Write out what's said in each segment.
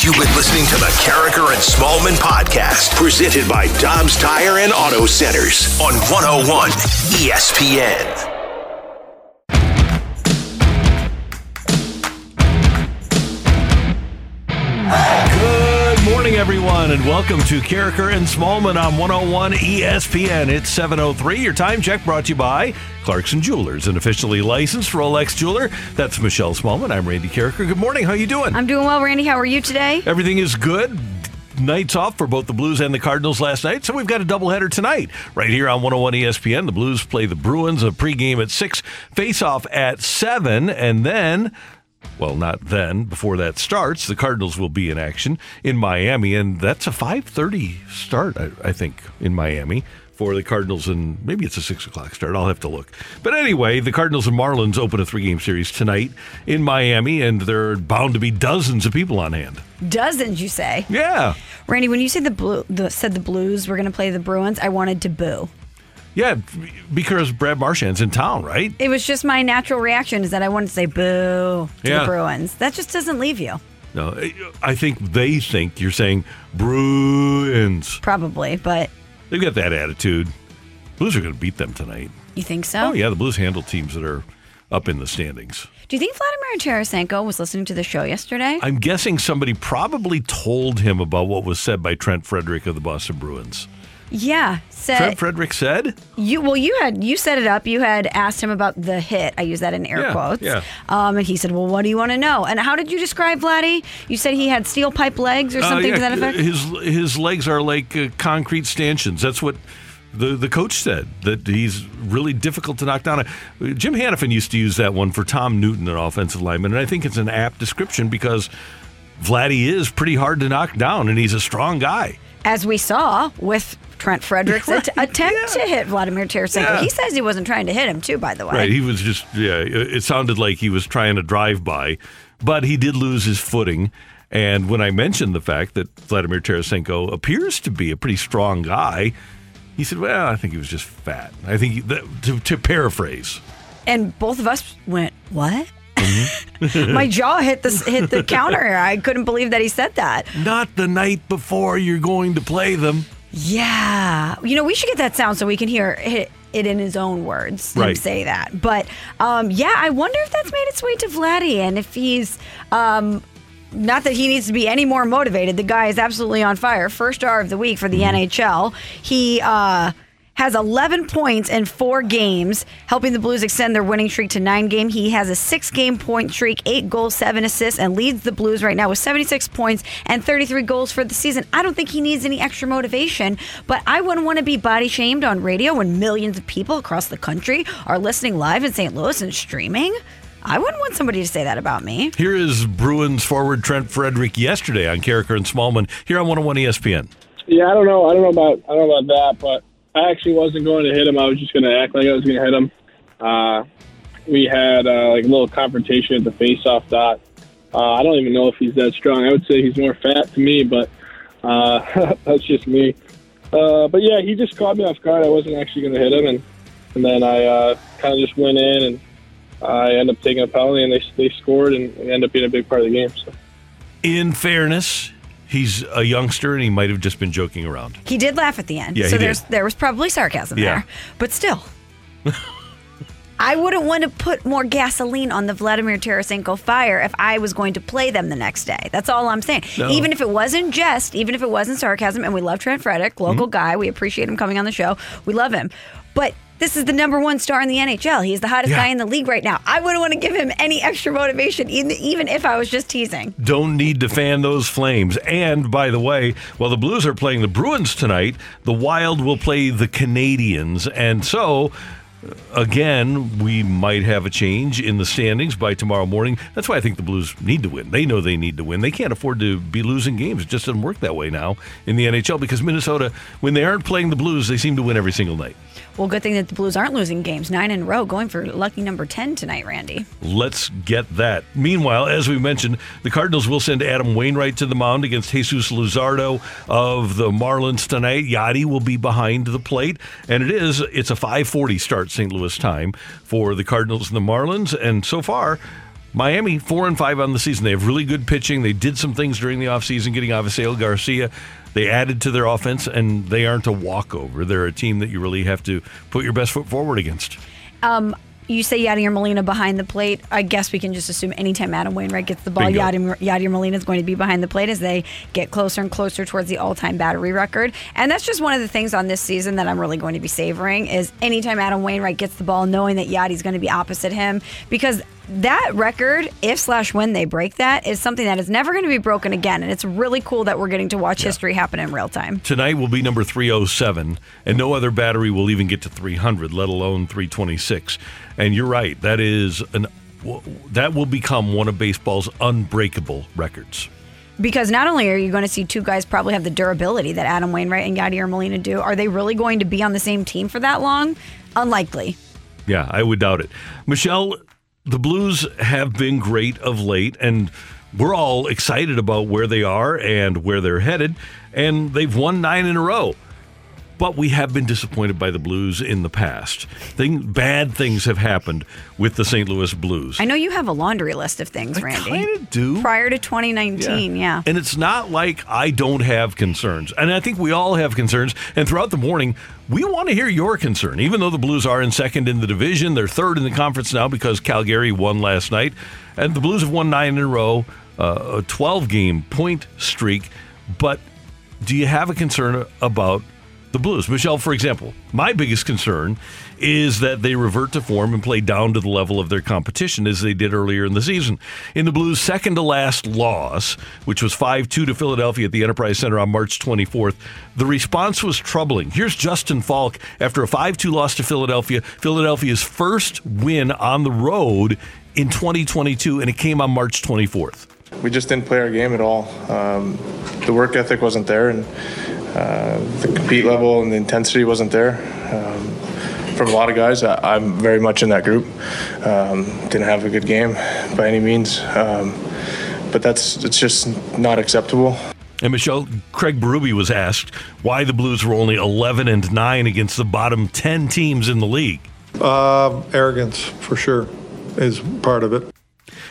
You've been listening to the Karraker and Smallman podcast, presented by Dobbs Tire and Auto Centers on 101 ESPN. Everyone, and welcome to Karraker and Smallman on 101 ESPN. It's 7.03. Your time check brought to you by Clarkson Jewelers, an officially licensed Rolex jeweler. That's Michelle Smallman. I'm Randy Karraker. Good morning. How you doing? I'm doing well, Randy. How are you today? Everything is good. Nights off for both the Blues and the Cardinals last night, so we've got a doubleheader tonight right here on 101 ESPN. The Blues play the Bruins, a pregame at 6, face-off at 7, and then well, not then. Before that starts, the Cardinals will be in action in Miami, and that's a 5:30 start, I, I think, in Miami for the Cardinals, and maybe it's a six o'clock start. I'll have to look. But anyway, the Cardinals and Marlins open a three-game series tonight in Miami, and there are bound to be dozens of people on hand. Dozens, you say? Yeah, Randy, when you said the blue, the, said the Blues were going to play the Bruins, I wanted to boo. Yeah, because Brad Marchand's in town, right? It was just my natural reaction is that I wanted to say boo to Yeah. the Bruins. That just doesn't leave you, No, I think they think you're saying Bruins. probably. But They've got that attitude. Blues are going to beat them tonight. you think so? Oh yeah, the Blues handle teams that are up in the standings. Do you think Vladimir Tarasenko was listening to the show yesterday? I'm guessing somebody probably told him about what was said by Trent Frederic of the Boston Bruins. Yeah, said Trent Frederic said, you. Well, you had you set it up. You had asked him about the hit. I use that in air Yeah, quotes. yeah. Um, and he said, "Well, what do you want to know?" And how did you describe Vladdy? You said he had steel pipe legs or Uh, something yeah, to that effect. His his legs are like uh, concrete stanchions. That's what the the coach said. That he's really difficult to knock down. Uh, Jim Hanifan used to use that one for Tom Newton, an offensive lineman, and I think it's an apt description because Vladdy is pretty hard to knock down, and he's a strong guy. As we saw with Trent Frederic's Right, att- attempt yeah. to hit Vladimir Tarasenko. Yeah. He says he wasn't trying to hit him, too, by the way. Right. He was just, yeah, it sounded like he was trying to drive by, but he did lose his footing. And when I mentioned the fact that Vladimir Tarasenko appears to be a pretty strong guy, he said, well, I think he was just fat. I think, he, that, to, to paraphrase. And both of us went, What? Mm-hmm. My jaw hit the, hit the counter. I couldn't believe that he said that. Not the night before you're going to play them. Yeah. You know, we should get that sound so we can hear it, it in his own words. Right. say that. But um, yeah, I wonder if that's made its way to Vladdy and if he's. Um, not that he needs to be any more motivated. The guy is absolutely on fire. First star of the week for the NHL. He uh, has 11 points in four games, helping the Blues extend their winning streak to nine game. He has a six game point streak, eight goals, seven assists, and leads the Blues right now with 76 points and 33 goals for the season. I don't think he needs any extra motivation, but I wouldn't want to be body shamed on radio when millions of people across the country are listening live in St. Louis and streaming. I wouldn't want somebody to say that about me. Here is Bruins forward Trent Frederic yesterday on Karraker and Smallman here on 101 ESPN. Yeah, I don't know. I don't know about I don't know about that, but I actually wasn't going to hit him. I was just going to act like I was going to hit him. Uh, we had uh, like a little confrontation at the face-off dot. Uh, I don't even know if he's that strong. I would say he's more fat to me, but uh, that's just me. Uh, but yeah, he just caught me off guard. I wasn't actually going to hit him, and and then I uh, kind of just went in and I ended up taking a penalty, and they they scored, and it ended up being a big part of the game. So. In fairness, he's a youngster and he might have just been joking around. He did laugh at the end. Yeah, so he there's did. there was probably sarcasm Yeah. there. But still. I wouldn't want to put more gasoline on the Vladimir Tarasenko fire if I was going to play them the next day. That's all I'm saying. No. Even if it wasn't jest, even if it wasn't sarcasm, and we love Trent Frederic, local Mm-hmm. guy, we appreciate him coming on the show. We love him. But This is the number one star in the NHL. He's the hottest Yeah. guy in the league right now. I wouldn't want to give him any extra motivation, even, if I was just teasing. don't need to fan those flames. And by the way, while the Blues are playing the Bruins tonight, the Wild will play the Canadiens. And so, again, we might have a change in the standings by tomorrow morning. That's why I think the Blues need to win. They know they need to win. They can't afford to be losing games. It just doesn't work that way now in the NHL because Minnesota, when they aren't playing the Blues, they seem to win every single night. Well, good thing that the Blues aren't losing games. Nine in a row, going for lucky number 10 tonight, Randy. Let's get that. Meanwhile, as we mentioned, the Cardinals will send Adam Wainwright to the mound against Jesus Luzardo of the Marlins tonight. Yadi will be behind the plate, and it is it's a 5:40 start St. Louis time for the Cardinals and the Marlins. And so far, Miami four and five on the season. They have really good pitching. They did some things during the offseason, getting Avisail Garcia. They added to their offense, and they aren't a walkover. They're a team that you really have to put your best foot forward against. Um, you say Yadier Molina behind the plate. I guess we can just assume anytime Adam Wainwright gets the ball. Yadier, Yadier Molina is going to be behind the plate as they get closer and closer towards the all-time battery record. And that's just one of the things on this season that I'm really going to be savoring is anytime Adam Wainwright gets the ball, knowing that Yadi's going to be opposite him because that record, if slash when they break that, is something that is never going to be broken again. And it's really cool that we're getting to watch history happen in real time. tonight will be number 307 and no other battery will even get to 300 let alone 326 and you're right that is an that will become one of baseball's unbreakable records Because not only are you going to see two guys probably have the durability that Adam Wainwright and Yadier Molina do, are they really going to be on the same team for that long? Unlikely. yeah i would doubt it michelle the blues have been great of late and we're all excited about where they are and where they're headed and they've won nine in a row but we have been disappointed by the Blues in the past. Thing, bad things have happened with the St. Louis Blues. I know you have a laundry list of things, Randy. kind of do. Prior to 2019, yeah. And it's not like I don't have concerns. And I think we all have concerns. And throughout the morning, we want to hear your concern. Even though the Blues are in second in the division, they're third in the conference now because Calgary won last night. And the Blues have won nine in a row, uh, a 12 game point streak. But do you have a concern about the Blues? Michelle, for example, my biggest concern is that they revert to form and play down to the level of their competition as they did earlier in the season. In the Blues' second to last loss, which was 5 2 to Philadelphia at the Enterprise Center on March 24th, the response was troubling. Here's Justin Faulk after a 5 2 loss to Philadelphia, Philadelphia's first win on the road in 2022, and it came on March 24th. We just didn't play our game at all. Um, the work ethic wasn't there, and uh, the compete level and the intensity wasn't there. Um, from a lot of guys, I, I'm very much in that group. Um, didn't have a good game by any means, um, but that's it's just not acceptable. And Michelle, Craig Berube was asked why the Blues were only 11 and 9 against the bottom 10 teams in the league. Uh, arrogance, for sure, is part of it.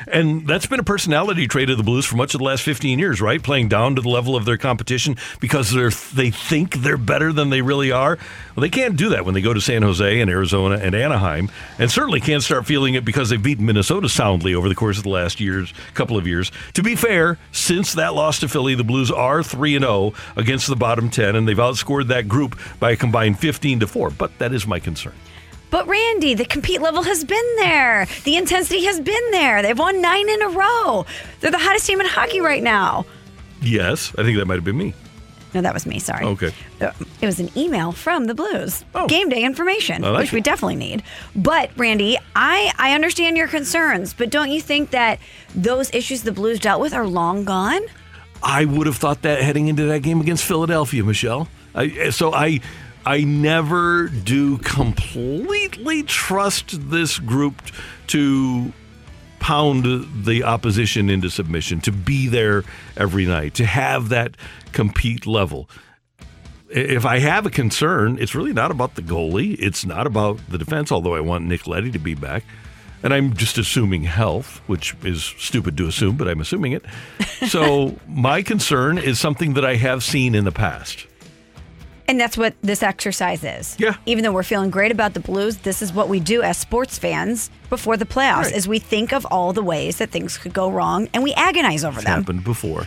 And that's been a personality trait of the Blues for much of the last 15 years, right? Playing down to the level of their competition because they're they think they're better than they really are. Well, they can't do that when they go to San Jose and Arizona and Anaheim, and certainly can't start feeling it because they've beaten Minnesota soundly over the course of the last years, couple of years. To be fair, since that loss to Philly, the Blues are 3 and 0 against the bottom 10 and they've outscored that group by a combined 15 to 4, but that is my concern. But Randy, the compete level has been there. The intensity has been there. They've won nine in a row. They're the hottest team in hockey right now. Yes, I think that might have been me. No, that was me. Sorry. Okay. Uh, It was an email from the Blues. Oh. Game day information, like which we definitely need. But Randy, I I understand your concerns, but don't you think that those issues the Blues dealt with are long gone? I would have thought that heading into that game against Philadelphia, Michelle. I, so I, I never do completely trust this group to pound the opposition into submission, to be there every night, to have that compete level. If I have a concern, it's really not about the goalie. It's not about the defense, although I want Nick Leddy to be back. And I'm just assuming health, which is stupid to assume, but I'm assuming it. So my concern is something that I have seen in the past. And that's what this exercise is. Yeah. Even though we're feeling great about the Blues, this is what we do as sports fans before the playoffs Right. is we think of all the ways that things could go wrong and we agonize over It's them. happened before.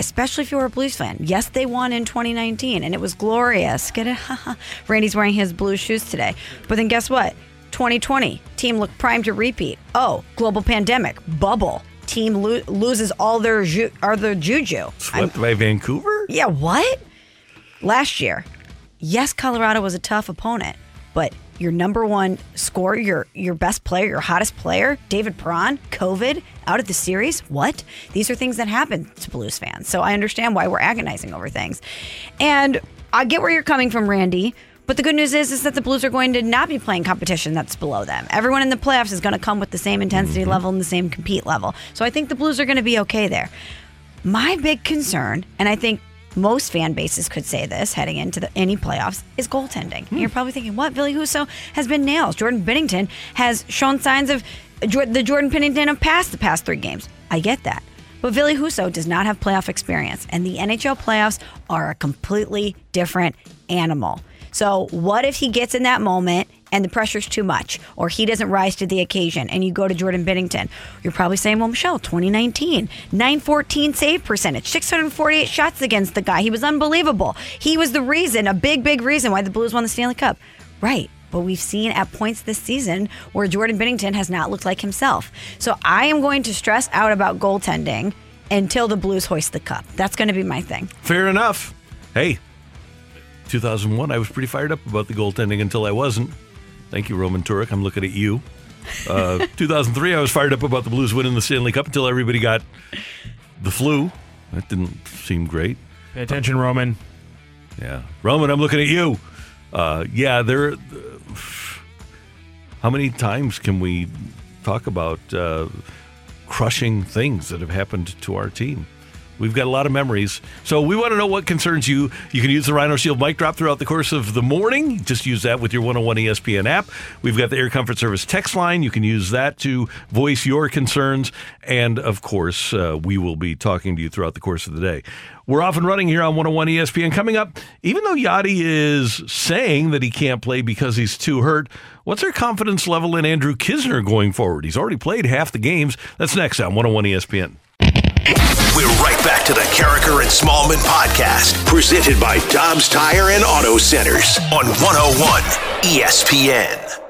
especially if you're a Blues fan. Yes, they won in 2019 and it was glorious. Get it? Randy's wearing his blue shoes today. But then guess what? 2020, team looked primed to repeat. Oh, global pandemic, bubble. Team lo- loses all their ju- their juju. I'm- Swept by Vancouver? yeah, what? Last year, yes, Colorado was a tough opponent, but your number one scorer, your your best player, your hottest player, David Perron, COVID, out of the series. What? These are things that happen to Blues fans. So I understand why we're agonizing over things. And I get where you're coming from, Randy. But the good news is, is that the Blues are going to not be playing competition that's below them. Everyone in the playoffs is going to come with the same intensity mm-hmm. level and the same compete level. So I think the Blues are going to be okay there. My big concern, and I think most fan bases could say this heading into the, any playoffs, is goaltending. And You're probably thinking, what? Ville Husso has been nails. Jordan Binnington has shown signs of the Jordan Binnington of past the past three games. I get that. But Ville Husso does not have playoff experience, and the NHL playoffs are a completely different animal. So, what if he gets in that moment and the pressure's too much, or he doesn't rise to the occasion, and you go to Jordan Binnington? You're probably saying, well, Michelle, 2019, 914 save percentage, 648 shots against the guy. He was unbelievable. He was the reason, a big, big reason why the Blues won the Stanley Cup. Right. But we've seen at points this season where Jordan Binnington has not looked like himself. So I am going to stress out about goaltending until the Blues hoist the cup. That's going to be my thing. Fair enough. Hey, 2001, I was pretty fired up about the goaltending until I wasn't. Thank you, Roman Turek. I'm looking at you. Uh, 2003, I was fired up about the Blues winning the Stanley Cup until everybody got the flu. That didn't seem great. Pay attention, Roman. Yeah, Roman, I'm looking at you. Uh, yeah, there. how many times can we talk about uh, crushing things that have happened to our team? We've got a lot of memories. So we want to know what concerns you. You can use the Rhino Shield mic drop throughout the course of the morning. Just use that with your 101 ESPN app. We've got the Air Comfort Service text line. You can use that to voice your concerns. And of course, uh, we will be talking to you throughout the course of the day. We're off and running here on 101 ESPN. Coming up, even though Yadi is saying that he can't play because he's too hurt, what's our confidence level in Andrew Knizner going forward? He's already played half the games. That's next on 101 ESPN. We're right back to the Karraker and Smallman podcast, presented by Dobbs Tire and Auto Centers on 101 ESPN.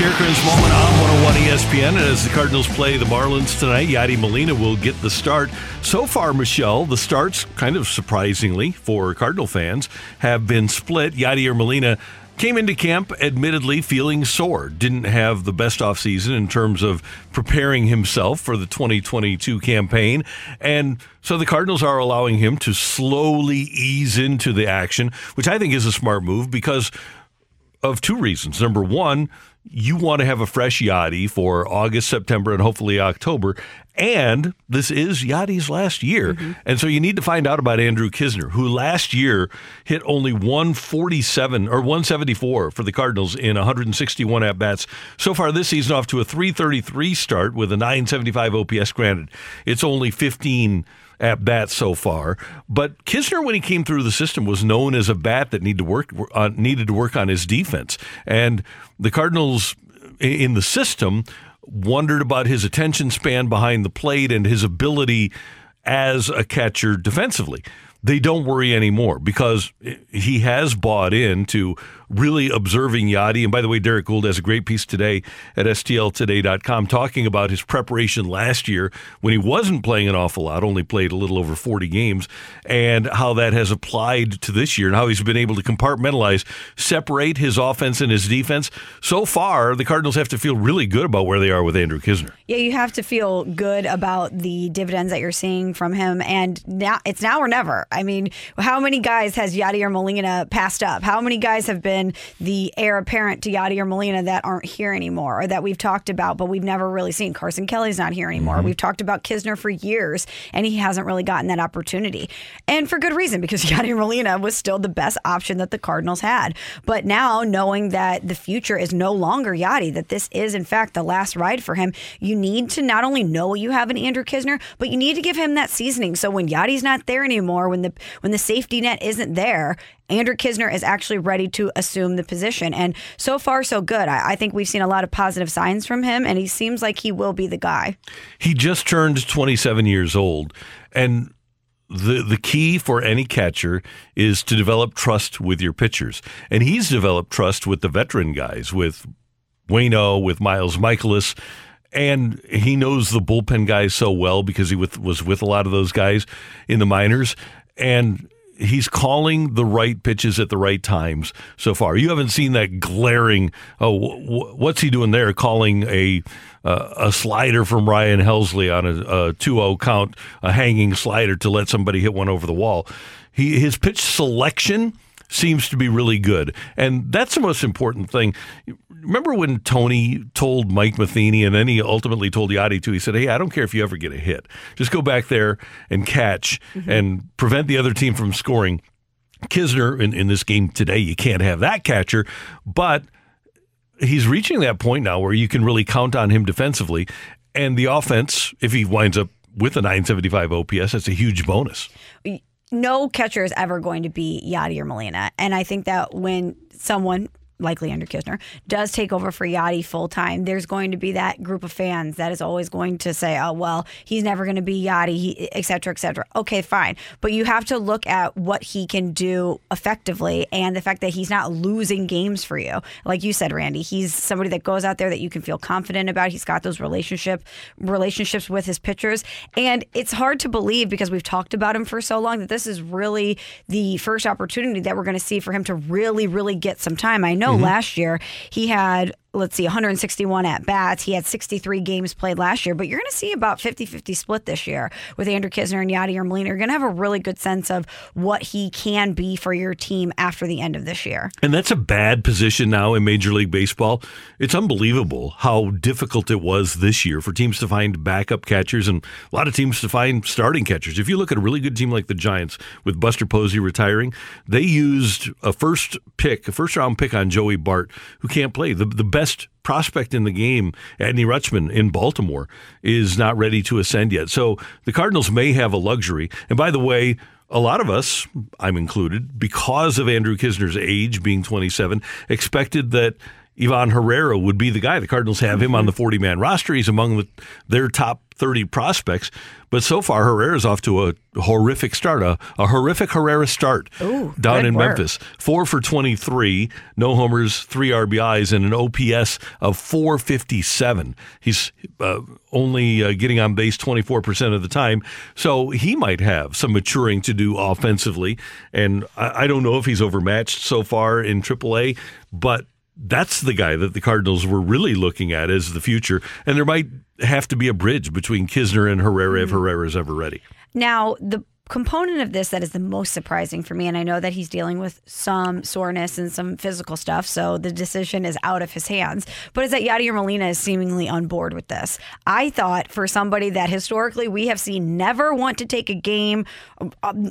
Karraker and Smallman on 101 ESPN. And as the Cardinals play the Marlins tonight, Yadi Molina will get the start. So far, Michelle, the starts, kind of surprisingly for Cardinal fans, have been split. Yadier Molina came into camp admittedly feeling sore. Didn't have the best offseason in terms of preparing himself for the 2022 campaign. And so the Cardinals are allowing him to slowly ease into the action, which I think is a smart move because of two reasons. Number one, you want to have a fresh Yadi for August, September, and hopefully October. And this is Yadi's last year. Mm-hmm. And so you need to find out about Andrew Knizner, who last year hit only 147 or 174 for the Cardinals in 161 at bats. So far this season, off to a 333 start with a 975 OPS granted. It's only 15 at bat so far. But Knizner, when he came through the system, was known as a bat that needed to work uh, needed to work on his defense. And the Cardinals in the system wondered about his attention span behind the plate and his ability as a catcher defensively. They don't worry anymore because he has bought into really observing Yadi. And by the way, Derrick Goold has a great piece today at STLtoday.com talking about his preparation last year when he wasn't playing an awful lot, only played a little over 40 games, and how that has applied to this year and how he's been able to compartmentalize, separate his offense and his defense. So far, the Cardinals have to feel really good about where they are with Andrew Knizner. Yeah, you have to feel good about the dividends that you're seeing from him. And now it's now or never. I mean, how many guys has Yadier Molina passed up? How many guys have been the heir apparent to Yadier Molina that aren't here anymore or that we've talked about, but we've never really seen? Carson Kelly's not here anymore. Mm-hmm. We've talked about Knizner for years, and he hasn't really gotten that opportunity. And for good reason, because Yadi Molina was still the best option that the Cardinals had. But now, knowing that the future is no longer Yadi, that this is, in fact, the last ride for him, you need to not only know you have an Andrew Knizner, but you need to give him that seasoning. So when Yadi's not there anymore, when the when the safety net isn't there, Andrew Knizner is actually ready to assume the position. And so far, so good. I, I think we've seen a lot of positive signs from him, and he seems like he will be the guy. He just turned 27 years old. And the the key for any catcher is to develop trust with your pitchers. And he's developed trust with the veteran guys, with Wayno, with Miles Mikolas. And he knows the bullpen guys so well because he with, was with a lot of those guys in the minors. And he's calling the right pitches at the right times so far. You haven't seen that glaring. Oh, what's he doing there? Calling a uh, a slider from Ryan Helsley on a, a 2-0 count, a hanging slider to let somebody hit one over the wall. He his pitch selection seems to be really good. And that's the most important thing. Remember when Tony told Mike Matheny and then he ultimately told Yadi too, he said, Hey, I don't care if you ever get a hit. Just go back there and catch mm-hmm. and prevent the other team from scoring. Knizner in, in this game today, you can't have that catcher, but he's reaching that point now where you can really count on him defensively. And the offense, if he winds up with a 975 OPS, that's a huge bonus no catcher is ever going to be Yadier Molina. And I think that when someone likely Andrew Knizner, does take over for Yadi full time, there's going to be that group of fans that is always going to say, oh, well, he's never going to be Yadi, he, et cetera, et cetera. Okay, fine. But you have to look at what he can do effectively and the fact that he's not losing games for you. Like you said, Randy, he's somebody that goes out there that you can feel confident about. He's got those relationship relationships with his pitchers. And it's hard to believe because we've talked about him for so long that this is really the first opportunity that we're going to see for him to really, really get some time. I know mm-hmm. last year he had let's see 161 at bats. He had 63 games played last year but you're going to see about 50-50 split this year with andrew knizner and yadier molina. You're going to have a really good sense of what he can be for your team after the end of this year. And that's a bad position now in major league baseball. It's unbelievable how difficult it was this year for teams to find backup catchers and a lot of teams to find starting catchers. If you look at a really good team like the giants with buster posey retiring they used a first pick a first round pick on joey bart who can't play. The, the best prospect in the game, Adley Rutschman in Baltimore, is not ready to ascend yet. So the Cardinals may have a luxury. And by the way, a lot of us, I'm included, because of Andrew Knizner's age being 27, expected that Ivan Herrera would be the guy. The Cardinals have him on the 40 man roster. He's among the, their top 30 prospects. But so far, Herrera's off to a horrific start, a, a horrific Herrera start Ooh, down in work. Memphis. Four for 23, no homers, three RBIs, and an OPS of 457. He's uh, only uh, getting on base 24% of the time. So he might have some maturing to do offensively. And I, I don't know if he's overmatched so far in AAA, but that's the guy that the Cardinals were really looking at as the future. And there might have to be a bridge between Knizner and Herrera if Herrera is ever ready. Now, the component of this that is the most surprising for me, and I know that he's dealing with some soreness and some physical stuff, so the decision is out of his hands, but is that Yadier Molina is seemingly on board with this. I thought for somebody that historically we have seen never want to take a game, um,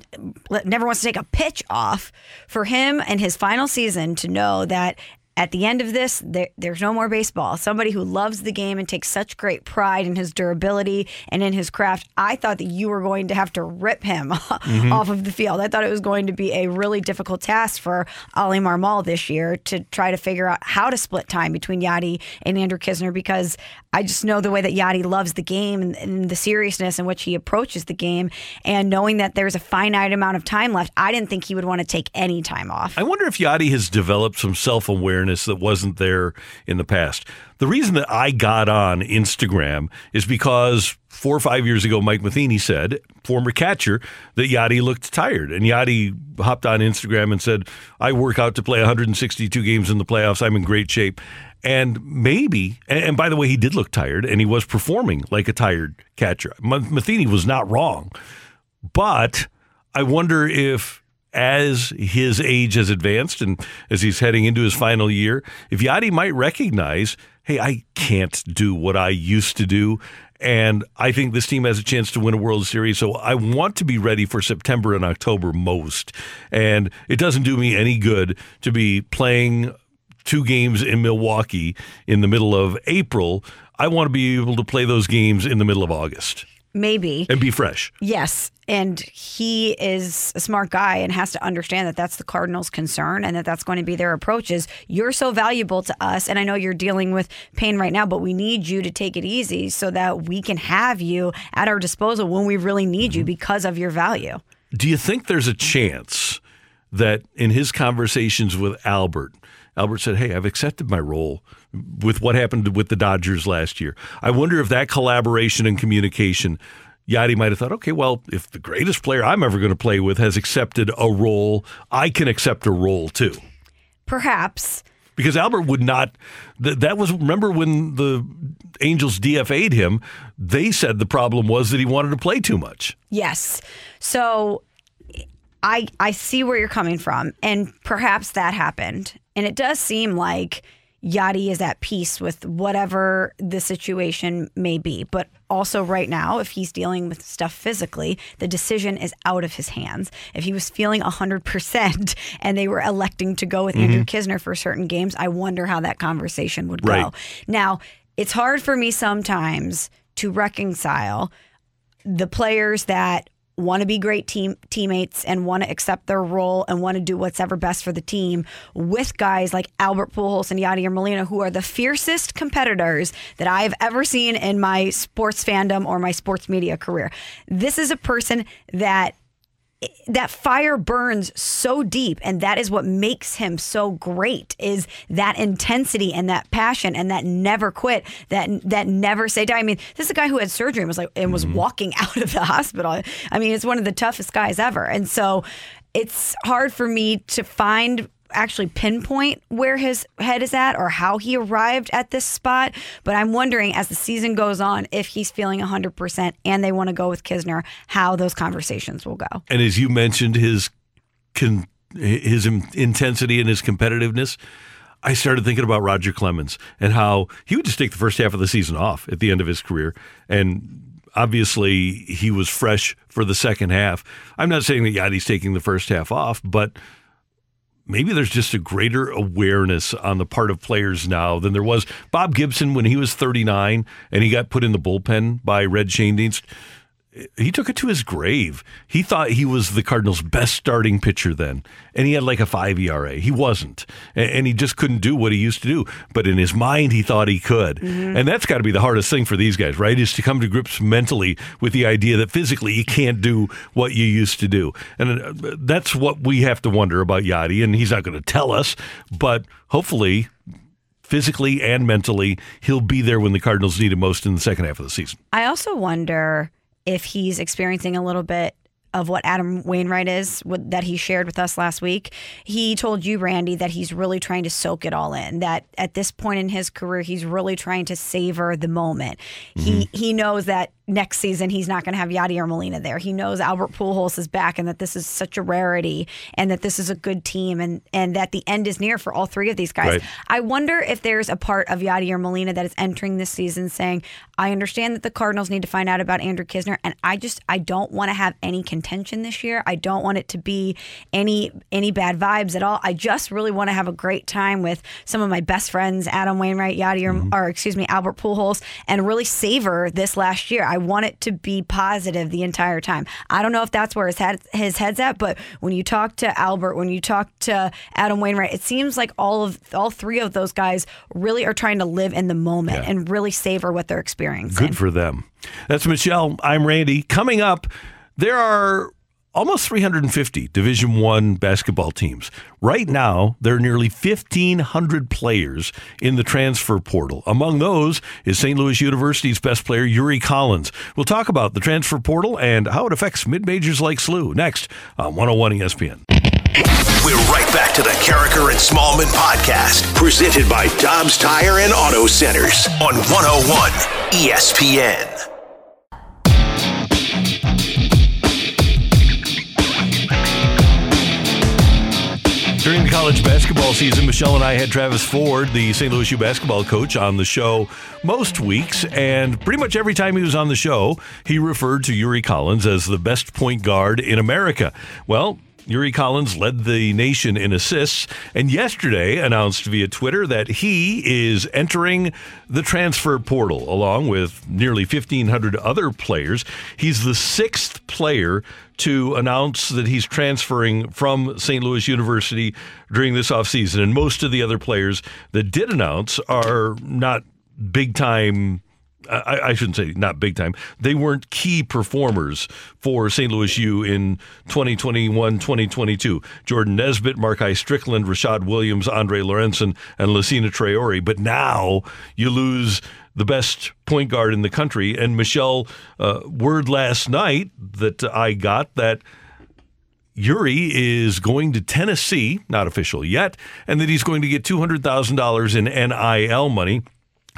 never wants to take a pitch off, for him and his final season to know that at the end of this, there, there's no more baseball. Somebody who loves the game and takes such great pride in his durability and in his craft. I thought that you were going to have to rip him mm-hmm. off of the field. I thought it was going to be a really difficult task for Oli Marmol this year to try to figure out how to split time between Yadi and Andrew Knizner because I just know the way that Yadi loves the game and, and the seriousness in which he approaches the game. And knowing that there's a finite amount of time left, I didn't think he would want to take any time off. I wonder if Yadi has developed some self awareness awareness that wasn't there in the past. The reason that I got on Instagram is because four or five years ago, Mike Matheny said, former catcher, that Yadi looked tired. And Yadi hopped on Instagram and said, I work out to play 162 games in the playoffs. I'm in great shape. And maybe, and by the way, he did look tired and he was performing like a tired catcher. Matheny was not wrong. But I wonder if as his age has advanced and as he's heading into his final year, if Yadi might recognize, hey, I can't do what I used to do. And I think this team has a chance to win a World Series. So I want to be ready for September and October most. And it doesn't do me any good to be playing two games in Milwaukee in the middle of April. I want to be able to play those games in the middle of August. Maybe. and be fresh. Yes. And he is a smart guy and has to understand that that's the Cardinals' concern and that that's going to be their approach is you're so valuable to us. And I know you're dealing with pain right now, but we need you to take it easy so that we can have you at our disposal when we really need you mm-hmm. because of your value. Do you think there's a chance that in his conversations with Albert, Albert said, Hey, I've accepted my role with what happened with the Dodgers last year. I wonder if that collaboration and communication, Yadi might have thought, okay, well, if the greatest player I'm ever going to play with has accepted a role, I can accept a role too. Perhaps. Because Albert would not, th- that was, remember when the Angels DFA'd him, they said the problem was that he wanted to play too much. Yes. So I I see where you're coming from, and perhaps that happened. And it does seem like Yadi is at peace with whatever the situation may be. But also, right now, if he's dealing with stuff physically, the decision is out of his hands. If he was feeling 100% and they were electing to go with mm-hmm. Andrew Knizner for certain games, I wonder how that conversation would Right. go. Now, it's hard for me sometimes to reconcile the players that want to be great team teammates and want to accept their role and want to do what's ever best for the team with guys like Albert Pujols and Yadier Molina who are the fiercest competitors that I have ever seen in my sports fandom or my sports media career. This is a person that that fire burns so deep and that is what makes him so great is that intensity and that passion and that never quit that that never say die. I mean this is a guy who had surgery and was like and was mm-hmm. walking out of the hospital. I mean it's one of the toughest guys ever. And so it's hard for me to find actually pinpoint where his head is at or how he arrived at this spot. But I'm wondering as the season goes on if he's feeling 100% and they want to go with Knizner, how those conversations will go. And as you mentioned, his con- his in- intensity and his competitiveness. I started thinking about Roger Clemens and how he would just take the first half of the season off at the end of his career. And obviously, he was fresh for the second half. I'm not saying that Yadi's taking the first half off, but maybe there's just a greater awareness on the part of players now than there was. Bob Gibson, when he was 39 and he got put in the bullpen by Red Schoendienst, he took it to his grave. He thought he was the Cardinals' best starting pitcher then, and he had like a five ERA. He wasn't, and, and he just couldn't do what he used to do. But in his mind, he thought he could, and that's got to be the hardest thing for these guys, right? Is to come to grips mentally with the idea that physically you can't do what you used to do, and uh, that's what we have to wonder about Yadi. And he's not going to tell us, but hopefully. Physically and mentally, he'll be there when the Cardinals need him most in the second half of the season. I also wonder if he's experiencing a little bit of what Adam Wainwright is what, that he shared with us last week. He told you, Randy, that he's really trying to soak it all in. That at this point in his career, he's really trying to savor the moment. He mm-hmm. he knows that next season he's not going to have Yadier Molina there. He knows Albert Pujols is back and that this is such a rarity and that this is a good team and and that the end is near for all three of these guys. Right. I wonder if there's a part of Yadier Molina that is entering this season saying, I understand that the Cardinals need to find out about Andrew Knizner, and I just I don't want to have any contention this year. I don't want it to be any any bad vibes at all. I just really want to have a great time with some of my best friends, Adam Wainwright, Yadier, mm-hmm. or excuse me, Albert Pujols, and really savor this last year. I want it to be positive the entire time. I don't know if that's where his head his head's at, but when you talk to Albert, when you talk to Adam Wainwright, it seems like all of all three of those guys really are trying to live in the moment Yeah. and really savor what they're experiencing. Good for them. That's Michelle. I'm Randy. Coming up, there are almost 350 Division One basketball teams. Right now, there are nearly 1,500 players in the transfer portal. Among those is St. Louis University's best player, Yuri Collins. We'll talk about the transfer portal and how it affects mid majors like SLU next on 101 ESPN. We're right back to the Karraker and Smallman podcast, presented by Dobbs Tire and Auto Centers on 101 ESPN. College basketball season, Michelle and I had Travis Ford, the St. Louis U basketball coach, on the show most weeks. And pretty much every time he was on the show, he referred to Yuri Collins as the best point guard in America. Well, Yuri Collins led the nation in assists, and yesterday announced via Twitter that he is entering the transfer portal along with nearly 1,500 other players. He's the sixth player to announce that he's transferring from St. Louis University during this offseason. And most of the other players that did announce are not big time. I, I, shouldn't say not big time. They weren't key performers for St. Louis U in 2021 2022. Jordan Nesbitt, Markai Strickland, Rashad Williams, Andre Lorenzen, and Lucina Traore. But now you lose the best point guard in the country. And Michelle, uh, word last night that I got that Yuri is going to Tennessee, not official yet, and that he's going to get $200,000 in NIL money,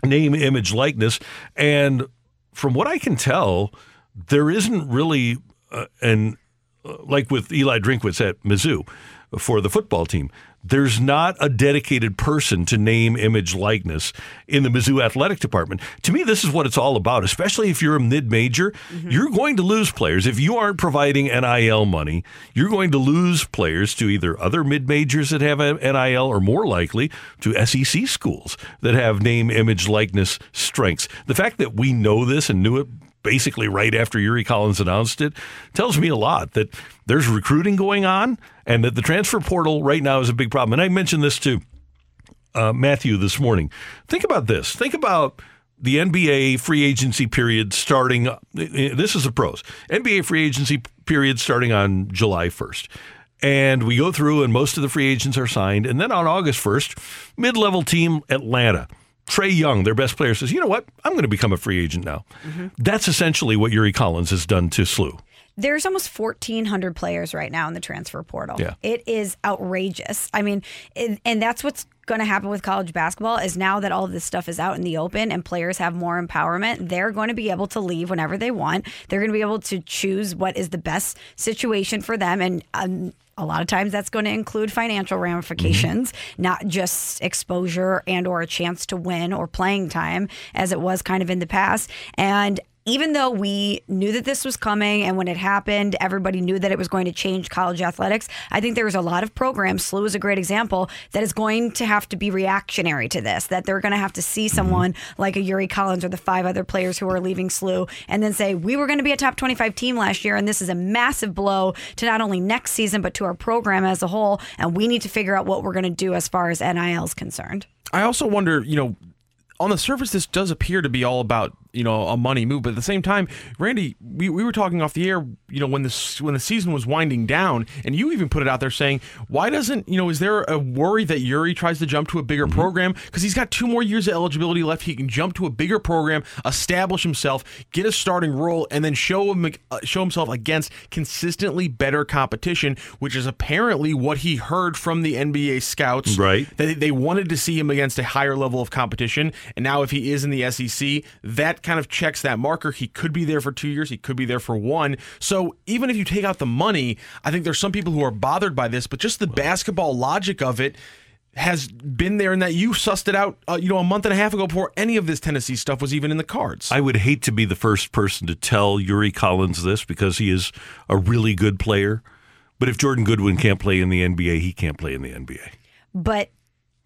name, image, likeness. And from what I can tell, there isn't really uh, an, uh, like with Eli Drinkwitz at Mizzou for the football team, there's not a dedicated person to name, image, likeness in the Mizzou athletic department. To me, this is what it's all about, especially if you're a mid major. Mm-hmm. You're going to lose players. If you aren't providing NIL money, you're going to lose players to either other mid majors that have NIL or more likely to SEC schools that have name, image, likeness strengths. The fact that we know this and knew it basically right after Yuri Collins announced it tells me a lot that there's recruiting going on and that the transfer portal right now is a big problem. And I mentioned this to uh, Matthew this morning. Think about this. Think about the NBA free agency period starting. This is the pros. NBA free agency period starting on July 1st. And we go through, and most of the free agents are signed. And then on August 1st, mid level team Atlanta Trae Young, their best player, says, you know what? I'm going to become a free agent now. Mm-hmm. That's essentially what Yuri Collins has done to SLU. There's almost 1,400 players right now in the transfer portal. Yeah. It is outrageous. I mean, it, and that's what's going to happen with college basketball is now that all of this stuff is out in the open and players have more empowerment, they're going to be able to leave whenever they want. They're going to be able to choose what is the best situation for them. And um, a lot of times that's going to include financial ramifications mm-hmm. not just exposure and or a chance to win or playing time as it was kind of in the past and even though we knew that this was coming and when it happened, everybody knew that it was going to change college athletics, I think there was a lot of programs, SLU is a great example, that is going to have to be reactionary to this, that they're going to have to see mm-hmm. someone like a Yuri Collins or the five other players who are leaving SLU and then say, we were going to be a top 25 team last year, and this is a massive blow to not only next season, but to our program as a whole. And we need to figure out what we're going to do as far as NIL is concerned. I also wonder, you know, on the surface, this does appear to be all about you know a money move. But at the same time, Randy, we, we were talking off the air. You know when this when the season was winding down, and you even put it out there saying, why doesn't you know is there a worry that Yuri tries to jump to a bigger mm-hmm. program because he's got two more years of eligibility left. He can jump to a bigger program, establish himself, get a starting role, and then show him uh, show himself against consistently better competition, which is apparently what he heard from the NBA scouts. Right, that they wanted to see him against a higher level of competition, and now if he is in the SEC, that kind of checks that marker. He could be there for two years. He could be there for one. So even if you take out the money, I think there's some people who are bothered by this, but just the basketball logic of it has been there and that you sussed it out, uh, you know, a month and a half ago before any of this Tennessee stuff was even in the cards. I would hate to be the first person to tell Yuri Collins this because he is a really good player. But if Jordan Goodwin can't play in the NBA, he can't play in the NBA. But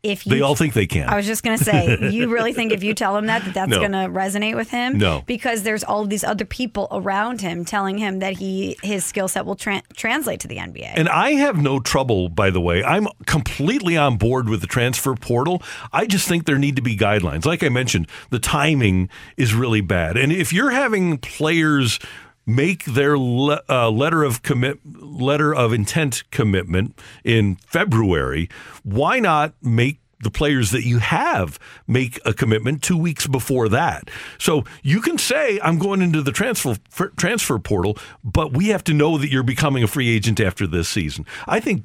if you, they all think they can. I was just going to say, you really think if you tell him that, that that's no. going to resonate with him? No, because there's all of these other people around him telling him that he his skill set will tra- translate to the NBA. And I have no trouble, by the way. I'm completely on board with the transfer portal. I just think there need to be guidelines. Like I mentioned, the timing is really bad, and if you're having players make their le- uh, letter of commit letter of intent commitment in February, why not make the players that you have make a commitment two weeks before that. So you can say, I'm going into the transfer transfer portal, but we have to know that you're becoming a free agent after this season. I think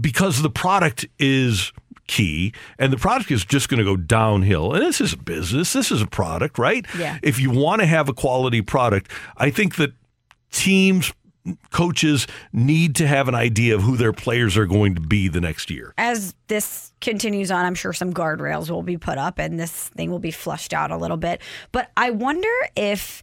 because the product is key, and the product is just going to go downhill. And this is a business, this is a product, right? Yeah. If you want to have a quality product, I think that teams, coaches need to have an idea of who their players are going to be the next year. As this continues on, I'm sure some guardrails will be put up and this thing will be flushed out a little bit. But I wonder if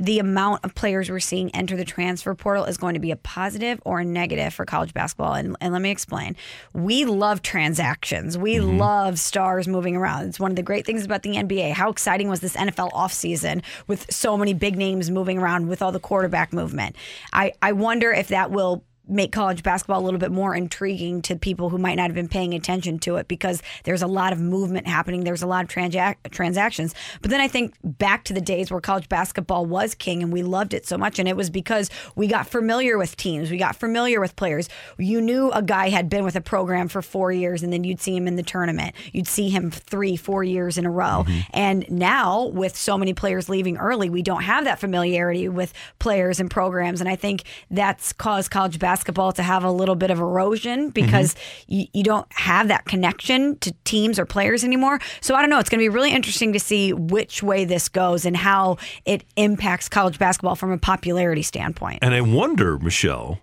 the amount of players we're seeing enter the transfer portal is going to be a positive or a negative for college basketball. And, and let me explain. We love transactions. We Mm-hmm. love stars moving around. It's one of the great things about the NBA. How exciting was this NFL offseason with so many big names moving around with all the quarterback movement? I, I wonder if that will make college basketball a little bit more intriguing to people who might not have been paying attention to it because there's a lot of movement happening. There's a lot of transac- transactions. But then I think back to the days where college basketball was king and we loved it so much. And it was because we got familiar with teams, we got familiar with players. You knew a guy had been with a program for four years and then you'd see him in the tournament. You'd see him three, four years in a row. Mm-hmm. And now, with so many players leaving early, we don't have that familiarity with players and programs. And I think that's caused college basketball to have a little bit of erosion because mm-hmm. you, you don't have that connection to teams or players anymore. So I don't know. It's going to be really interesting to see which way this goes and how it impacts college basketball from a popularity standpoint. And I wonder, Michelle,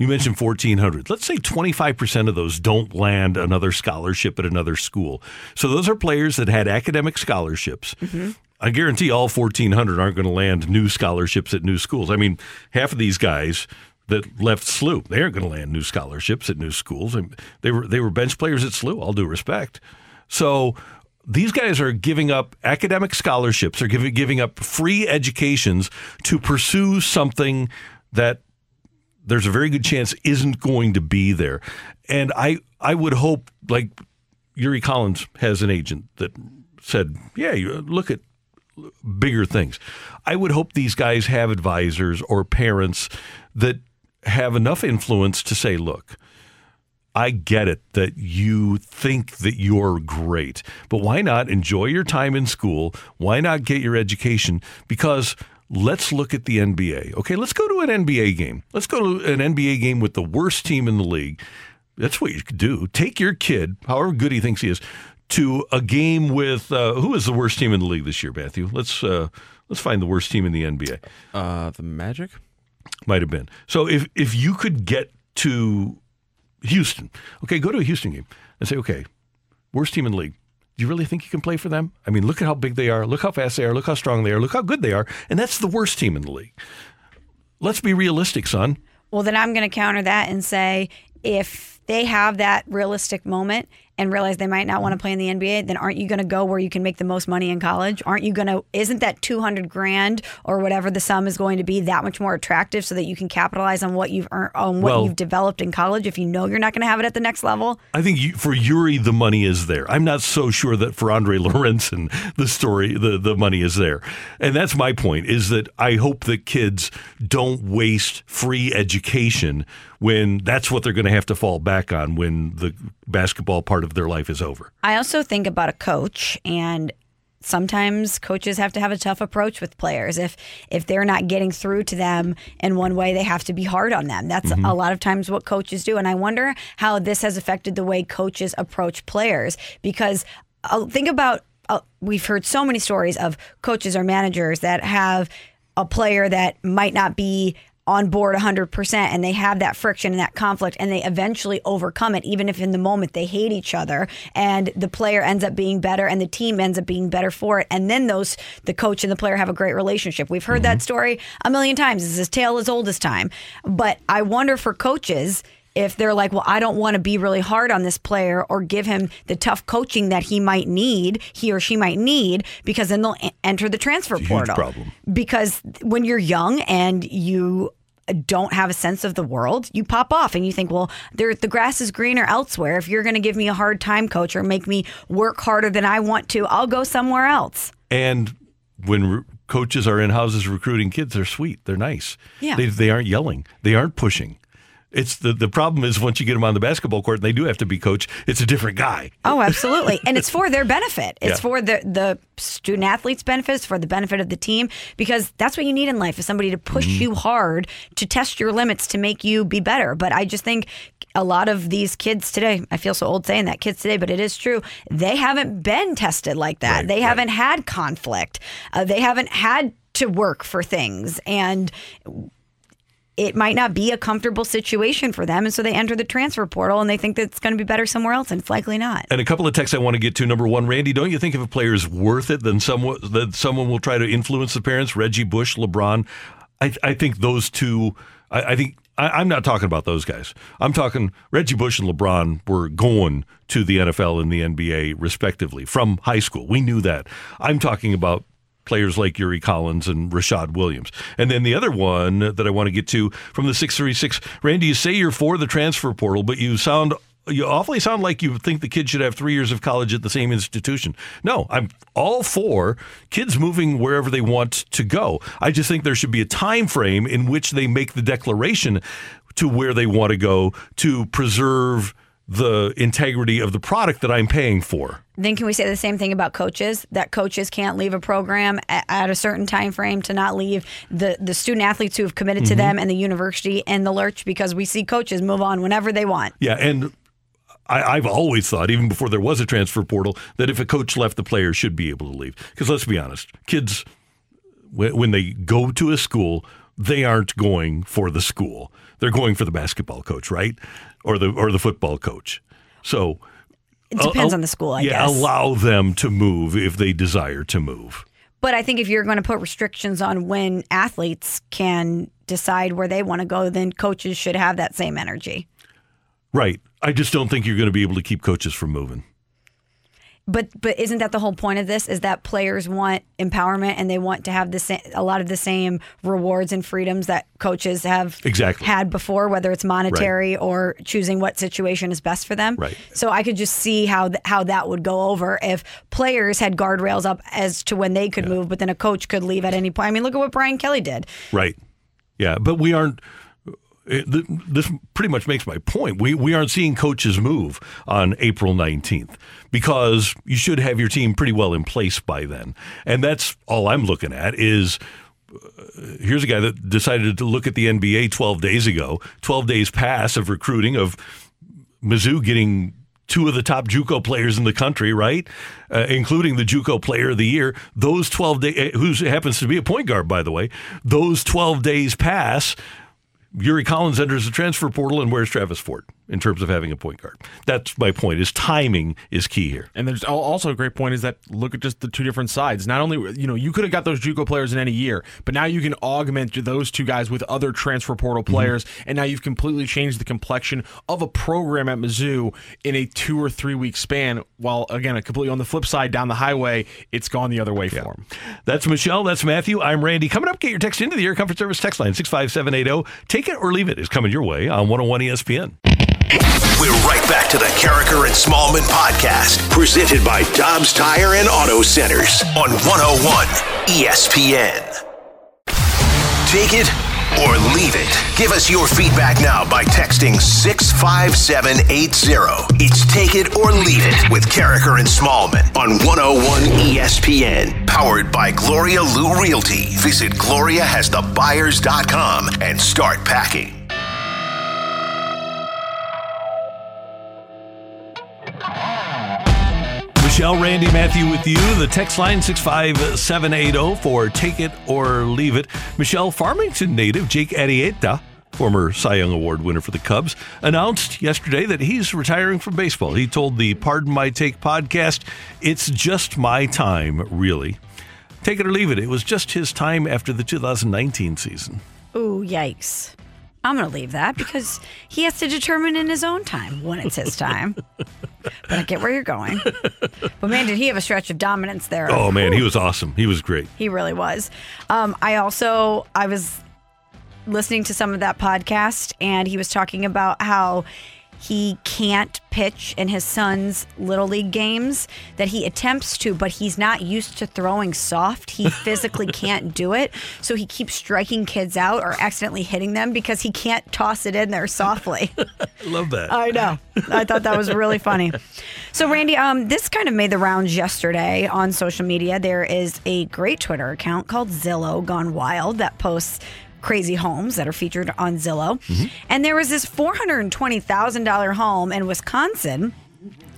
you mentioned 1,400. Let's say 25% of those don't land another scholarship at another school. So those are players that had academic scholarships. Mm-hmm. I guarantee all 1,400 aren't going to land new scholarships at new schools. I mean, half of these guys that left SLU, they aren't going to land new scholarships at new schools. And they were they were bench players at SLU. All due respect. So these guys are giving up academic scholarships, are giving giving up free educations to pursue something that there's a very good chance isn't going to be there. And I I would hope like Yuri Collins has an agent that said, "Yeah, look at bigger things." I would hope these guys have advisors or parents that have enough influence to say, "Look, I get it that you think that you're great, but why not enjoy your time in school? Why not get your education? Because let's look at the NBA. Okay, let's go to an NBA game. Let's go to an NBA game with the worst team in the league. That's what you could do. Take your kid, however good he thinks he is, to a game with uh, who is the worst team in the league this year, Matthew? Let's uh, let's find the worst team in the NBA. Uh, the Magic. Might have been. So if if you could get to Houston, okay, go to a Houston game and say, okay, worst team in the league. Do you really think you can play for them? I mean, look at how big they are. Look how fast they are. Look how strong they are. Look how good they are. And that's the worst team in the league. Let's be realistic, son. Well, then I'm going to counter that and say if they have that realistic moment and realize they might not want to mm-hmm. play in the NBA, then aren't you going to go where you can make the most money in college? Aren't you going to, isn't that 200 grand or whatever the sum is going to be that much more attractive so that you can capitalize on what you've earned, on what Well- you've developed in college if you know you're not going to have it at the next level? I think you, for Yuri, the money is there. I'm not so sure that for Andre Lorenzen, the story, the, the money is there. And that's my point is that I hope that kids don't waste free education when that's what they're going to have to fall back on when the basketball part of their life is over. I also think about a coach and sometimes coaches have to have a tough approach with players. If if they're not getting through to them in one way they have to be hard on them. That's a lot of times what coaches do and i wonder how this has affected the way coaches approach players because uh, think about uh, we've heard so many stories of coaches or managers that have a player that might not be on board 100% and they have that friction and that conflict and they eventually overcome it even if in the moment they hate each other and the player ends up being better and the team ends up being better for it and then those the coach and the player have a great relationship we've heard that mm-hmm. story a million times it's as tale as old as time but i wonder for coaches if they're like, well, I don't want to be really hard on this player or give him the tough coaching that he might need, he or she might need, because then they'll enter the transfer It's a huge portal. problem. Because when you're young and you don't have a sense of the world, you pop off and you think, well, there the grass is greener elsewhere. If you're going to give me a hard time, coach, or make me work harder than I want to, I'll go somewhere else. And when re- coaches are in houses recruiting kids, they're sweet, they're nice. Yeah. They, they aren't yelling, they aren't pushing. It's the, the problem is once you get them on the basketball court and they do have to be coached, it's a different guy. Oh, absolutely. and it's for their benefit. It's Yeah. for the the student athletes' benefit, it's for the benefit of the team because that's what you need in life is somebody to push Mm-hmm. you hard, to test your limits, to make you be better. But I just think a lot of these kids today, I feel so old saying that kids today, but it is true. They haven't been tested like that. Right, they right. haven't had conflict. Uh, they haven't had to work for things and it might not be a comfortable situation for them. And so they enter the transfer portal and they think that it's going to be better somewhere else. And it's likely not. And a couple of texts I want to get to. Number one, Randy, don't you think if a player is worth it, then someone that someone will try to influence the parents? Reggie Bush, LeBron. I, I think those two. I, I think I, am not talking about those guys. I'm talking Reggie Bush and LeBron were going to the NFL and the NBA respectively from high school. We knew that. I'm talking about players like Yuri Collins and Rashad Williams. And then the other one that I want to get to from the 636, Randy, you say you're for the transfer portal, but you sound you awfully sound like you think the kid should have three years of college at the same institution. No, I'm all for kids moving wherever they want to go. I just think there should be a time frame in which they make the declaration to where they want to go to preserve the integrity of the product that I'm paying for. Then can we say the same thing about coaches? That coaches can't leave a program at, a certain time frame to not leave the the student athletes who have committed mm-hmm. to them and the university in the lurch because we see coaches move on whenever they want. Yeah, and I, have always thought, even before there was a transfer portal, that if a coach left, the player should be able to leave. Because let's be honest, kids, when they go to a school, they aren't going for the school. They're going for the basketball coach, right, or the or the football coach. So it depends on the school. I yeah, guess. allow them to move if they desire to move. But I think if you're going to put restrictions on when athletes can decide where they want to go, then coaches should have that same energy. Right. I just don't think you're going to be able to keep coaches from moving. But but isn't that the whole point of this? Is that players want empowerment and they want to have the same, a lot of the same rewards and freedoms that coaches have exactly. had before, whether it's monetary right. or choosing what situation is best for them. Right. So I could just see how th- how that would go over if players had guardrails up as to when they could yeah. move, but then a coach could leave at any point. I mean, look at what Brian Kelly did. Right. Yeah, but we aren't this pretty much makes my point. We we aren't seeing coaches move on April 19th because you should have your team pretty well in place by then. And that's all I'm looking at is uh, here's a guy that decided to look at the NBA 12 days ago. 12 days pass of recruiting of Mizzou getting two of the top JUCO players in the country, right? Uh, including the JUCO Player of the Year. Those 12 days, who happens to be a point guard, by the way. Those 12 days pass. Yuri Collins enters the transfer portal, and where's Travis Ford in terms of having a point guard? That's my point. Is timing is key here. And there's also a great point is that look at just the two different sides. Not only you know you could have got those JUCO players in any year, but now you can augment those two guys with other transfer portal mm-hmm. players, mm-hmm. and now you've completely changed the complexion of a program at Mizzou in a two or three week span. While again, completely on the flip side down the highway, it's gone the other way yeah. for them. That's Michelle. That's Matthew. I'm Randy. Coming up, get your text into the Air Comfort Service text line six five seven eight zero. Take it or leave it is coming your way on 101 ESPN. We're right back to the Karraker and Smallman podcast, presented by Dobbs Tire and Auto Centers on 101 ESPN. Take it or leave it. Give us your feedback now by texting 65780. It's Take It or Leave It with Karraker and Smallman on 101 ESPN. Powered by Gloria Lou Realty. Visit GloriaHasTheBuyers.com and start packing. Michelle, Randy, Matthew with you. The text line 65780 for Take It or Leave It. Michelle, Farmington native Jake Arrieta, former Cy Young Award winner for the Cubs, announced yesterday that he's retiring from baseball. He told the Pardon My Take podcast, It's just my time, really. Take it or leave it. It was just his time after the 2019 season. Ooh, yikes. I'm going to leave that because he has to determine in his own time when it's his time. but I get where you're going. But man, did he have a stretch of dominance there? Oh man, he was awesome. He was great. He really was. Um, I also I was listening to some of that podcast, and he was talking about how he can't pitch in his son's little league games that he attempts to but he's not used to throwing soft. He physically can't do it. So he keeps striking kids out or accidentally hitting them because he can't toss it in there softly. Love that. I know. I thought that was really funny. So randy um, this kind of made the rounds yesterday on social media. There is a great twitter account called zillow gone wild that posts crazy homes that are featured on Zillow. Mm-hmm. And there was this $420,000 home in Wisconsin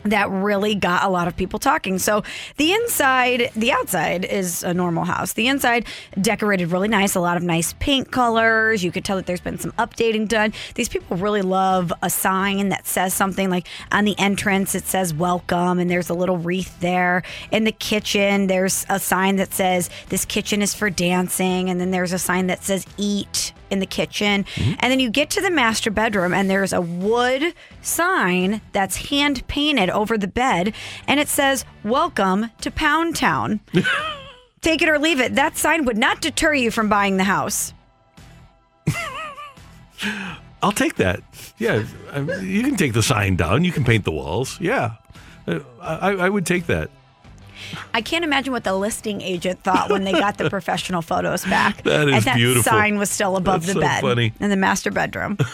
that really got a lot of people talking. So the inside, the outside is a normal house. The inside decorated really nice, a lot of nice paint colors. You could tell that there's been some updating done. These people really love a sign that says something like on the entrance it says welcome and there's a little wreath there. In the kitchen there's a sign that says this kitchen is for dancing and then there's a sign that says eat in the kitchen. And then you get to the master bedroom, and there's a wood sign that's hand painted over the bed, and it says, Welcome to Pound Town. Take it or leave it. That sign would not deter you from buying the house. I'll take that. Yeah, I you can take the sign down. You can paint the walls. Yeah, Uh, I, I would take that. I can't imagine what the listing agent thought when they got the professional photos back. That is and that beautiful. sign was still above That's the so bed funny. in the master bedroom.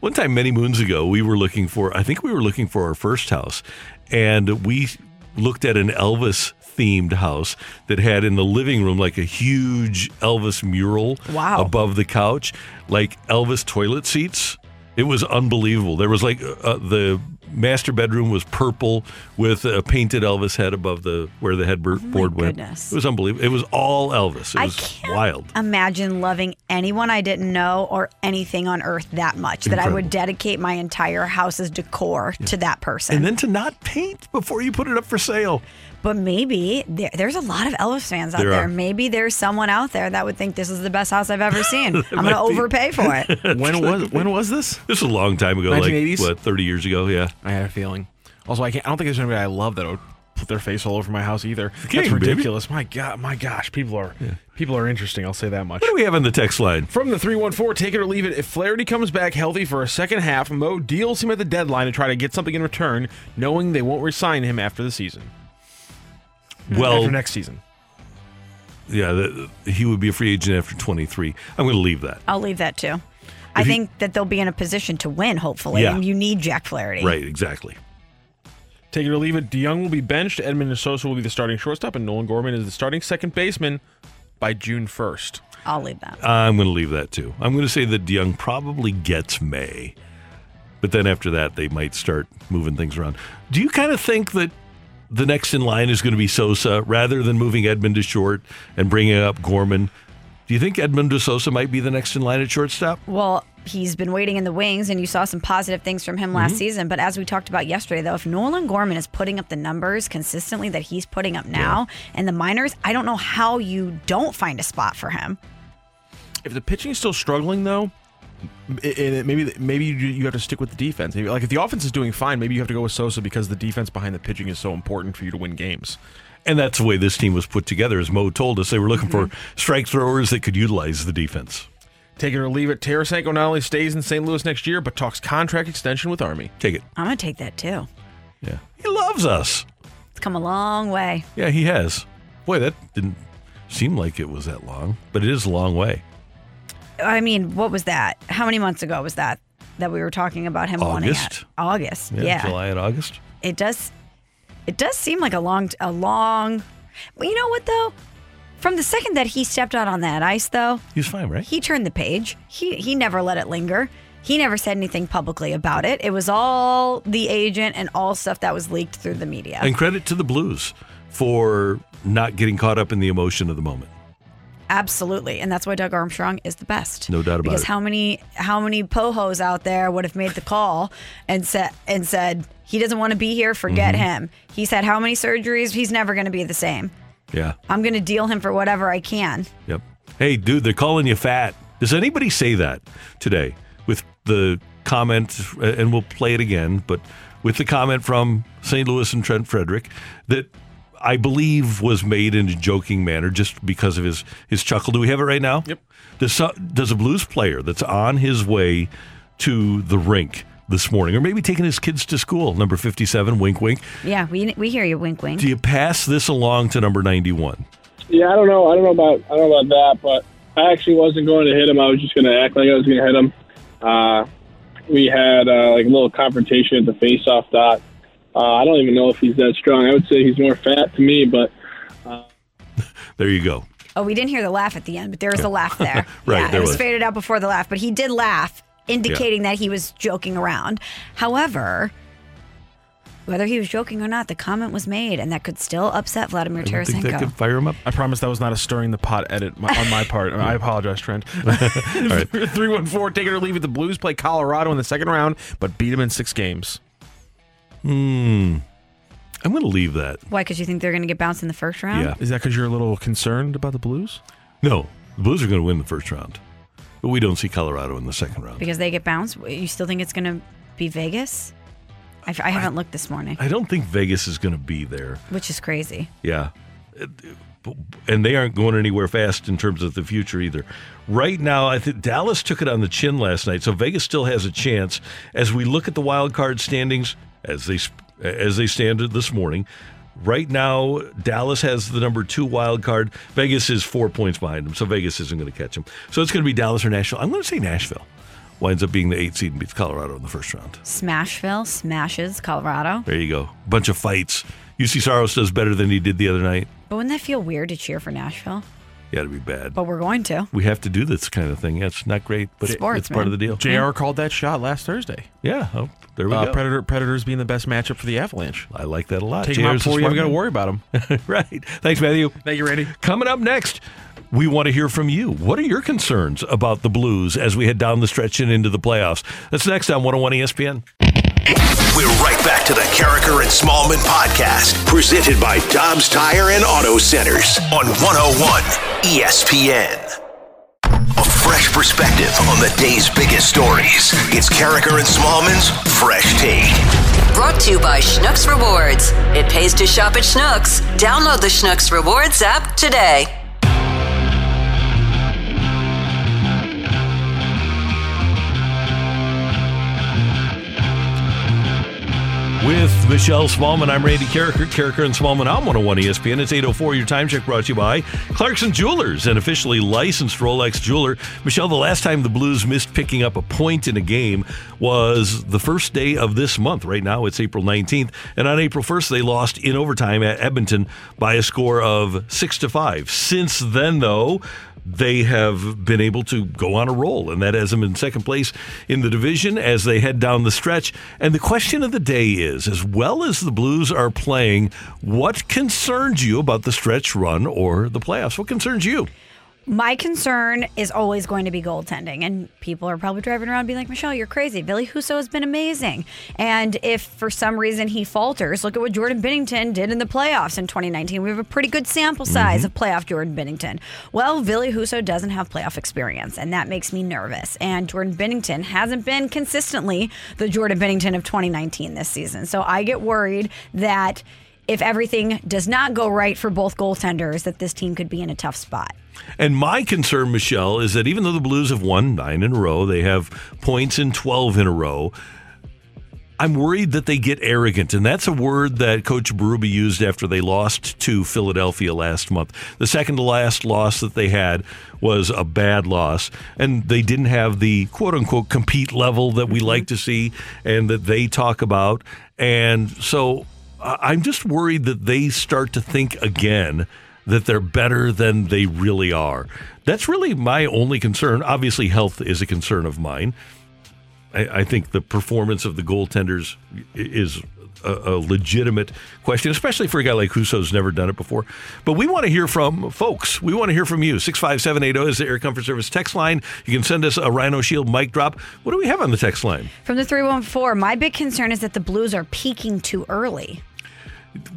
One time, many moons ago, we were looking for, I think we were looking for our first house, and we looked at an Elvis themed house that had in the living room like a huge Elvis mural Wow. above the couch, like Elvis toilet seats. It was unbelievable. There was like uh, the master bedroom was purple with a painted Elvis head above the where the headboard oh went. goodness. It was unbelievable. It was all Elvis. It I was can't wild. imagine loving anyone I didn't know or anything on earth that much that I would dedicate my entire house's decor to that person. And then to not paint before you put it up for sale. but maybe there, there's a lot of Elvis fans out There there. Maybe there's someone out there that would think this is the best house I've ever seen. I'm going to overpay for it. when was when was this? This was a long time ago, 1980s? like what, thirty years ago? Yeah. I had a feeling. Also, I can't. I don't think there's anybody I love that would put their face all over my house either. King, That's baby. ridiculous. My God, my gosh, people are people are interesting. I'll say that much. What do we have on the text line? From the 314, take it or leave it. If Flaherty comes back healthy for a second half, Mo deals him at the deadline to try to get something in return, knowing they won't resign him after the season. Mm. Well, after next season. yeah, the, he would be a free agent after twenty three. I'm going to leave that. I'll leave that too. I If he- think that they'll be in a position to win, hopefully. Yeah. And you need Jack Flaherty. Right, exactly. Take it or leave it. DeJong will be benched. Edmundo Sosa will be the starting shortstop, and Nolan Gorman is the starting second baseman by June 1st. I'll leave that. I'm going to leave that too. I'm going to say that DeJong probably gets May, but then after that they might start moving things around. Do you kind of think that the next in line is going to be Sosa rather than moving Edman to short and bringing up Gorman? Do you think Edmundo Sosa might be the next in line at shortstop? Well, he's been waiting in the wings, and you saw some positive things from him last Mm-hmm. season. But as we talked about yesterday, though, if Nolan Gorman is putting up the numbers consistently that he's putting up now in the minors, I don't know how you don't find a spot for him. If the pitching is still struggling, though, it, it, maybe maybe you, you have to stick with the defense. Like if the offense is doing fine, maybe you have to go with Sosa because the defense behind the pitching is so important for you to win games. And that's the way this team was put together. As Mo told us, they were looking Mm-hmm. for strike throwers that could utilize the defense. Take it or leave it. Tarasenko not only stays in St. Louis next year, but talks contract extension with Army. Take it. I'm going to take that too. Yeah. He loves us. It's come a long way. Yeah, he has. Boy, that didn't seem like it was that long, but it is a long way. I mean, what was that? How many months ago was that that we were talking about him wanting August. it? August. Yeah. July and August. It does it does seem like a long a long Well, you know what though? From the second that he stepped out on that ice though, he was fine, right? he turned the page. He he never let it linger. He never said anything publicly about it. It was all the agent and all stuff that was leaked through the media. And credit to the Blues for not getting caught up in the emotion of the moment. Absolutely, and that's why Doug Armstrong is the best. No doubt about because it. Because how many how many pohos out there would have made the call and said and said he doesn't want to be here, forget Mm-hmm. him. He's had how many surgeries? He's never going to be the same. Yeah. I'm going to deal him for whatever I can. Yep. Hey, dude, they're calling you fat. Does anybody say that today with the comment, uh, and we'll play it again, but with the comment from St. Louis and Trent Frederic that I believe was made in a joking manner just because of his, his chuckle. Do we have it right now? Yep. Does, does a blues player that's on his way to the rink this morning, or maybe taking his kids to school, number 57, wink, wink, Yeah, we we hear you, wink, wink. do you pass this along to number 91? Yeah, I don't know. I don't know about I don't know about that, but I actually wasn't going to hit him. I was just going to act like I was going to hit him. Uh, we had uh, like a little confrontation at the face-off dot. Uh, I don't even know if he's that strong. I would say he's more fat to me, but There you go. Oh, we didn't hear the laugh at the end, but there was a laugh there. Right, yeah, there it was, was. faded out before the laugh, but he did laugh, indicating that he was joking around. However, whether he was joking or not, the comment was made, and that could still upset Vladimir I don't think that Tarasenko. could fire him up. I promise that was not a stirring the pot edit on my part. I apologize, Trent. right. 314, take it or leave it. The Blues play Colorado in the second round, but beat them in six games. Hmm. I'm going to leave that. Why? Because you think they're going to get bounced in the first round? Yeah. Is that because you're a little concerned about the Blues? No, the Blues are going to win the first round, but we don't see Colorado in the second round. Because they get bounced. You still think it's going to be Vegas? I, I haven't looked this morning, I don't think Vegas is going to be there. which is crazy. Yeah. And they aren't going anywhere fast in terms of the future either. Right now, I think Dallas took it on the chin last night, so Vegas still has a chance. As we look at the wild card standings, as they as they stand this morning, right now Dallas has the number two wild card. Vegas is four points behind them, so Vegas isn't going to catch them. So it's going to be Dallas or Nashville. I'm going to say Nashville winds up being the eight seed and beats Colorado in the first round. Smashville smashes Colorado. There you go. Bunch of fights. Juuse Saros does better than he did the other night. But wouldn't that feel weird to cheer for Nashville? Yeah, it'd be bad. But we're going to. We have to do this kind of thing. Yeah, it's not great, but it- Sports, it's part of the deal. JR called that shot last Thursday. Yeah, oh, there we Uh, go. Predator Predators being the best matchup for the Avalanche. I like that a lot. Take them out JR's a before you even smart got to worry about them. right. Thanks, Matthew. Thank you, Randy. Coming up next, we want to hear from you. What are your concerns about the Blues as we head down the stretch and into the playoffs? That's next on 101 ESPN. We're right back to the Karraker and Smallman podcast, presented by Dobbs Tire and Auto Centers on 101 ESPN. A fresh perspective on the day's biggest stories. It's Karraker and Smallman's Fresh Take. Brought to you by Schnucks Rewards. It pays to shop at Schnucks. Download the Schnucks Rewards app today. With Michelle Smallman, I'm Randy Karraker, Karraker and Smallman on 101 ESPN. It's 804. Your time check brought to you by Clarkson Jewelers, an officially licensed Rolex jeweler. Michelle, the last time the Blues missed picking up a point in a game was the first day of this month. Right now, it's April 19th, and on April 1st, they lost in overtime at Edmonton by a score of six to five. Since then, though, they have been able to go on a roll, and that has them in second place in the division as they head down the stretch. And the question of the day is as well as the Blues are playing, what concerns you about the stretch run or the playoffs? What concerns you? My concern is always going to be goaltending, and people are probably driving around being like, "Michelle, you're crazy." Ville Husso has been amazing, and if for some reason he falters, look at what Jordan Binnington did in the playoffs in 2019. We have a pretty good sample size mm-hmm. of playoff Jordan Binnington. Well, Ville Husso doesn't have playoff experience, and that makes me nervous. And Jordan Binnington hasn't been consistently the Jordan Binnington of 2019 this season, so I get worried that if everything does not go right for both goaltenders, that this team could be in a tough spot. And my concern, Michelle, is that even though the Blues have won nine in a row, they have points in 12 in a row. I'm worried that they get arrogant, and that's a word that Coach Berube used after they lost to Philadelphia last month. The second to last loss that they had was a bad loss, and they didn't have the quote unquote compete level that we mm-hmm. like to see and that they talk about. And so I'm just worried that they start to think again that they're better than they really are. That's really my only concern. Obviously, health is a concern of mine. I, I think the performance of the goaltenders is a, legitimate question, especially for a guy like Husso's never done it before. But we want to hear from folks. We want to hear from you. 65780 is the Air Comfort Service text line. You can send us a Rhino Shield mic drop. What do we have on the text line? From the 314, my big concern is that the Blues are peaking too early.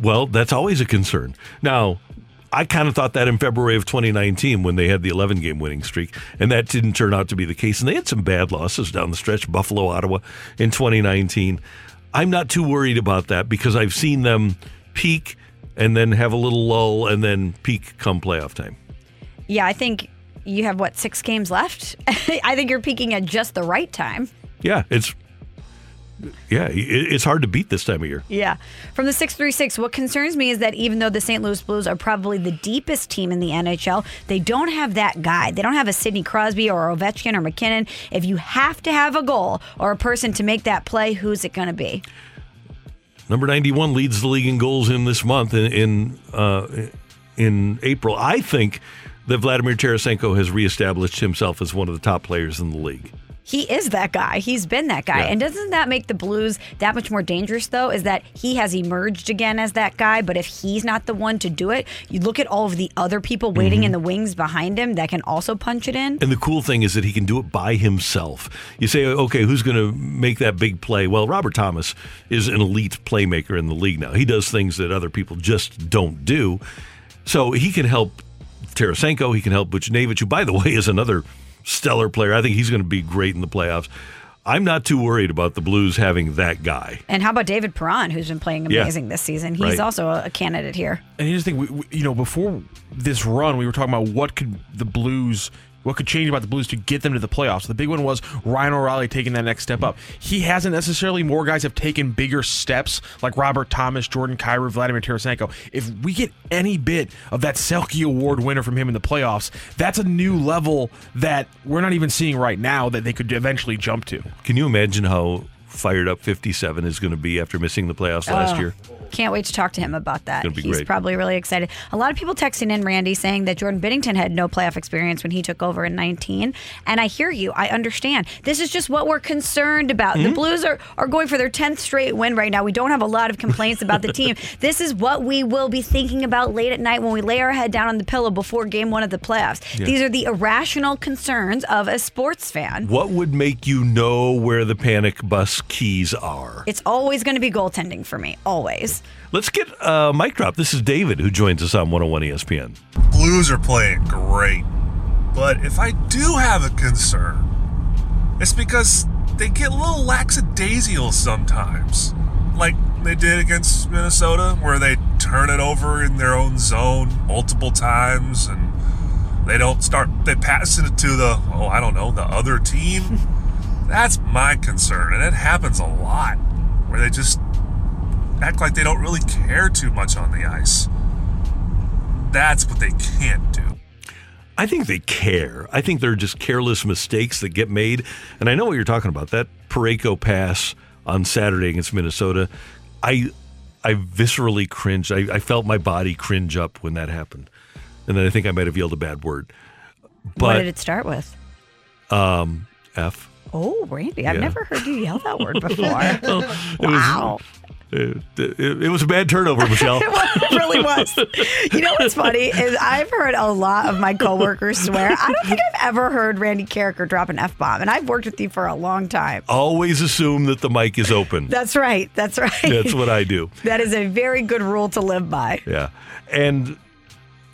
Well, that's always a concern. Now, I kind of thought that in February of 2019 when they had the 11 game winning streak, and that didn't turn out to be the case. And they had some bad losses down the stretch Buffalo, Ottawa in 2019. I'm not too worried about that because I've seen them peak and then have a little lull and then peak come playoff time. Yeah, I think you have what, six games left? I think you're peaking at just the right time. Yeah, it's. Yeah, it's hard to beat this time of year. Yeah. From the 636, what concerns me is that even though the St. Louis Blues are probably the deepest team in the NHL, they don't have that guy. They don't have a Sidney Crosby or Ovechkin or MacKinnon. If you have to have a goal or a person to make that play, who's it going to be? Number 91 leads the league in goals in this month in in, uh, in April. I think that Vladimir Tarasenko has reestablished himself as one of the top players in the league. He is that guy. He's been that guy. Yeah. And doesn't that make the Blues that much more dangerous, though? Is that he has emerged again as that guy, but if he's not the one to do it, you look at all of the other people waiting Mm-hmm. in the wings behind him that can also punch it in. And the cool thing is that he can do it by himself. You say, okay, who's going to make that big play? Well, Robert Thomas is an elite playmaker in the league now. He does things that other people just don't do. So he can help Tarasenko. He can help Buchnevich, who, by the way, is another stellar player. I think he's going to be great in the playoffs. I'm not too worried about the Blues having that guy. And how about David Perron, who's been playing Yeah. amazing this season? He's Right. also a, a candidate here. And here's the thing, we, we, you know, before this run, we were talking about what could the Blues, what could change about the Blues to get them to the playoffs. The big one was Ryan O'Reilly taking that next step up. He hasn't necessarily. More guys have taken bigger steps, like Robert Thomas, Jordan Kyrou, Vladimir Tarasenko. If we get any bit of that Selke Award winner from him in the playoffs, that's a new level that we're not even seeing right now that they could eventually jump to. Can you imagine how fired up 57 is going to be after missing the playoffs last Oh, year? Can't wait to talk to him about that. He's great. probably really excited. A lot of people texting in, Randy, saying that Jordan Binnington had no playoff experience when he took over in 19. And I hear you. I understand. This is just what we're concerned about. Mm-hmm. The Blues are, are going for their 10th straight win right now. We don't have a lot of complaints about the team. This is what we will be thinking about late at night when we lay our head down on the pillow before game one of the playoffs. These are the irrational concerns of a sports fan. What would make you know where the panic bus keys are? It's always going to be goaltending for me. Always. Let's get uh, mic drop. This is David who joins us on 101 ESPN. Blues are playing great. But if I do have a concern, it's because they get a little lackadaisical sometimes. Like they did against Minnesota, where they turn it over in their own zone multiple times and they don't start, they pass it to the, oh, I don't know, the other team. That's my concern. And it happens a lot where they just act like they don't really care too much on the ice. That's what they can't do. I think they care. I think they're just careless mistakes that get made. And I know what you're talking about. That Parayko pass on Saturday against Minnesota, I I viscerally cringed. I, I felt my body cringe up when that happened. And then I think I might have yelled a bad word. But, what did it start with? um, F. Oh, Randy, I've Yeah. never heard you yell that word before. It was- wow. Uh, it, it- it was a bad turnover, Michelle. it really was. You know what's funny is I've heard a lot of my coworkers swear. I don't think I've ever heard Randy Karraker drop an F bomb, and I've worked with you for a long time. Always assume that the mic is open. That's right. That's right. That's what I do. That is a very good rule to live by. Yeah. And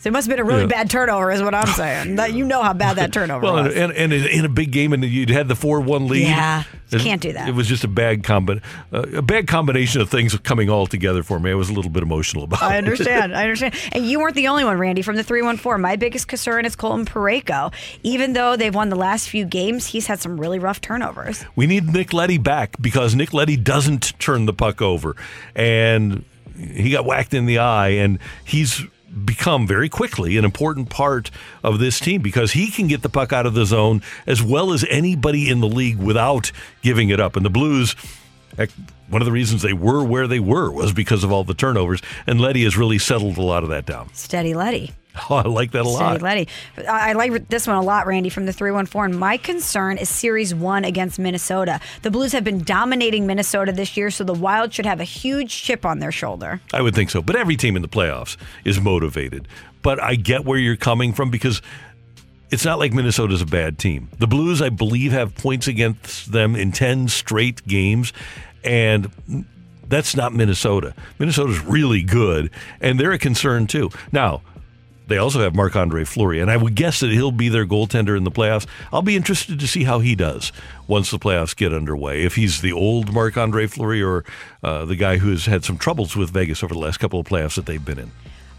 So it must have been a really Yeah. bad turnover, is what I'm saying. That you know how bad that turnover well, was. and, and in a big game, and you'd had the four-one lead. Yeah, you can't do that. It was just a bad combi- uh, a bad combination of things coming all together for me. I was a little bit emotional about it. I understand. I understand. And you weren't the only one, Randy, from the 314. My biggest concern is Colton Parayko. Even though they've won the last few games, he's had some really rough turnovers. We need Nick Leddy back because Nick Leddy doesn't turn the puck over, and he got whacked in the eye, and he's become very quickly an important part of this team because he can get the puck out of the zone as well as anybody in the league without giving it up. And the Blues. One of the reasons they were where they were was because of all the turnovers, and Leddy has really settled a lot of that down. Steady Leddy. Oh, I like that a lot. Leddy. I I like this one a lot, Randy, from the 314. And my concern is Series 1 against Minnesota. The Blues have been dominating Minnesota this year, so the Wild should have a huge chip on their shoulder. I would think so. But every team in the playoffs is motivated. But I get where you're coming from because it's not like Minnesota's a bad team. The Blues, I believe, have points against them in 10 straight games. And that's not Minnesota. Minnesota's really good, and they're a concern too. Now, they also have Marc Andre Fleury, and I would guess that he'll be their goaltender in the playoffs. I'll be interested to see how he does once the playoffs get underway. If he's the old Marc Andre Fleury or uh, the guy who has had some troubles with Vegas over the last couple of playoffs that they've been in.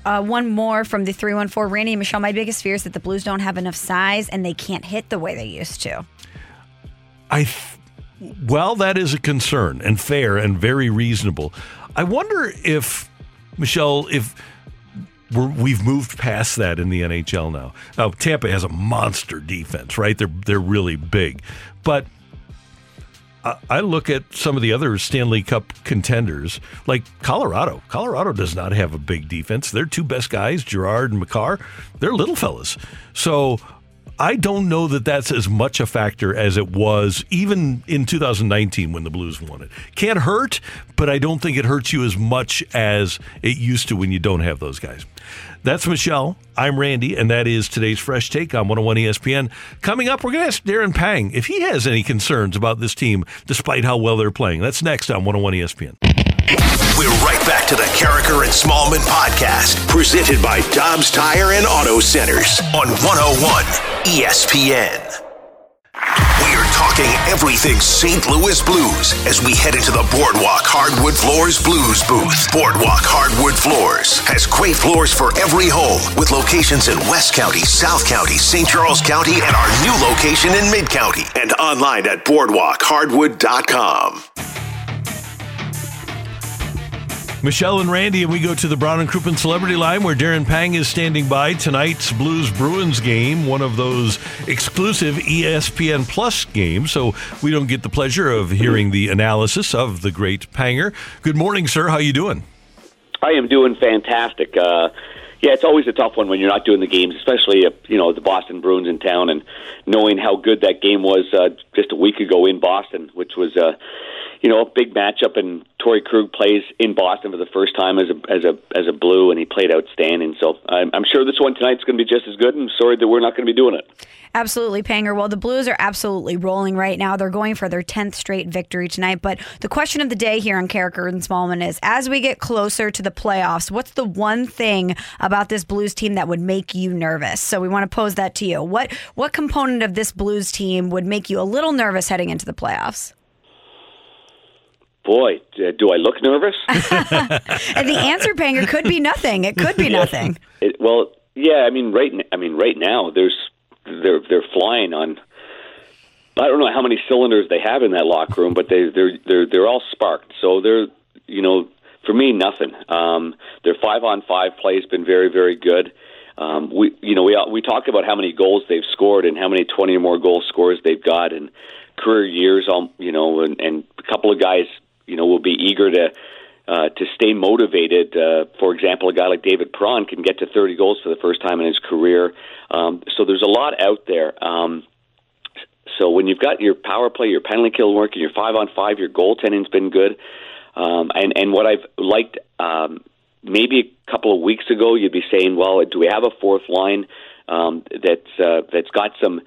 Uh, one more from the 314. Randy and Michelle, my biggest fear is that the Blues don't have enough size and they can't hit the way they used to. I, th- well, that is a concern and fair and very reasonable. I wonder if Michelle, if we're, we've moved past that in the NHL now. Now Tampa has a monster defense, right? They're they're really big, but I, I look at some of the other Stanley Cup contenders, like Colorado. Colorado does not have a big defense. Their two best guys, Girard and Makar, they're little fellas. So I don't know that that's as much a factor as it was even in 2019 when the Blues won it. Can't hurt, but I don't think it hurts you as much as it used to when you don't have those guys. That's Michelle. I'm Randy, and that is today's Fresh Take on 101 ESPN. Coming up, we're going to ask Darren Pang if he has any concerns about this team despite how well they're playing. That's next on 101 ESPN. We're right back to the Karraker and Smallman podcast, presented by Dobbs Tire and Auto Centers on 101 ESPN. Everything St. Louis Blues as we head into the Boardwalk Hardwood Floors Blues booth. Boardwalk Hardwood Floors has great floors for every home with locations in West County, South County, St. Charles County, and our new location in Mid County. And online at boardwalkhardwood.com. Michelle and Randy, and we go to the Brown and Crouppen Celebrity Line where Darren Pang is standing by tonight's Blues Bruins game, one of those exclusive ESPN Plus games. So we don't get the pleasure of hearing the analysis of the great Panger. Good morning, sir. How you doing? I am doing fantastic. Uh, yeah, it's always a tough one when you're not doing the games, especially if you know the Boston Bruins in town, and knowing how good that game was uh, just a week ago in Boston, which was uh, you know a big matchup. And Torrey Krug plays in Boston for the first time as a as a as a Blue, and he played outstanding. So I'm, I'm sure this one tonight's going to be just as good. And sorry that we're not going to be doing it. Absolutely, Panger. Well, the Blues are absolutely rolling right now. They're going for their 10th straight victory tonight. But the question of the day here on Karraker and Smallman is as we get closer to the playoffs, what's the one thing about this Blues team that would make you nervous? So we want to pose that to you. What what component of this Blues team would make you a little nervous heading into the playoffs? Boy, uh, do I look nervous? And the answer, Panger, could be nothing. It could be nothing. It, well, yeah. I mean, right. I mean, right now, there's they're they're flying on. I don't know how many cylinders they have in that locker room, but they they're they're they're all sparked. So they're you know for me nothing. Um, their five on five play has been very very good. Um, we you know we we talk about how many goals they've scored and how many twenty or more goal scores they've got and career years. Um, you know, and, and a couple of guys you know will be eager to uh, to stay motivated. Uh, for example, a guy like David Perron can get to 30 goals for the first time in his career. Um, so there's a lot out there. Um, so when you've got your power play, your penalty kill working, your five on five, your goaltending's been good. Um, and and what I've liked, um, maybe a couple of weeks ago, you'd be saying, well, do we have a fourth line um, that's uh, that's got some,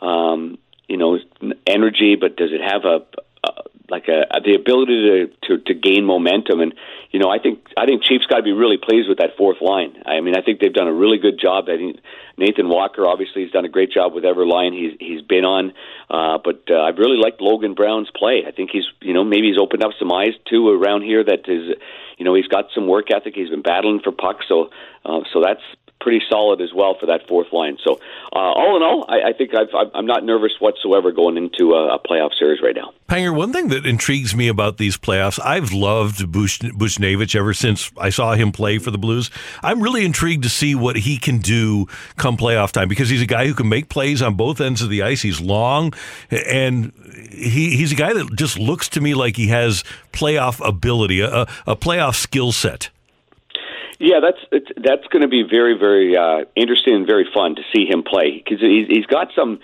um, you know, energy, but does it have a, a like a, the ability to, to to gain momentum? And you know, I think I think Chiefs got to be really pleased with that fourth line. I mean, I think they've done a really good job. I think Nathan Walker obviously has done a great job with every line he's he's been on. Uh, but uh, I've really liked Logan Brown's play. I think he's you know maybe he's opened up some eyes too around here. That is, you know, he's got some work ethic. He's been battling for pucks, so uh, so that's pretty solid as well for that fourth line. So uh, all in all, I, I think I've- I'm not nervous whatsoever going into a, a playoff series right now. Panger, one thing that intrigues me about these playoffs, I've loved Bush, Buchnevich ever since I saw him play for the Blues. I'm really intrigued to see what he can do come playoff time because he's a guy who can make plays on both ends of the ice. He's long, and he, he's a guy that just looks to me like he has playoff ability, a, a playoff skill set. Yeah, that's that's going to be very very uh, interesting and very fun to see him play because he's, he's got some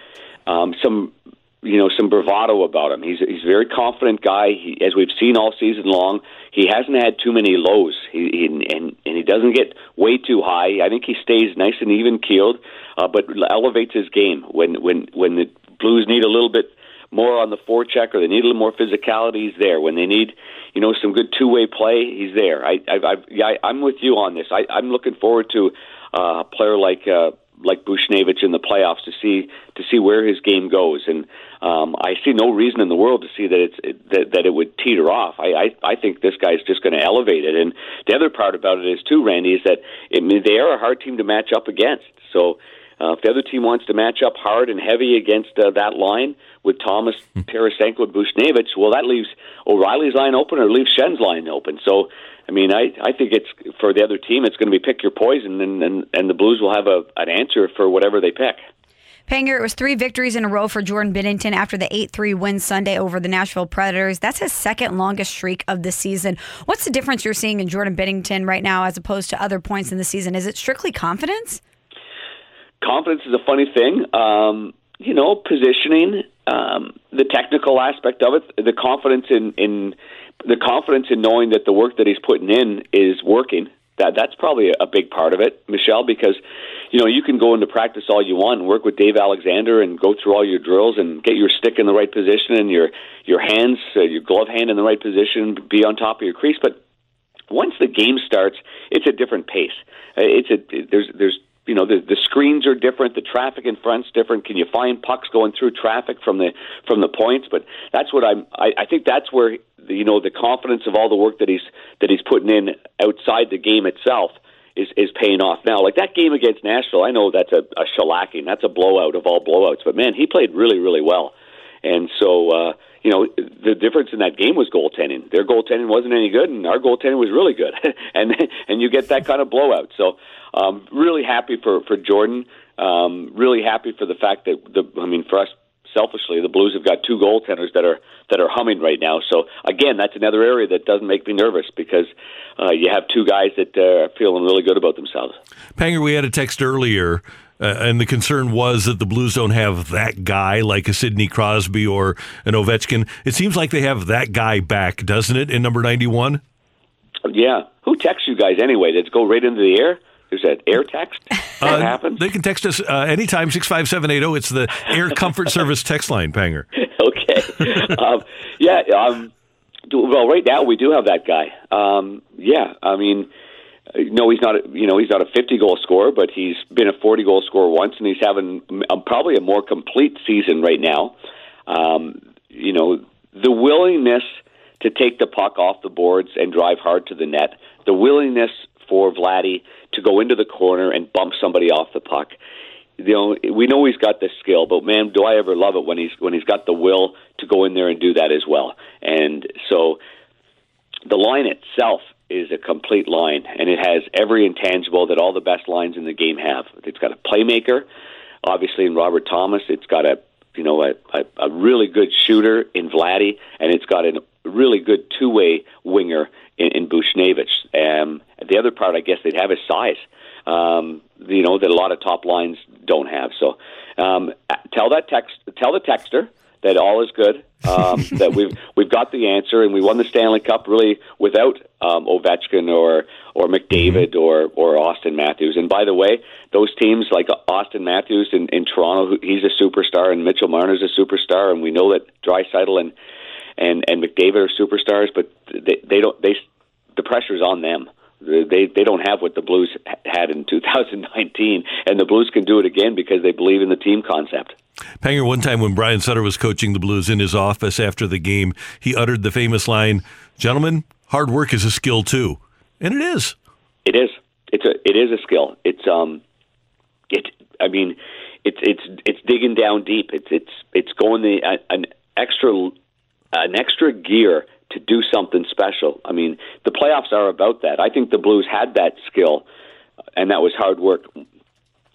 um, some you know some bravado about him. He's he's a very confident guy. He, as we've seen all season long, he hasn't had too many lows. He, he and and he doesn't get way too high. I think he stays nice and even keeled, uh, but elevates his game when when when the Blues need a little bit more on the forecheck or they need a little more physicality. He's there when they need you know some good two way play. He's there. I I, I yeah, I'm with you on this. I, I'm looking forward to uh, a player like. Uh, like Buchnevich in the playoffs to see to see where his game goes, and um, I see no reason in the world to see that it's it, that, that it would teeter off. I I, I think this guy's just going to elevate it. And the other part about it is too, Randy, is that it, they are a hard team to match up against. So uh, if the other team wants to match up hard and heavy against uh, that line with Thomas, Tarasenko, and Buchnevich, well, that leaves O'Reilly's line open or leaves Schenn's line open. So, I mean, I, I think it's for the other team, it's going to be pick your poison, and, and, and the Blues will have a, an answer for whatever they pick. Panger, it was three victories in a row for Jordan Binnington after the 8 3 win Sunday over the Nashville Predators. That's his second longest streak of the season. What's the difference you're seeing in Jordan Binnington right now as opposed to other points in the season? Is it strictly confidence? confidence is a funny thing. Um, you know, positioning, um, the technical aspect of it, the confidence in, in the confidence in knowing that the work that he's putting in is working. That that's probably a big part of it, Michelle, because you know you can go into practice all you want and work with Dave Alexander and go through all your drills and get your stick in the right position and your your hands, uh, your glove hand in the right position, be on top of your crease. But once the game starts, it's a different pace. Uh, It's a there's there's you know the the screens are different, the traffic in front's different. Can you find pucks going through traffic from the from the points? But that's what I'm. I, I think that's where the, you know the confidence of all the work that he's that he's putting in outside the game itself is is paying off now. Like that game against Nashville, I know that's a, a shellacking, that's a blowout of all blowouts. But man, he played really really well, and so. uh you know the difference in that game was goaltending. Their goaltending wasn't any good, and our goaltending was really good, and and you get that kind of blowout. So, um, really happy for for Jordan. Um, really happy for the fact that the I mean for us selfishly, the Blues have got two goaltenders that are that are humming right now. So again, that's another area that doesn't make me nervous because uh, you have two guys that uh, are feeling really good about themselves. Panger, we had a text earlier, uh, and the concern was that the Blues don't have that guy like a Sidney Crosby or an Ovechkin. It seems like they have that guy back, doesn't it, in number 91? Yeah, who texts you guys anyway? It go right into the air? Is that air text? That happened? They can text us uh, anytime, 65780. It's the Air Comfort Service text line, Panger. okay. um, yeah. Um, well, right now we do have that guy. Um, yeah. I mean, uh, no, he's not. A, you know, he's not a 50 goal scorer, but he's been a 40 goal scorer once, and he's having probably a more complete season right now. Um, you know, the willingness to take the puck off the boards and drive hard to the net, the willingness for Vladdy to go into the corner and bump somebody off the puck. You know, we know he's got the skill, but man, do I ever love it when he's when he's got the will to go in there and do that as well. And so, the line itself is a complete line, and it has every intangible that all the best lines in the game have. It's got a playmaker, obviously in Robert Thomas. It's got a you know a, a, a really good shooter in Vladdy, and it's got a really good two way winger in, in Buchnevich. Um, the other part, I guess, they'd have is size. Um, you know that a lot of top lines don't have. So um, tell that text, tell the texter that all is good. Um, that we've we've got the answer, and we won the Stanley Cup really without um, Ovechkin or or McDavid or or Austin Matthews. And by the way, those teams like Austin Matthews in, in Toronto, he's a superstar, and Mitchell Marner's a superstar, and we know that Draisaitl and and and McDavid are superstars, but they they don't they the pressure's on them. They they don't have what the Blues had in 2019, and the Blues can do it again because they believe in the team concept. Panger, one time when Brian Sutter was coaching the Blues in his office after the game, he uttered the famous line, Gentlemen, hard work is a skill too. And it is. It is. It's a. It is a skill. It's um. It. I mean, it's it's it's digging down deep. It's it's it's going the an extra an extra gear to do something special. I mean, the playoffs are about that. I think the Blues had that skill, and that was hard work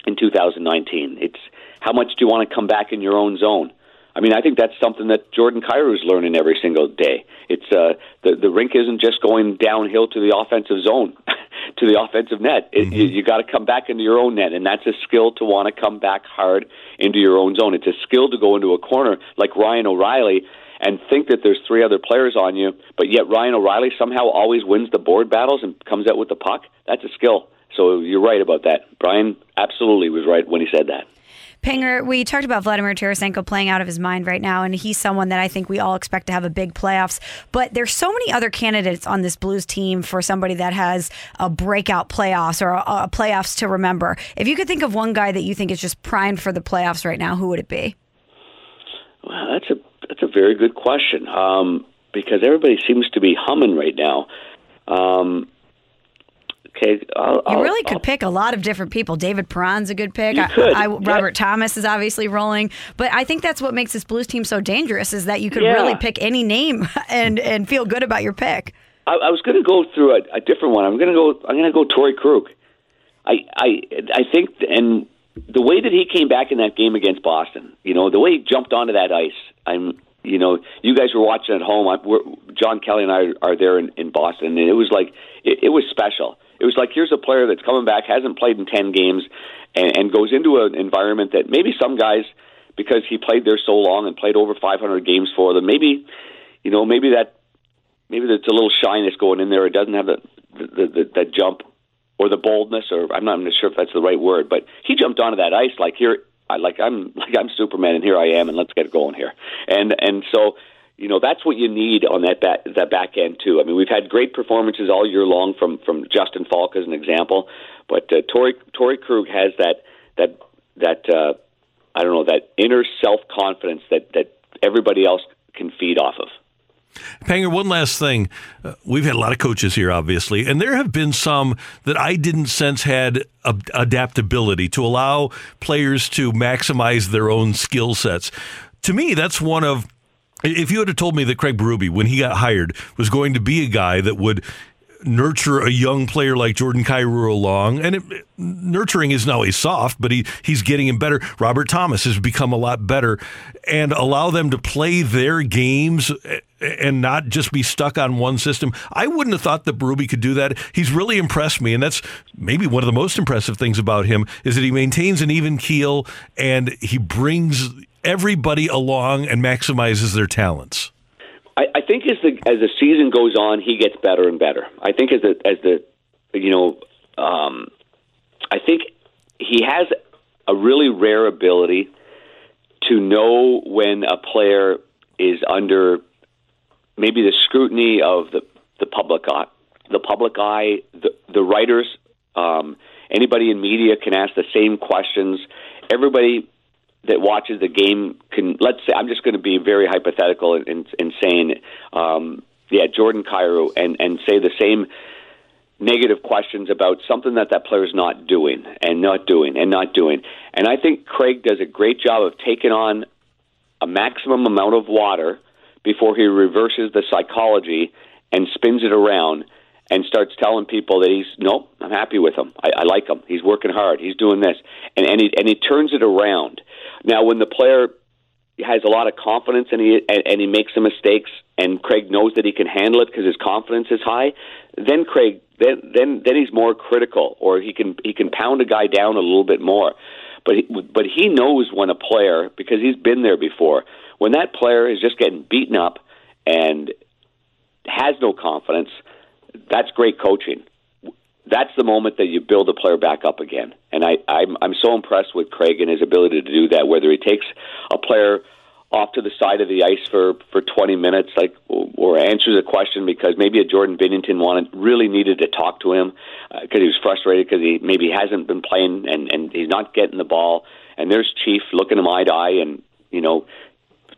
in 2019. It's how much do you want to come back in your own zone? I mean, I think that's something that Jordan Kyrou is learning every single day. It's uh, the the rink isn't just going downhill to the offensive zone, to the offensive net. It, You, you got to come back into your own net, and that's a skill to want to come back hard into your own zone. It's a skill to go into a corner like Ryan O'Reilly and think that there's three other players on you, but yet Ryan O'Reilly somehow always wins the board battles and comes out with the puck. That's a skill. So you're right about that. Brian absolutely was right when he said that. Pinger, we talked about Vladimir Tarasenko playing out of his mind right now, and he's someone that I think we all expect to have a big playoffs. But there's so many other candidates on this Blues team for somebody that has a breakout playoffs or a, a playoffs to remember. If you could think of one guy that you think is just primed for the playoffs right now, who would it be? Well, that's a that's a very good question um, because everybody seems to be humming right now. Um, okay, I'll, You I'll- really I'll- could pick a lot of different people. David Perron's a good pick. You I- could, I, yeah. Robert Thomas is obviously rolling, but I think that's what makes this Blues team so dangerous is that you could Yeah. really pick any name and and feel good about your pick. I, I was going to go through a, a different one. I'm going to go. I'm going to go Torey Krug. I I I think, and the way that he came back in that game against Boston, you know, the way he jumped onto that ice. I'm, you know, you guys were watching at home. I, we're, John Kelly and I are there in, in Boston, and it was like it, it was special. It was like here's a player that's coming back, hasn't played in ten games, and, and goes into an environment that maybe some guys, because he played there so long and played over 500 games for them, maybe, you know, maybe that maybe there's a little shyness going in there. It doesn't have the the, the, the jump or the boldness, or I'm not even sure if that's the right word. But he jumped onto that ice like here, like I'm like I'm Superman, and here I am, and let's get going here. And and so you know that's what you need on that back that back end too. I mean, we've had great performances all year long from from Justin Faulk as an example, but uh, Torey Torey Krug has that that that uh, I don't know that inner self confidence that that everybody else can feed off of. Panger, one last thing. Uh, we've had a lot of coaches here, obviously, and there have been some that I didn't sense had adaptability to allow players to maximize their own skill sets. To me, that's one of if you had told me that Craig Berube, when he got hired, was going to be a guy that would nurture a young player like Jordan Kyrou along. And it, nurturing isn't always soft, but he, he's getting him better. Robert Thomas has become a lot better and allow them to play their games and not just be stuck on one system. I wouldn't have thought that Berube could do that. He's really impressed me, and that's maybe one of the most impressive things about him is that he maintains an even keel and he brings everybody along and maximizes their talents. I, I think as the as the season goes on, he gets better and better. I think as the as the you know, um, I think he has a really rare ability to know when a player is under maybe the scrutiny of the the public eye, the public eye, the the writers, um, anybody in media can ask the same questions. Everybody that watches the game can let's say I'm just going to be very hypothetical and, in, in saying, um, yeah, Jordan Kyrou, and and say the same negative questions about something that that player is not doing and not doing and not doing. And I think Craig does a great job of taking on a maximum amount of water before he reverses the psychology and spins it around and starts telling people that he's nope, I'm happy with him. I, I like him. He's working hard. He's doing this, and and he and he turns it around. Now, when the player has a lot of confidence and he and, and he makes some mistakes, and Craig knows that he can handle it because his confidence is high, then Craig then then then he's more critical, or he can he can pound a guy down a little bit more. But he, but he knows when a player because he's been there before. When that player is just getting beaten up and has no confidence, that's great coaching that's the moment that you build a player back up again. And I, I'm, I'm so impressed with Craig and his ability to do that. Whether he takes a player off to the side of the ice for for 20 minutes, like or answers a question because maybe a Jordan Binnington wanted really needed to talk to him because uh, he was frustrated because he maybe hasn't been playing and and he's not getting the ball. And there's Chief looking him eye to eye and you know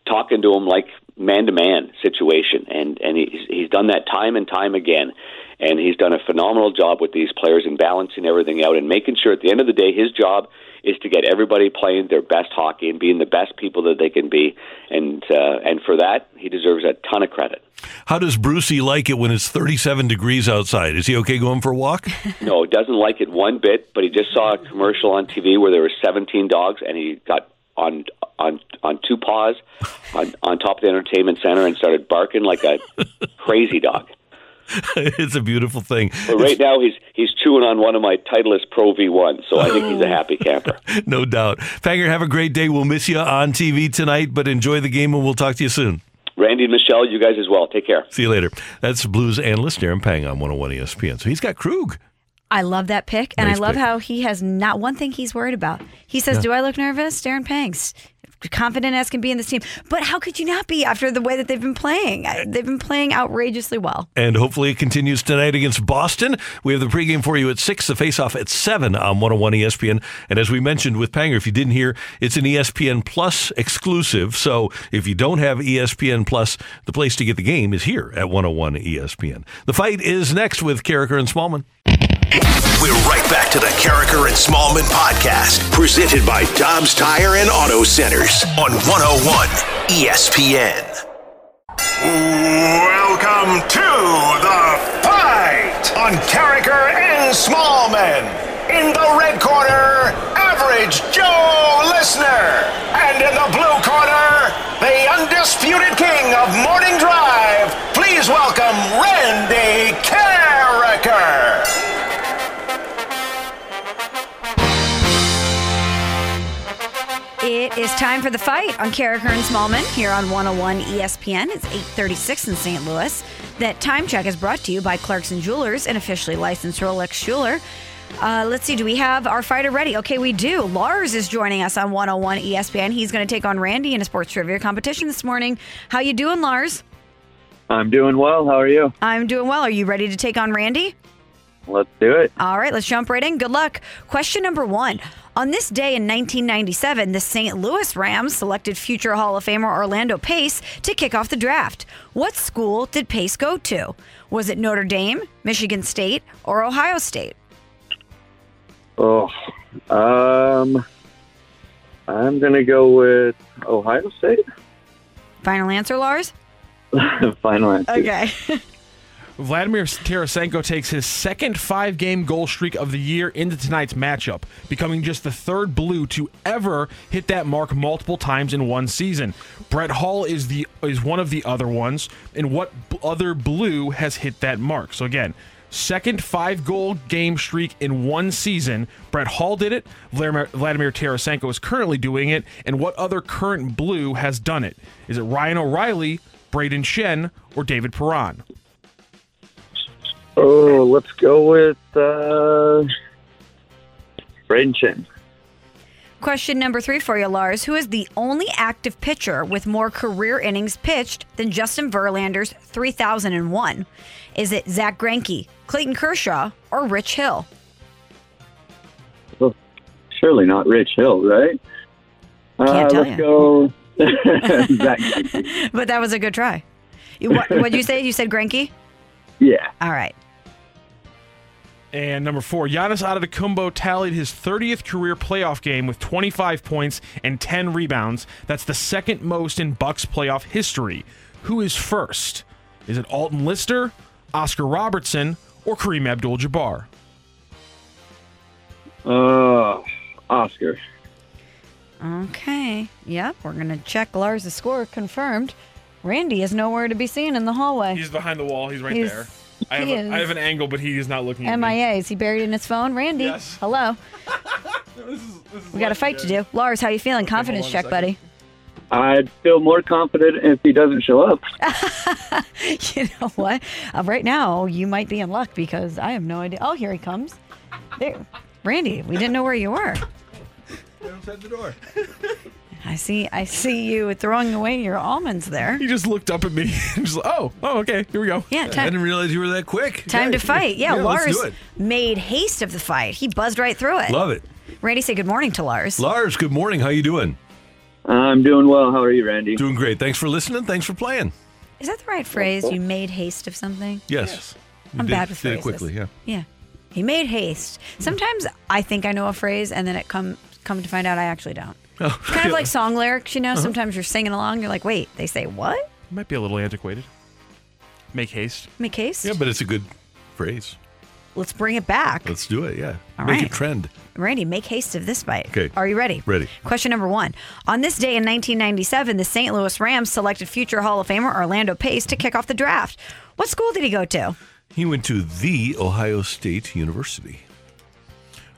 talking to him like man to man situation, and and he's he's done that time and time again and he's done a phenomenal job with these players in balancing everything out and making sure at the end of the day his job is to get everybody playing their best hockey and being the best people that they can be and uh, and for that he deserves a ton of credit. How does Brucey like it when it's 37 degrees outside? Is he okay going for a walk? no, doesn't like it one bit, but he just saw a commercial on TV where there were 17 dogs and he got on on on two paws on, on top of the entertainment center and started barking like a crazy dog. it's a beautiful thing. But right now, he's he's chewing on one of my Titleist Pro V1, so I think he's a happy camper. no doubt. Fanger, have a great day. We'll miss you on TV tonight, but enjoy the game, and we'll talk to you soon. Randy and Michelle, you guys as well. Take care. See you later. That's Blues analyst Darren Pang on 101 ESPN. So he's got Krug. I love that pick, and nice I love pick. how he has not one thing he's worried about. He says, yeah. "Do I look nervous?" Darren Pangs confident as can be in this team. But how could you not be after the way that they've been playing? They've been playing outrageously well. And hopefully it continues tonight against Boston. We have the pregame for you at 6, the faceoff at 7 on 101 ESPN. And as we mentioned with Panger, if you didn't hear, it's an ESPN Plus exclusive. So if you don't have ESPN Plus, the place to get the game is here at 101 ESPN. The fight is next with Karraker and Smallman. We're right back to the Karraker and Smallman podcast, presented by Dobbs Tire and Auto Centers on 101 ESPN. Welcome to the fight on Karraker and Smallman. In the red corner, Average Joe Listener. And in the blue corner, the undisputed king of morning drive. Please welcome Randy It is time for the fight on Karraker and Smallman here on 101 ESPN. It's 836 in St. Louis. That time check is brought to you by Clarkson Jewelers, an officially licensed Rolex jeweler. Uh, let's see, do we have our fighter ready? Okay, we do. Lars is joining us on 101 ESPN. He's going to take on Randy in a sports trivia competition this morning. How you doing, Lars? I'm doing well. How are you? I'm doing well. Are you ready to take on Randy? Let's do it. All right, let's jump right in. Good luck. Question number one. On this day in 1997, the St. Louis Rams selected future Hall of Famer Orlando Pace to kick off the draft. What school did Pace go to? Was it Notre Dame, Michigan State, or Ohio State? Oh, um, I'm gonna go with Ohio State. Final answer, Lars? Final answer. Okay. Vladimir Tarasenko takes his second five game goal streak of the year into tonight's matchup, becoming just the third blue to ever hit that mark multiple times in one season. Brett Hull is the is one of the other ones, and what other blue has hit that mark? So again, second five goal game streak in one season. Brett Hull did it. Vladimir, Vladimir Tarasenko is currently doing it, and what other current blue has done it? Is it Ryan O'Reilly, Brayden Schenn, or David Perron? Oh, let's go with uh, Brayden Schenn. Question number three for you, Lars. Who is the only active pitcher with more career innings pitched than Justin Verlander's 3,001? Is it Zach Greinke, Clayton Kershaw, or Rich Hill? Well, surely not Rich Hill, right? Can't uh, tell let's ya. go Zach but that was a good try. What did you say? You said Greinke? Yeah. All right. And number four, Giannis Antetokounmpo tallied his 30th career playoff game with 25 points and 10 rebounds. That's the second most in Bucks playoff history. Who is first? Is it Alton Lister, Oscar Robertson, or Kareem Abdul-Jabbar? Uh, Oscar. Okay. Yep. We're gonna check Lars' score. Confirmed. Randy is nowhere to be seen in the hallway. He's behind the wall. He's right He's- there. I have, a, I have an angle, but he is not looking at me. MIA. Is he buried in his phone? Randy. Yes. Hello. we got a fight to do. Lars, how you feeling? Confidence check, buddy. I'd feel more confident if he doesn't show up. you know what? Uh, right now, you might be in luck because I have no idea. Oh, here he comes. There, Randy. We didn't know where you were. Outside the door. I see. I see you throwing away your almonds there. He just looked up at me and just, oh, oh, okay, here we go. Yeah, I didn't realize you were that quick. time to fight. Yeah, let's Lars made haste of the fight. He buzzed right through it. Love it. Randy, say good morning to Lars. Lars, good morning. How you doing? I'm doing well. How are you, Randy? Doing great. Thanks for listening. Thanks for playing. Is that the right phrase? You made haste of something? Yes. You I'm did- bad with did it quickly, yeah. Yeah. He made haste. Sometimes I think I know a phrase and then it come come to find out I actually don't. Oh, It's kind of like song lyrics, you know? Uh-huh. Sometimes you're singing along, you're like, wait, they say what? Might be a little antiquated. Make haste. Make haste? Yeah, but it's a good phrase. Let's bring it back. Let's do it. Yeah. All Make right. it trend. Randy, make haste of this fight. Okay. Are you ready? Ready. Question number one. On this day in 1997, the St. Louis Rams selected future Hall of Famer Orlando Pace to kick off the draft. What school did he go to? He went to the Ohio State University.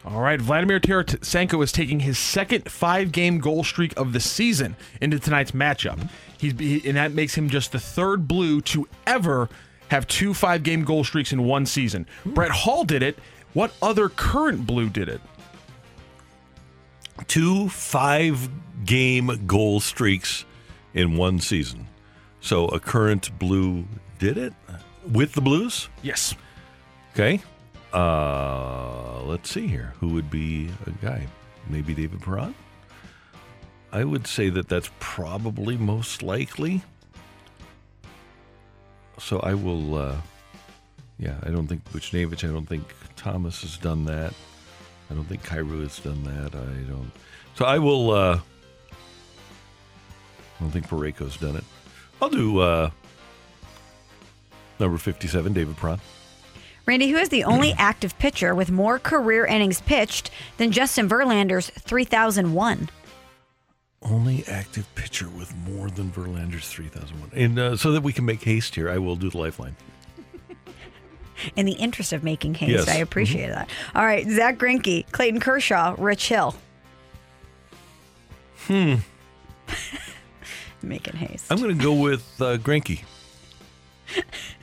All right, Vladimir Tarasenko is taking his second five-game goal streak of the season into tonight's matchup. He's he, and that makes him just the third blue to ever have two five-game goal streaks in one season. Hmm. Brett Hull did it. What other current blue did it? Two five game goal streaks in one season. So a current blue did it with the Blues? Yes. Okay. Uh, let's see here. Who would be a guy? Maybe David Perron? I would say that that's probably most likely. So I will, uh, yeah, I don't think Buchnevich, I don't think Thomas has done that. I don't think Kyrou has done that. I don't. So I will, uh, I don't think Parayko's done it. I'll do uh, number 57, David Perron. Randy, who is the only active pitcher with more career innings pitched than Justin Verlander's 3001? Only active pitcher with more than Verlander's 3001. And uh, so that we can make haste here, I will do the lifeline. In the interest of making haste, Yes. I appreciate that. All right, Zach Greinke, Clayton Kershaw, Rich Hill. Hmm. Making haste. I'm going to go with uh, Granky.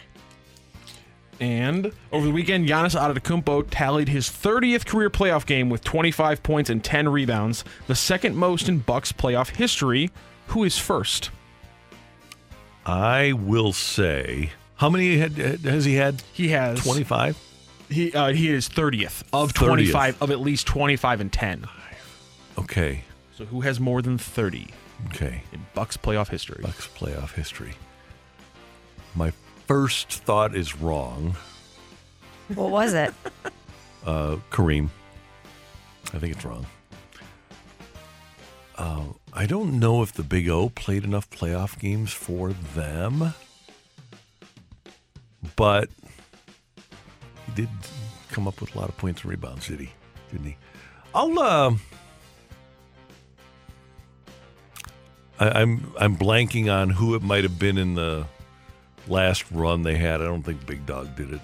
And over the weekend, Giannis Antetokounmpo tallied his 30th career playoff game with 25 points and 10 rebounds, the second most in Bucks playoff history. Who is first? I will say, how many had, has he had? He has 25. He uh, he is 30th of 30th. 25 of at least 25 and 10. Okay. So who has more than 30 Okay. in Bucks playoff history? Bucks playoff history. My first thought is wrong. What was it? Uh, Kareem. I think it's wrong. Uh, I don't know if the Big O played enough playoff games for them, but he did come up with a lot of points and rebounds, did he? Didn't he? I'll. Uh, I, I'm I'm blanking on who it might have been in the last run they had. I don't think Big Dog did it.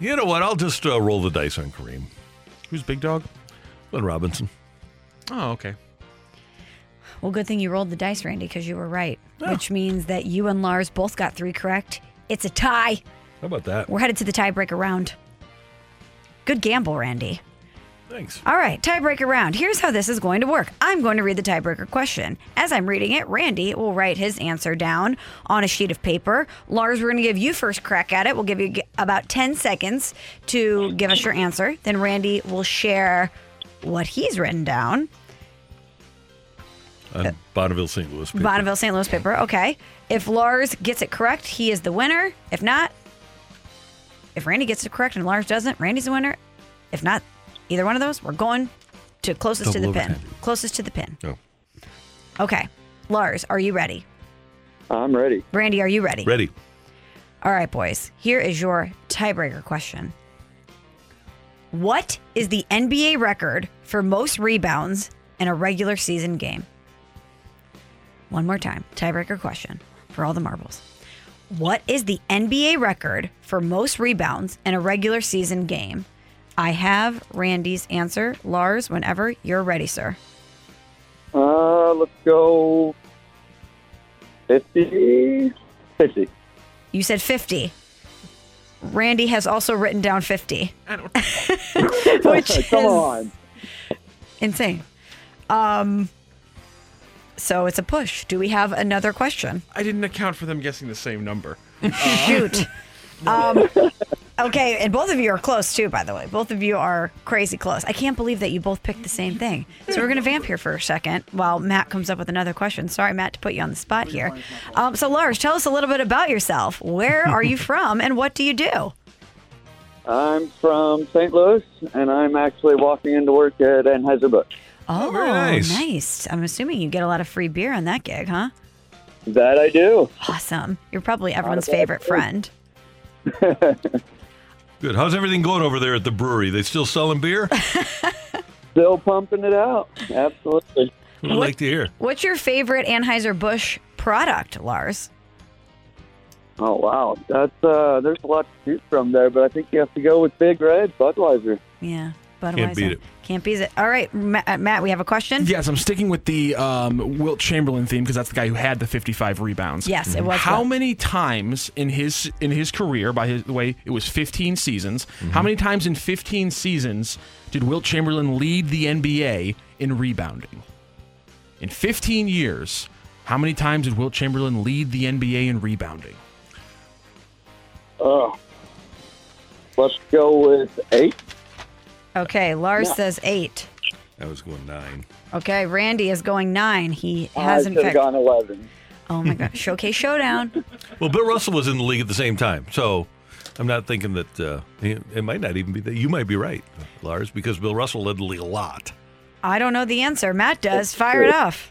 You know what? I'll just uh, roll the dice on Kareem. Who's Big Dog? Glenn Robinson. Oh, okay. Well, good thing you rolled the dice, Randy, because you were right, which means that you and Lars both got three correct. It's a tie. How about that? We're headed to the tiebreaker round. Good gamble, Randy. Thanks. All right, tiebreaker round. Here's how this is going to work. I'm going to read the tiebreaker question. As I'm reading it, Randy will write his answer down on a sheet of paper. Lars, we're going to give you first crack at it. We'll give you g- about 10 seconds to give us your answer. Then Randy will share what he's written down. On Bonneville, St. Louis. paper. Bonneville, St. Louis paper. Okay. If Lars gets it correct, he is the winner. If not, if Randy gets it correct and Lars doesn't, Randy's the winner. If not, either one of those, we're going to closest to the pin. overtime. Closest to the pin. No. Okay. Lars, are you ready? I'm ready. Randy, are you ready? Ready. All right, boys. Here is your tiebreaker question. What is the NBA record for most rebounds in a regular season game? One more time. Tiebreaker question for all the marbles. What is the NBA record for most rebounds in a regular season game? I have Randy's answer. Lars, whenever you're ready, sir. Uh, let's go 50. 50. You said 50. Randy has also written down 50. Which is Come on. insane. Um, so it's a push. Do we have another question? I didn't account for them guessing the same number. Shoot. Um, okay, and both of you are close too, by the way. Both of you are crazy close. I can't believe that you both picked the same thing. So we're going to vamp here for a second while Matt comes up with another question. Sorry, Matt, to put you on the spot here. Um, so, Lars, tell us a little bit about yourself. Where are you from and what do you do? I'm from St. Louis, and I'm actually walking into work at Anheuser-Busch. Oh, very nice. nice. I'm assuming you get a lot of free beer on that gig, huh? That I do. Awesome. You're probably everyone's favorite friend. Good. How's everything going over there at the brewery? They still selling beer? Still pumping it out. Absolutely. I'd like to hear. What's your favorite Anheuser-Busch product, Lars? Oh wow, that's uh, there's a lot to choose from there, but I think you have to go with Big Red Budweiser. Yeah, Budweiser. Can't beat it. Can't beat it. All right, Ma- uh, Matt, we have a question. Yes, I'm sticking with the um, Wilt Chamberlain theme because that's the guy who had the 55 rebounds. Yes, it was How Wilt. many times in his in his career, by his, the way, it was 15 seasons. How many times in 15 seasons did Wilt Chamberlain lead the NBA in rebounding? In 15 years, how many times did Wilt Chamberlain lead the NBA in rebounding? Oh, let's go with eight. Okay, Lars Yeah. says eight. I was going nine. Okay, Randy is going nine. He I has in should have fact. gone eleven. Oh my God! Showcase showdown. Well, Bill Russell was in the league at the same time, so I'm not thinking that uh, it it might not even be that. You might be right, Lars, because Bill Russell led the league a lot. I don't know the answer. Matt does. Fire it off.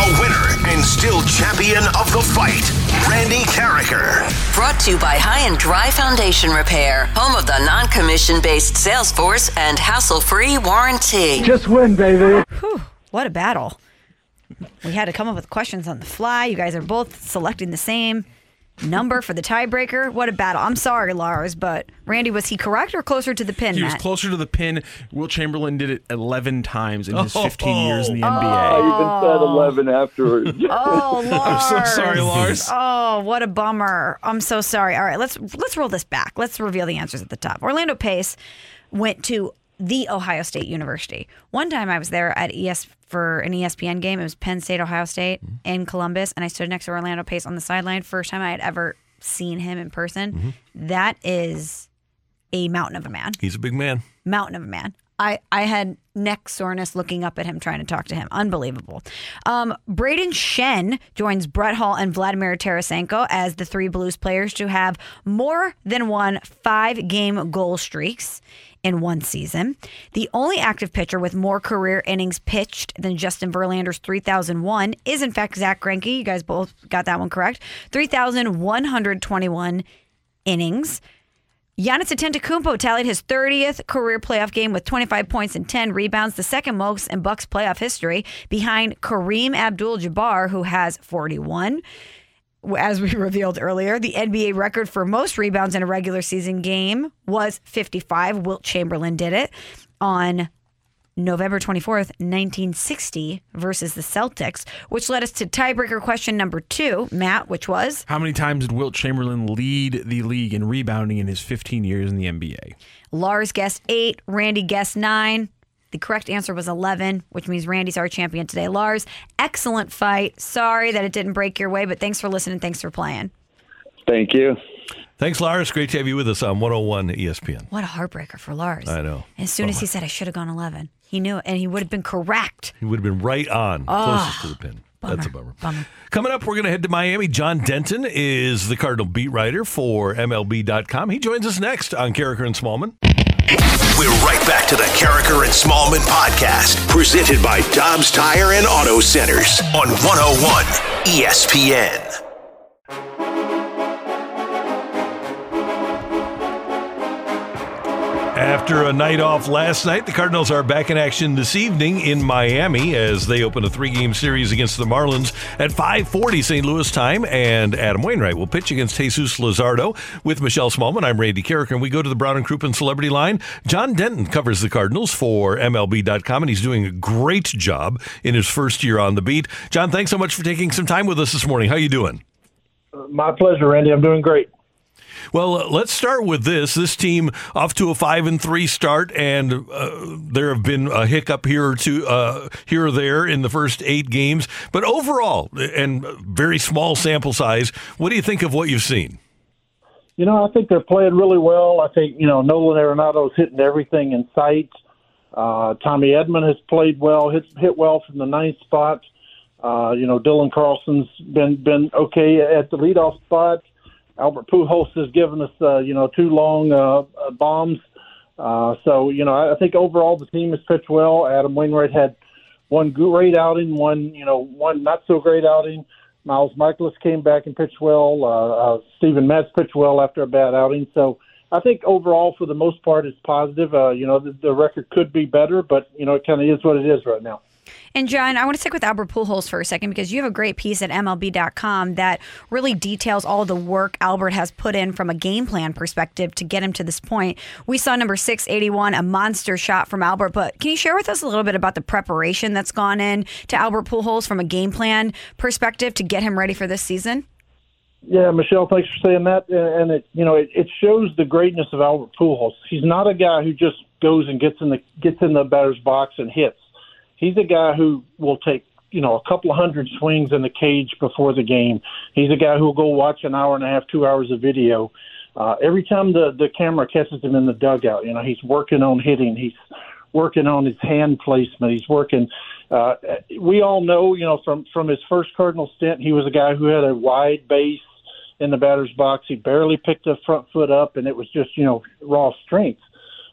The winner and still champion of the fight, Randy Karraker. Brought to you by High and Dry Foundation Repair, home of the non commission based sales force and hassle free warranty. Just win, baby. Whew, what a battle. We had to come up with questions on the fly. You guys are both selecting the same. Number for the tiebreaker. What a battle. I'm sorry, Lars, but Randy, was he correct or closer to the pin, He was closer to the pin. Will Chamberlain did it 11 times in his 15 years in the oh. NBA. I even said 11 afterwards. Oh, Lars. I'm so sorry, Lars. Oh, what a bummer. I'm so sorry. All right, let's let's roll this back. Let's reveal the answers at the top. Orlando Pace went to the Ohio State University. One time I was there at ES for an ESPN game. It was Penn State, Ohio State in Columbus, and I stood next to Orlando Pace on the sideline. First time I had ever seen him in person. That is a mountain of a man He's a big man. mountain of a man. I, I had neck soreness looking up at him trying to talk to him. Unbelievable. Um, Brayden Schenn joins Brett Hull and Vladimir Tarasenko as the three Blues players to have more than one five game goal streaks in one season. The only active pitcher with more career innings pitched than Justin Verlander's 3,001 is, in fact, Zach Greinke. You guys both got that one correct. 3,121 innings. Giannis Antetokounmpo tallied his 30th career playoff game with 25 points and 10 rebounds, the second most in Bucks playoff history, behind Kareem Abdul-Jabbar, who has 41. As we revealed earlier, the NBA record for most rebounds in a regular season game was 55. Wilt Chamberlain did it on November 24th, 1960 versus the Celtics, which led us to tiebreaker question number two, Matt, which was How many times did Wilt Chamberlain lead the league in rebounding in his 15 years in the NBA? Lars guessed eight, Randy guessed nine. The correct answer was 11, which means Randy's our champion today. Lars, excellent fight. Sorry that it didn't break your way, but thanks for listening. Thanks for playing. Thank you. Thanks, Lars. Great to have you with us on 101 ESPN. What a heartbreaker for Lars. I know. As soon as he oh said, I should have gone 11, he knew it, and he would have been correct. He would have been right on, ah, closest to the pin. That's a bummer. Coming up, we're going to head to Miami. John Denton is the Cardinal beat writer for MLB.com. He joins us next on Karraker and Smallman. We're right back to the Karraker and Smallman podcast, presented by Dobbs Tire and Auto Centers on 101 ESPN. After a night off last night, the Cardinals are back in action this evening in Miami as they open a three-game series against the Marlins at 5:40 St. Louis time. And Adam Wainwright will pitch against Jesus Luzardo with Michelle Smallman. I'm Randy Karraker, and we go to the Brown and Crouppen Celebrity Line. John Denton covers the Cardinals for MLB.com, and he's doing a great job in his first year on the beat. John, thanks so much for taking some time with us this morning. How are you doing? My pleasure, Randy. I'm doing great. Well, uh, let's start with this. This team off to a five and three start, and uh, there have been a hiccup here or two, uh, here or there in the first eight games. But overall, and very small sample size, what do you think of what you've seen? You know, I think they're playing really well. I think, you know, Nolan Arenado's hitting everything in sight. Uh, Tommy Edman has played well, hit, hit well from the ninth spot. Uh, you know, Dylan Carlson's been been okay at the leadoff spot. Albert Pujols has given us, uh, you know, two long uh, uh, bombs. Uh, so, you know, I, I think overall the team has pitched well. Adam Wainwright had one great outing, one, you know, one not so great outing. Miles Mikolas came back and pitched well. Uh, uh, Steven Matz pitched well after a bad outing. So I think overall, for the most part, it's positive. Uh, you know, the, the record could be better, but, you know, it kind of is what it is right now. And John, I want to stick with Albert Pujols for a second because you have a great piece at MLB.com that really details all the work Albert has put in from a game plan perspective to get him to this point. We saw number 681, a monster shot from Albert, but can you share with us a little bit about the preparation that's gone in to Albert Pujols from a game plan perspective to get him ready for this season? Yeah, Michelle, thanks for saying that. Uh, and it, you know, it, it shows the greatness of Albert Pujols. He's not a guy who just goes and gets in the gets in the batter's box and hits. He's a guy who will take you know a couple of hundred swings in the cage before the game. He's a guy who will go watch an hour and a half, two hours of video. Uh, every time the the camera catches him in the dugout, you know he's working on hitting. He's working on his hand placement. He's working. Uh, we all know, you know, from from his first Cardinal stint, he was a guy who had a wide base in the batter's box. He barely picked the front foot up, and it was just you know raw strength.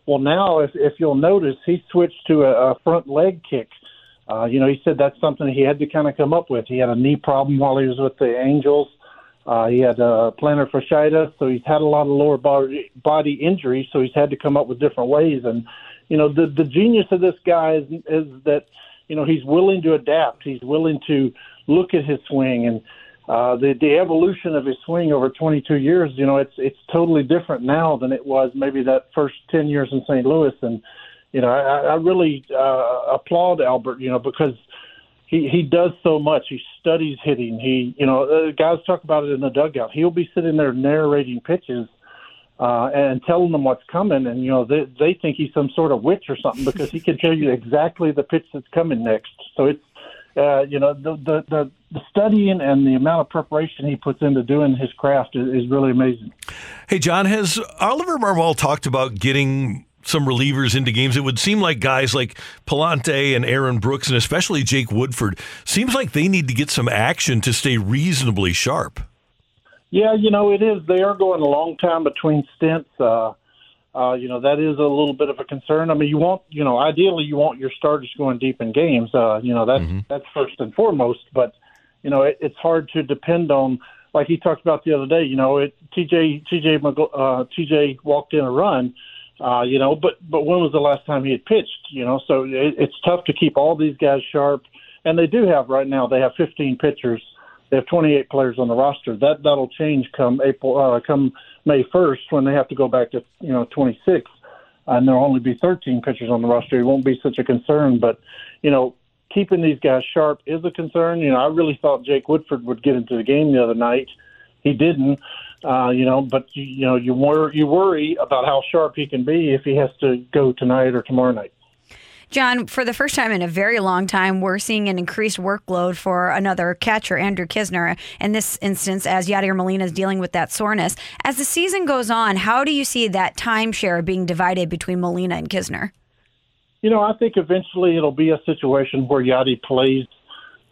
Well, now if if you'll notice, he switched to a, a front leg kick. Uh, you know, he said that's something he had to kind of come up with. He had a knee problem while he was with the Angels. Uh, he had a plantar fasciitis, so he's had a lot of lower body, body injuries. So he's had to come up with different ways. And you know, the the genius of this guy is is that you know he's willing to adapt. He's willing to look at his swing and uh, the the evolution of his swing over 22 years, you know, it's it's totally different now than it was maybe that first 10 years in St. Louis. And you know, I, I really uh, applaud Albert, you know, because he he does so much. He studies hitting. He, you know, uh, guys talk about it in the dugout. He'll be sitting there narrating pitches uh, and telling them what's coming, and you know they they think he's some sort of witch or something because he can tell you exactly the pitch that's coming next. So it's uh, you know the, the the the studying and the amount of preparation he puts into doing his craft is, is really amazing. Hey, John, has Oliver Marmol talked about getting some relievers into games. It would seem like guys like Pallante and Aaron Brooks, and especially Jake Woodford, seems like they need to get some action to stay reasonably sharp. Yeah, you know it is. They are going a long time between stints. Uh, uh, you know that is a little bit of a concern. I mean, you want you know ideally you want your starters going deep in games. Uh, you know that's mm-hmm. that's first and foremost. But you know it, it's hard to depend on. Like he talked about the other day, you know, it, TJ TJ uh, TJ walked in a run, uh, you know, but but when was the last time he had pitched? You know, so it, it's tough to keep all these guys sharp, and they do have right now. They have 15 pitchers. They have 28 players on the roster. That that'll change come April, uh, come May 1st when they have to go back to you know 26, and there'll only be 13 pitchers on the roster. It won't be such a concern, but you know, keeping these guys sharp is a concern. You know, I really thought Jake Woodford would get into the game the other night. He didn't. Uh, you know, but you, you know you wor- you worry about how sharp he can be if he has to go tonight or tomorrow night. John, for the first time in a very long time, we're seeing an increased workload for another catcher, Andrew Knizner, In this instance, as Yadier Molina is dealing with that soreness. As the season goes on, how do you see that timeshare being divided between Molina and Knizner? You know, I think eventually it'll be a situation where Yadi plays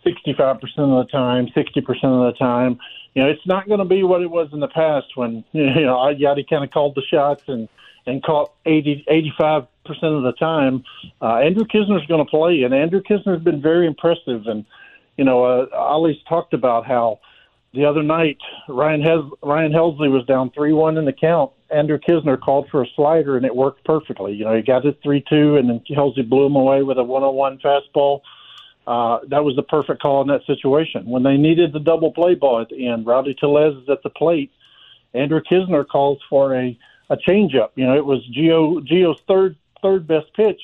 65% of the time, 60% of the time you know, it's not going to be what it was in the past when you know Yadi kind of called the shots and and caught 80, 85 percent of the time. Uh, Andrew Knizner's going to play, and Andrew Knizner's been very impressive. And you know, uh, Ollie's talked about how the other night Ryan Hes- Ryan Helsley was down three one in the count. Andrew Knizner called for a slider, and it worked perfectly. You know, he got it three two, and then Helsley blew him away with a one on one fastball uh, that was the perfect call in that situation. When they needed the double play ball at the end, Rowdy Tellez is at the plate. Andrew Knizner calls for a a changeup. You know, it was Gio Gio's third third best pitch.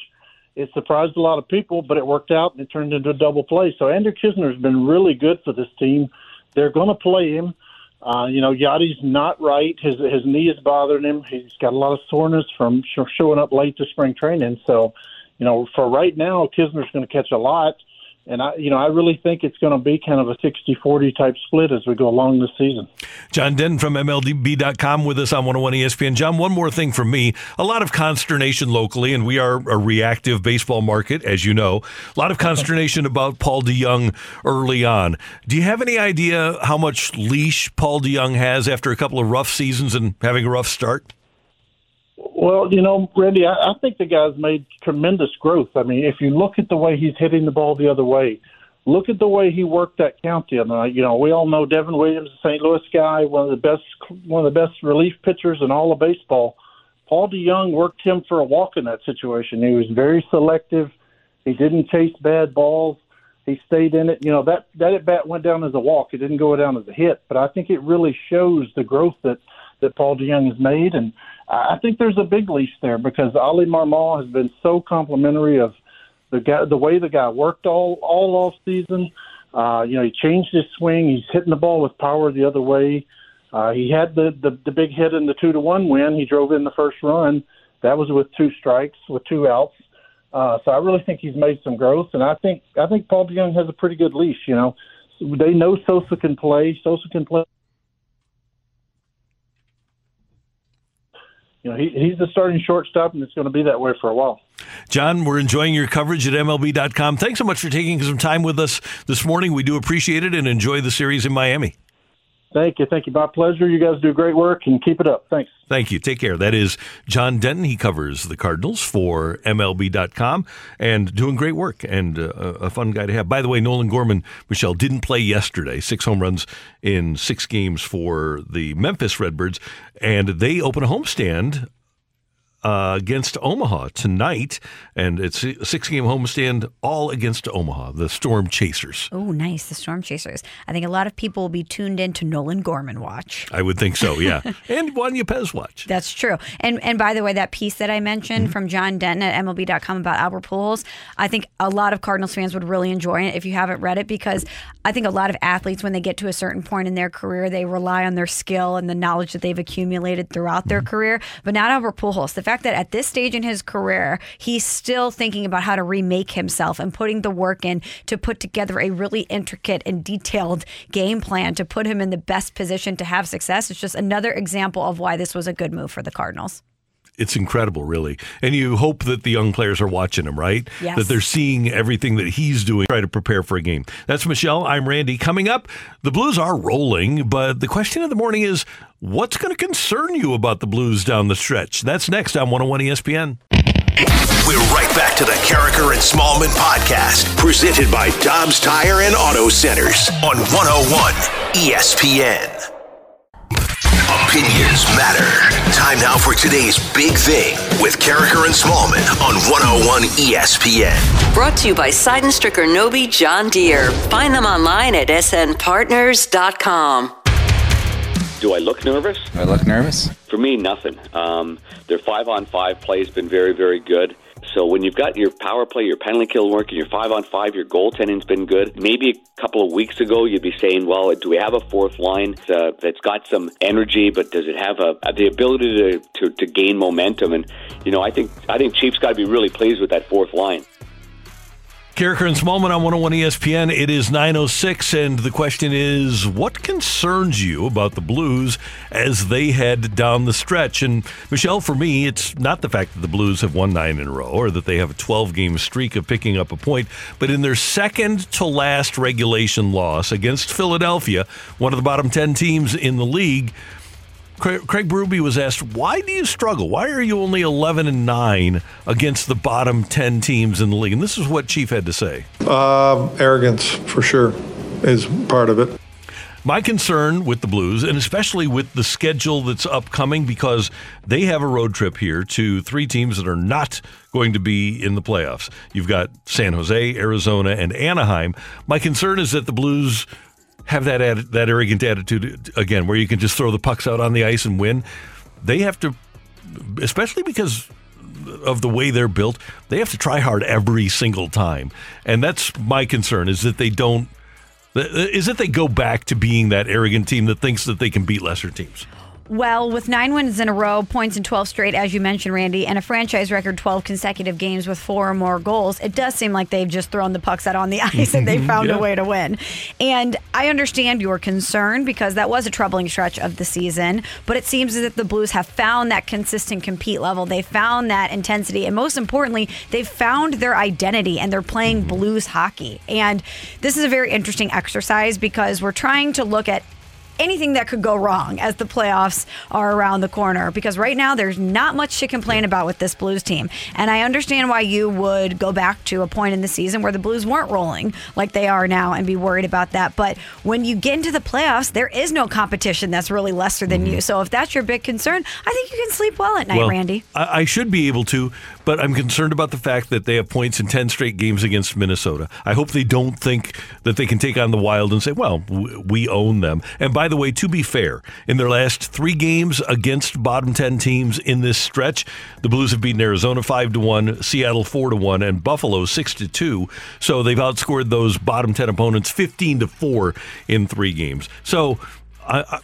It surprised a lot of people, but it worked out and it turned into a double play. So Andrew Knizner's been really good for this team. They're going to play him. Uh, you know, Yadi's not right. His his knee is bothering him. He's got a lot of soreness from sh- showing up late to spring training. So, you know, for right now, Knizner's going to catch a lot. And I, you know, I really think it's going to be kind of a 60-40 type split as we go along this season. John Denton from MLB.com with us on 101 ESPN. John, one more thing from me. A lot of consternation locally, and we are a reactive baseball market, as you know. A lot of consternation about Paul DeJong early on. Do you have any idea how much leash Paul DeJong has after a couple of rough seasons and having a rough start? Well, you know, Randy, I, I think the guy's made tremendous growth. I mean, if you look at the way he's hitting the ball the other way, look at the way he worked that count the other night. You know, we all know Devin Williams, the St. Louis guy, one of the best, one of the best relief pitchers in all of baseball. Paul DeJong worked him for a walk in that situation. He was very selective. He didn't chase bad balls. He stayed in it. You know that that at bat went down as a walk. It didn't go down as a hit. But I think it really shows the growth that that Paul DeJong has made. And I think there's a big leash there because Ollie Marmol has been so complimentary of the guy, the way the guy worked all all off season. Uh, you know, he changed his swing. He's hitting the ball with power the other way. Uh, he had the, the the big hit in the two to one win. He drove in the first run. That was with two strikes, with two outs. Uh, so I really think he's made some growth, and I think I think Paul DeJong has a pretty good leash. You know, they know Sosa can play. Sosa can play you know, he, he's the starting shortstop, and it's going to be that way for a while. John, we're enjoying your coverage at MLB.com. Thanks so much for taking some time with us this morning. We do appreciate it and enjoy the series in Miami. Thank you. Thank you. My pleasure. You guys do great work and keep it up. Thanks. Thank you. Take care. That is John Denton. He covers the Cardinals for MLB.com and doing great work and uh, a fun guy to have. By the way, Nolan Gorman, Michelle, didn't play yesterday. Six home runs in six games for the Memphis Redbirds, and they open a homestand uh, against Omaha tonight, and it's a six-game homestand, all against Omaha, the Storm Chasers. Oh, nice. The Storm Chasers. I think a lot of people will be tuned in to Nolan Gorman watch. I would think so, yeah, and Juan Yepez watch. That's true. And and by the way, that piece that I mentioned Mm-hmm. from John Denton at MLB.com about Albert Pujols, I think a lot of Cardinals fans would really enjoy it if you haven't read it because I think a lot of athletes, when they get to a certain point in their career, they rely on their skill and the knowledge that they've accumulated throughout their career. But not Albert Pujols. The fact that at this stage in his career, he's still thinking about how to remake himself and putting the work in to put together a really intricate and detailed game plan to put him in the best position to have success. It's just another example of why this was a good move for the Cardinals. It's incredible, really. And you hope that the young players are watching him, right? Yes. That they're seeing everything that he's doing, try to prepare for a game. That's Michelle. I'm Randy. Coming up, the Blues are rolling, but the question of the morning is what's going to concern you about the Blues down the stretch? That's next on 101 ESPN. We're right back to the Karraker and Smallman podcast, presented by Dobbs Tire and Auto Centers on 101 ESPN. Opinions matter. Time now for today's big thing with Karraker and Smallman on 101 ESPN. Brought to you by Sydenstricker Nobbe John Deere. Find them online at snpartners.com. Do I look nervous? Do I look nervous? For me, nothing. Um, their five on five play has been very, very good. So when you've got your power play, your penalty kill working, your five on five, your goaltending's been good. Maybe a couple of weeks ago, you'd be saying, "Well, do we have a fourth line uh, that's got some energy, but does it have a, the ability to, to, to gain momentum?" And you know, I think I think Chiefs got to be really pleased with that fourth line. Karraker and Smallman on 101 ESPN. It is 906, and the question is what concerns you about the Blues as they head down the stretch? And Michelle, for me, it's not the fact that the Blues have won nine in a row or that they have a 12 game streak of picking up a point, but in their second to last regulation loss against Philadelphia, one of the bottom 10 teams in the league. Craig, Craig Berube was asked, "Why do you struggle? Why are you only 11 and 9 against the bottom 10 teams in the league?" And this is what Chief had to say. Uh, arrogance, for sure, is part of it. My concern with the Blues, and especially with the schedule that's upcoming, because they have a road trip here to three teams that are not going to be in the playoffs. You've got San Jose, Arizona, and Anaheim. My concern is that the Blues have that atti- that arrogant attitude again, where you can just throw the pucks out on the ice and win. They have to, especially because of the way they're built, they have to try hard every single time, and that's my concern. Is that they don't. Is that they go back to being that arrogant team that thinks that they can beat lesser teams? Well, with nine wins in a row, points in 12 straight, as you mentioned, Randy, and a franchise record 12 consecutive games with four or more goals, it does seem like they've just thrown the pucks out on the ice and they mm-hmm. found Yeah. a way to win. And I understand your concern because that was a troubling stretch of the season, but it seems as if the Blues have found that consistent compete level. They found that intensity, and most importantly, they've found their identity and they're playing mm-hmm. Blues hockey. And this is a very interesting exercise because we're trying to look at anything that could go wrong as the playoffs are around the corner because right now there's not much to complain about with this Blues team. And I understand why you would go back to a point in the season where the Blues weren't rolling like they are now and be worried about that. But when you get into the playoffs, there is no competition that's really lesser than mm-hmm. you. So if that's your big concern, I think you can sleep well at night, Well, Randy. I, I should be able to, but I'm concerned about the fact that they have points in 10 straight games against Minnesota. I hope they don't think that they can take on the Wild and say, well, we own them. And by the way, to be fair, in their last three games against bottom 10 teams in this stretch, the Blues have beaten Arizona 5 to 1, Seattle 4 to 1, and Buffalo 6 to 2. So they've outscored those bottom 10 opponents 15 to 4 in three games. So I, I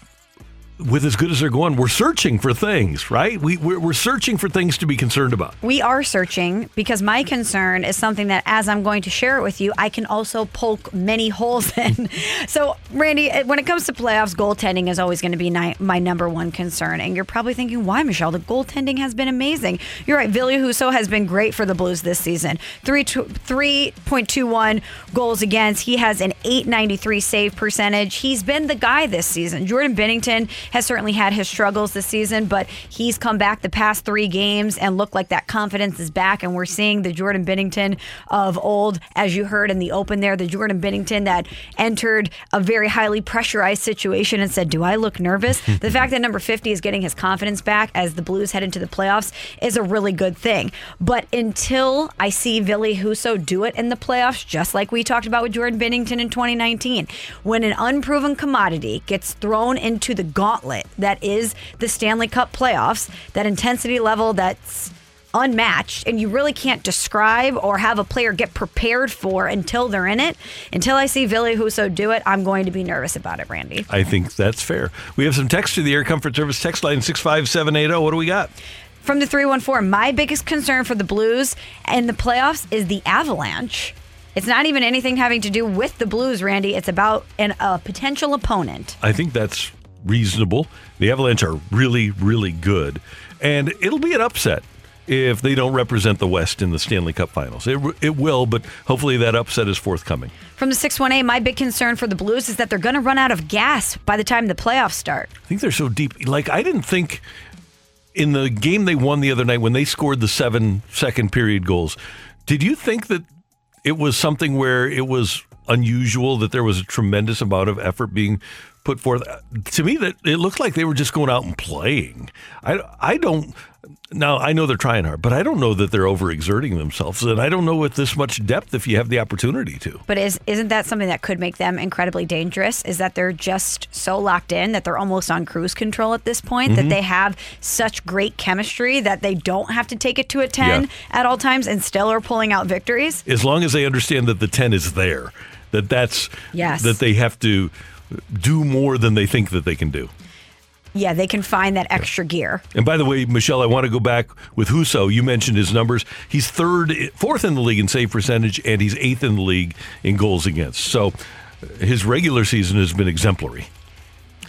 with as good as they're going, we're searching for things, right? We, we're, we're searching for things to be concerned about. We are searching because my concern is something that, as I'm going to share it with you, I can also poke many holes in. so, Randy, eh, when it comes to playoffs, goaltending is always going to be my number one concern. And you're probably thinking, why, Michelle? The goaltending has been amazing. You're right. Ville Husso has been great for the Blues this season. Three tw- 3.21 goals against. He has an 893 save percentage. He's been the guy this season. Jordan Binnington has certainly had his struggles this season, but he's come back the past three games and looked like that confidence is back. And we're seeing the Jordan Binnington of old, as you heard in the open there, the Jordan Binnington that entered a very highly pressurized situation and said, Do I look nervous? the fact that number 50 is getting his confidence back as the Blues head into the playoffs is a really good thing. But until I see Ville Husso do it in the playoffs, just like we talked about with Jordan Binnington in 2019, when an unproven commodity gets thrown into the gauntlet that is the Stanley Cup playoffs, that intensity level that's unmatched and you really can't describe or have a player get prepared for until they're in it. Until I see Ville Husso do it, I'm going to be nervous about it, Randy. I think that's fair. We have some text to the Air Comfort Service text line 65780. What do we got? From the 314, my biggest concern for the Blues and the playoffs is the Avalanche. It's not even anything having to do with the Blues, Randy. It's about an, a potential opponent. I think that's reasonable. The Avalanche are really, really good. And it'll be an upset if they don't represent the West in the Stanley Cup Finals. It, it will, but hopefully that upset is forthcoming. From the six-one-a, my big concern for the Blues is that they're going to run out of gas by the time the playoffs start. I think they're so deep. Like, I didn't think in the game they won the other night when they scored the seven second period goals, did you think that it was something where it was unusual that there was a tremendous amount of effort being put forth. To me, that it looked like they were just going out and playing. I, I don't. Now I know they're trying hard, but I don't know that they're overexerting themselves, and I don't know with this much depth if you have the opportunity to. But is isn't that something that could make them incredibly dangerous? Is that they're just so locked in that they're almost on cruise control at this point? Mm-hmm. That they have such great chemistry that they don't have to take it to a ten Yeah. at all times and still are pulling out victories. As long as they understand that the ten is there, that that's Yes. that they have to do more than they think that they can do. Yeah, they can find that extra gear. And by the way, Michelle, I want to go back with Husso. You mentioned his numbers. He's third, fourth in the league in save percentage, and he's eighth in the league in goals against. So his regular season has been exemplary.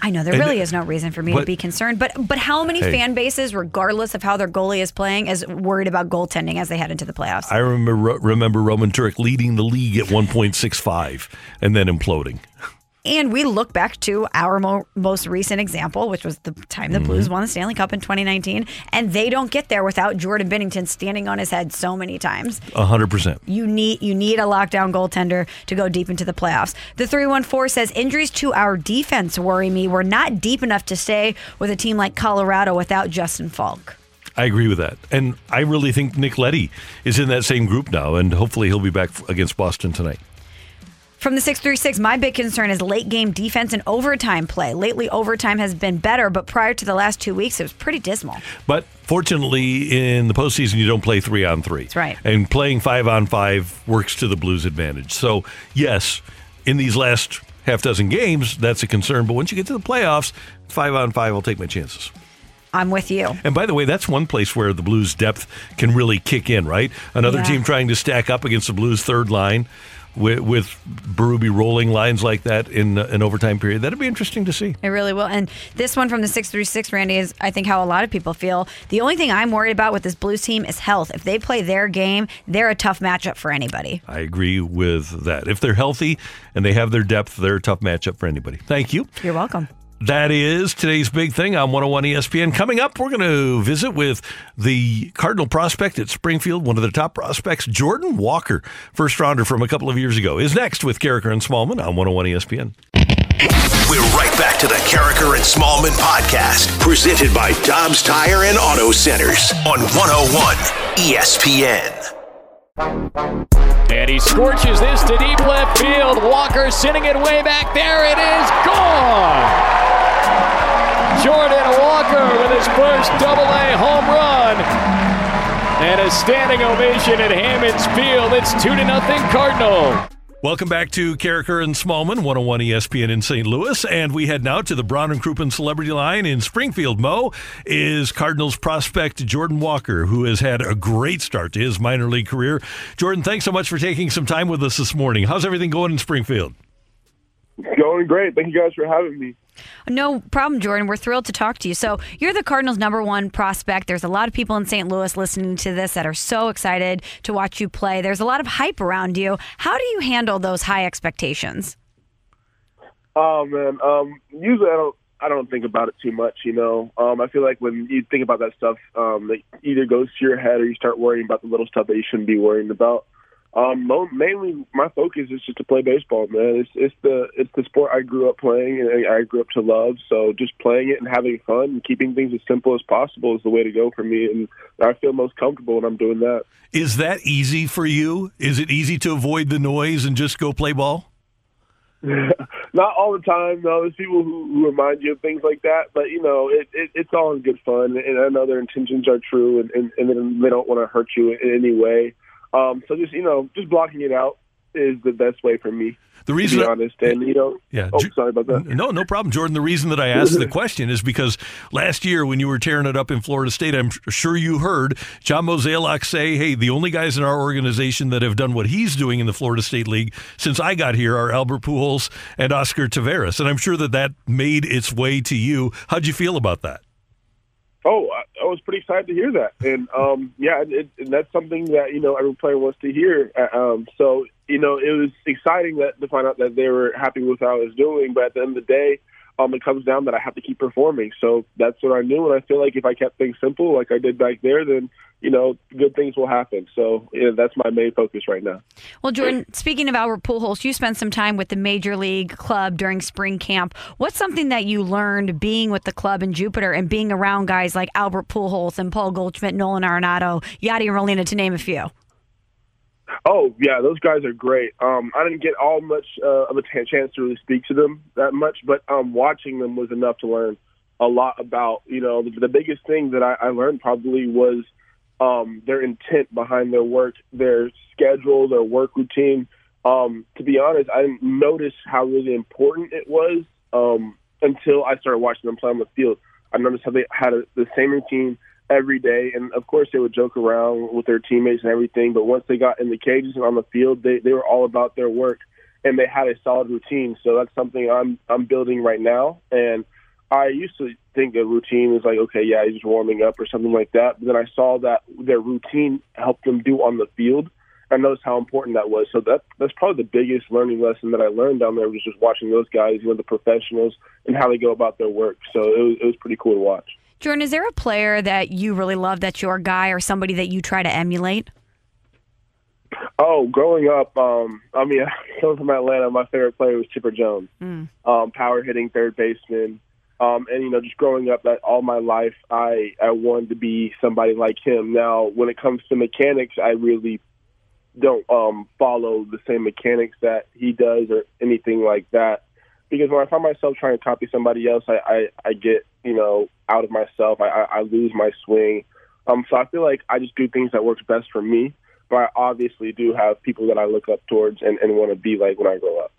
I know there And- really is no reason for me to be concerned, but but how many Hey. fan bases, regardless of how their goalie is playing, is worried about goaltending as they head into the playoffs? I remember remember Roman Turek leading the league at 1.65 and then imploding. And we look back to our mo- most recent example, which was the time the Blues Mm-hmm. won the Stanley Cup in 2019, and they don't get there without Jordan Binnington standing on his head so many times. 100%. You need you need a lockdown goaltender to go deep into the playoffs. The 314 says injuries to our defense worry me. We're not deep enough to stay with a team like Colorado without Justin Faulk. I agree with that. And I really think Nick Leddy is in that same group now, and hopefully he'll be back against Boston tonight. From the 636, my big concern is late game defense and overtime play. Lately, overtime has been better, but prior to the last two weeks, it was pretty dismal. But fortunately, in the postseason, you don't play three on three. That's right. And playing five on five works to the Blues' advantage. So, yes, in these last half dozen games, that's a concern. But once you get to the playoffs, five on five, I'll take my chances. I'm with you. And by the way, that's one place where the Blues' depth can really kick in, right? Another Yeah. team trying to stack up against the Blues' third line with, with Berube rolling lines like that in uh, an overtime period. That'd be interesting to see. It really will. And this one from the 636, Randy, is I think how a lot of people feel. The only thing I'm worried about with this Blues team is health. If they play their game, they're a tough matchup for anybody. I agree with that. If they're healthy and they have their depth, they're a tough matchup for anybody. Thank you. You're welcome. That is today's big thing on 101 ESPN. Coming up, we're going to visit with the Cardinal prospect at Springfield, one of their top prospects, Jordan Walker, first rounder from a couple of years ago, is next with Karraker and Smallman on 101 ESPN. We're right back to the Karraker and Smallman podcast, presented by Dobbs Tire and Auto Centers on 101 ESPN. And he scorches this to deep left field. Walker sending it way back there. It is gone. Jordan Walker with his first double A home run. And a standing ovation at Hammons Field. It's 2 to nothing Cardinal. Welcome back to Karraker and Smallman, 101 ESPN in St. Louis. And we head now to the Brown and Crouppen Celebrity Line in Springfield. Mo is Cardinals prospect Jordan Walker, who has had a great start to his minor league career. Jordan, thanks so much for taking some time with us this morning. How's everything going in Springfield? Going great. Thank you guys for having me. No problem, Jordan. We're thrilled to talk to you. So, you're the Cardinals' number one prospect. There's a lot of people in St. Louis listening to this that are so excited to watch you play. There's a lot of hype around you. How do you handle those high expectations? Oh man. Um, usually I don't. I don't think about it too much. You know, um, I feel like when you think about that stuff, um, it either goes to your head or you start worrying about the little stuff that you shouldn't be worrying about. Um, mo- mainly, my focus is just to play baseball, man. It's it's the it's the sport I grew up playing and I grew up to love. So just playing it and having fun and keeping things as simple as possible is the way to go for me. And I feel most comfortable when I'm doing that. Is that easy for you? Is it easy to avoid the noise and just go play ball? Not all the time. No, there's people who, who remind you of things like that, but you know, it, it it's all in good fun, and I know their intentions are true, and and, and they don't want to hurt you in any way. Um, so just you know, just blocking it out is the best way for me. The reason to be I- honest, and you know, Yeah. Oh, sorry about that. No, no problem, Jordan. The reason that I asked the question is because last year when you were tearing it up in Florida State, I'm sure you heard John Mozeliak say, "Hey, the only guys in our organization that have done what he's doing in the Florida State League since I got here are Albert Pujols and Oscar Taveras." And I'm sure that that made its way to you. How'd you feel about that? Oh, was pretty excited to hear that, and um, yeah, it, and that's something that you know every player wants to hear. Uh, Um, so you know, it was exciting that to find out that they were happy with how I was doing. But at the end of the day, um, it comes down that I have to keep performing. So that's what I knew, and I feel like if I kept things simple, like I did back there, then you know, good things will happen. So yeah, that's my main focus right now. Well, Jordan, speaking of Albert Pujols, you spent some time with the Major League Club during spring camp. What's something that you learned being with the club in Jupiter and being around guys like Albert Pujols and Paul Goldschmidt, Nolan Arenado, Yadi Molina, to name a few? Oh yeah, those guys are great. Um, I didn't get all much uh, of a t- chance to really speak to them that much, but um, watching them was enough to learn a lot about. You know, the, the biggest thing that I, I learned probably was um, their intent behind their work, their schedule, their work routine. Um, to be honest, I didn't notice how really important it was um, until I started watching them play on the field. I noticed how they had a, the same routine every day, and of course they would joke around with their teammates and everything. But once they got in the cages and on the field, they they were all about their work, and they had a solid routine. So that's something I'm I'm building right now. And I used to think a routine was like, okay, yeah, he's just warming up or something like that. But then I saw that their routine helped them do on the field. I noticed how important that was. So that that's probably the biggest learning lesson that I learned down there was just watching those guys, you know, the professionals and how they go about their work. So it was it was pretty cool to watch. Jordan, is there a player that you really love that's your guy or somebody that you try to emulate? Oh, growing up, um, I mean, coming from Atlanta, my favorite player was Chipper Jones, Mm. um, power hitting third baseman. Um, and you know, just growing up, that all my life, I I wanted to be somebody like him. Now, when it comes to mechanics, I really don't um, follow the same mechanics that he does or anything like that. Because when I find myself trying to copy somebody else, I I, I get you know out of myself. I, I I lose my swing. Um, so I feel like I just do things that works best for me. But I obviously do have people that I look up towards and, and want to be like when I grow up.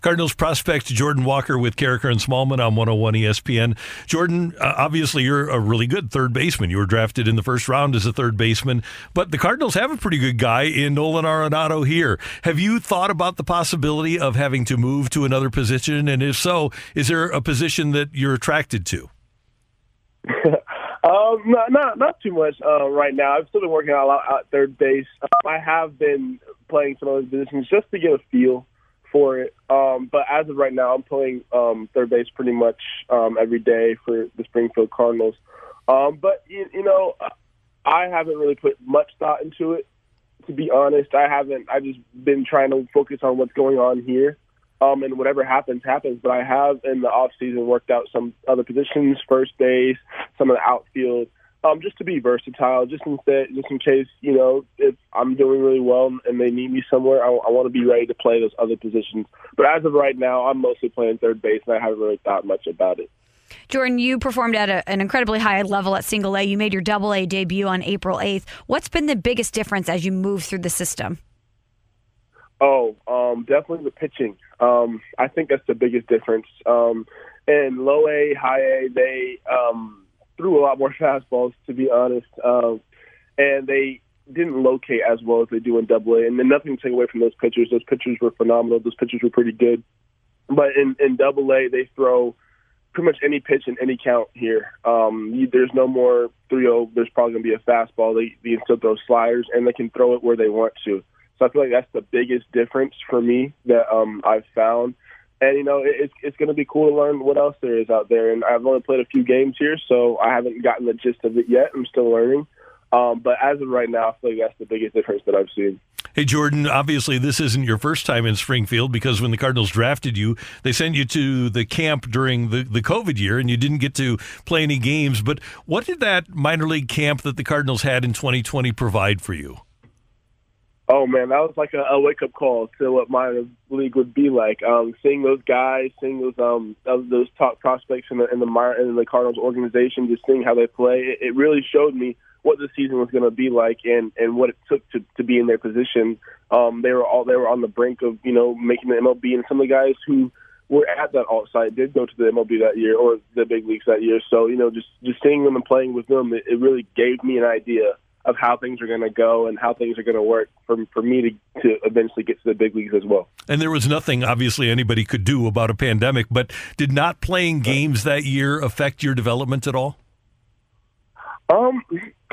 Cardinals prospect Jordan Walker with Karraker and Smallman on 101 ESPN. Jordan, uh, obviously you're a really good third baseman. You were drafted in the first round as a third baseman, but the Cardinals have a pretty good guy in Nolan Arenado here. Have you thought about the possibility of having to move to another position? And if so, is there a position that you're attracted to? Um, not not not too much uh, right now. I've still been working out at third base. Um, I have been playing some other positions just to get a feel for it. Um, but as of right now, I'm playing um, third base pretty much um, every day for the Springfield Cardinals. Um, but you, you know, I haven't really put much thought into it. To be honest, I haven't. I've just been trying to focus on what's going on here. Um, and whatever happens, happens. But I have in the off season worked out some other positions, first base, some of the outfield, um, just to be versatile, just in just in case you know if I'm doing really well and they need me somewhere, I, I want to be ready to play those other positions. But as of right now, I'm mostly playing third base, and I haven't really thought much about it. Jordan, you performed at a, an incredibly high level at single A. You made your double A debut on April 8th. What's been the biggest difference as you move through the system? Oh, um, definitely the pitching. Um, I think that's the biggest difference. Um, in low A, high A, they um, threw a lot more fastballs, to be honest, um, and they didn't locate as well as they do in Double A. And then nothing to take away from those pitchers. Those pitchers were phenomenal. Those pitchers were pretty good. But in in Double A, they throw pretty much any pitch in any count here. Um, you, there's no more 3-0. There's probably going to be a fastball. They, they can still throw sliders, and they can throw it where they want to. So I feel like that's the biggest difference for me that um, I've found. and you know it, it's it's going to be cool to learn what else there is out there. And I've only played a few games here, so I haven't gotten the gist of it yet. I'm still learning. Um, but as of right now, I feel like that's the biggest difference that I've seen. Hey, Jordan, obviously this isn't your first time in Springfield because when the Cardinals drafted you, they sent you to the camp during the, the COVID year and you didn't get to play any games. But what did that minor league camp that the Cardinals had in 2020 provide for you? Oh man, that was like a, a wake up call to what minor league would be like. Um, seeing those guys, seeing those um those top prospects in the in the minor, in the Cardinals organization, just seeing how they play, it, it really showed me what the season was going to be like and and what it took to to be in their position. Um, they were all they were on the brink of you know making the MLB, and some of the guys who were at that alt site did go to the MLB that year or the big leagues that year. So you know, just just seeing them and playing with them, it, it really gave me an idea of how things are going to go and how things are going to work for for me to to eventually get to the big leagues as well. And there was nothing obviously anybody could do about a pandemic, but did not playing games that year affect your development at all? Um,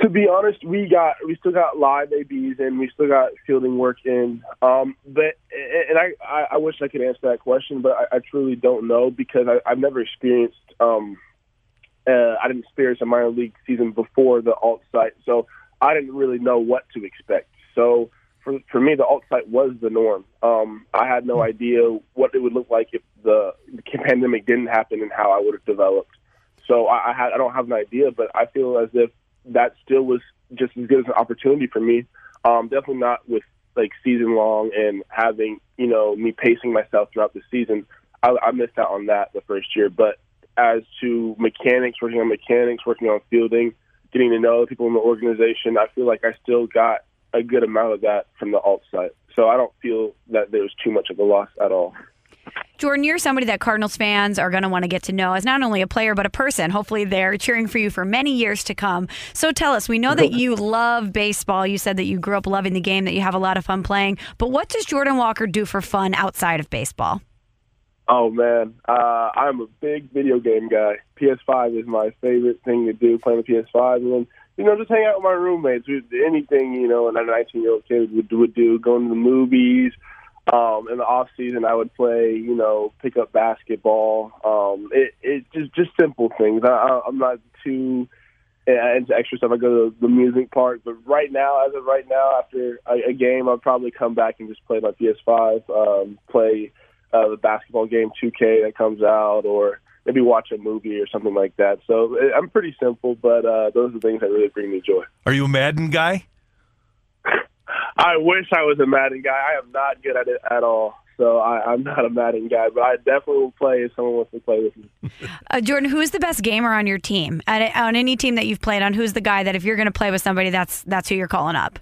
to be honest, we got we still got live ABs and we still got fielding work in. Um, but and I, I, I wish I could answer that question, but I, I truly don't know because I, I've never experienced. Um, uh, I didn't experience a minor league season before the alt site, so I didn't really know what to expect. So for for me, the alt site was the norm. Um, I had no idea what it would look like if the, the pandemic didn't happen and how I would have developed. So I, I had I don't have an idea, but I feel as if that still was just as good as an opportunity for me. Um, definitely not with like season long and having you know me pacing myself throughout the season. I, I missed out on that the first year. But as to mechanics, working on mechanics, working on fielding, getting to know people in the organization, I feel like I still got a good amount of that from the alt site. So I don't feel that there was too much of a loss at all. Jordan, you're somebody that Cardinals fans are going to want to get to know as not only a player, but a person. Hopefully, they're cheering for you for many years to come. So tell us, we know that you love baseball. You said that you grew up loving the game, that you have a lot of fun playing. But what does Jordan Walker do for fun outside of baseball? Oh, man. Uh, I'm a big video game guy. PS5 is my favorite thing to do, playing the PS5. And then, you know, just hang out with my roommates. Anything, you know, and a 19 year old kid would, would do, going to the movies um, in the off season, I would play, you know, pick up basketball. Um, it, it just just simple things. I, I'm not too uh, into extra stuff. I go to the music park, but right now, as of right now, after a, a game, I'll probably come back and just play my PS5, um, play uh, the basketball game 2K that comes out, or maybe watch a movie or something like that. So I'm pretty simple, but uh, those are the things that really bring me joy. Are you a Madden guy? I wish I was a Madden guy. I am not good at it at all. So I, I'm not a Madden guy, but I definitely will play if someone wants to play with me. Uh, Jordan, who is the best gamer on your team? At, on any team that you've played on, who's the guy that if you're going to play with somebody, that's that's who you're calling up?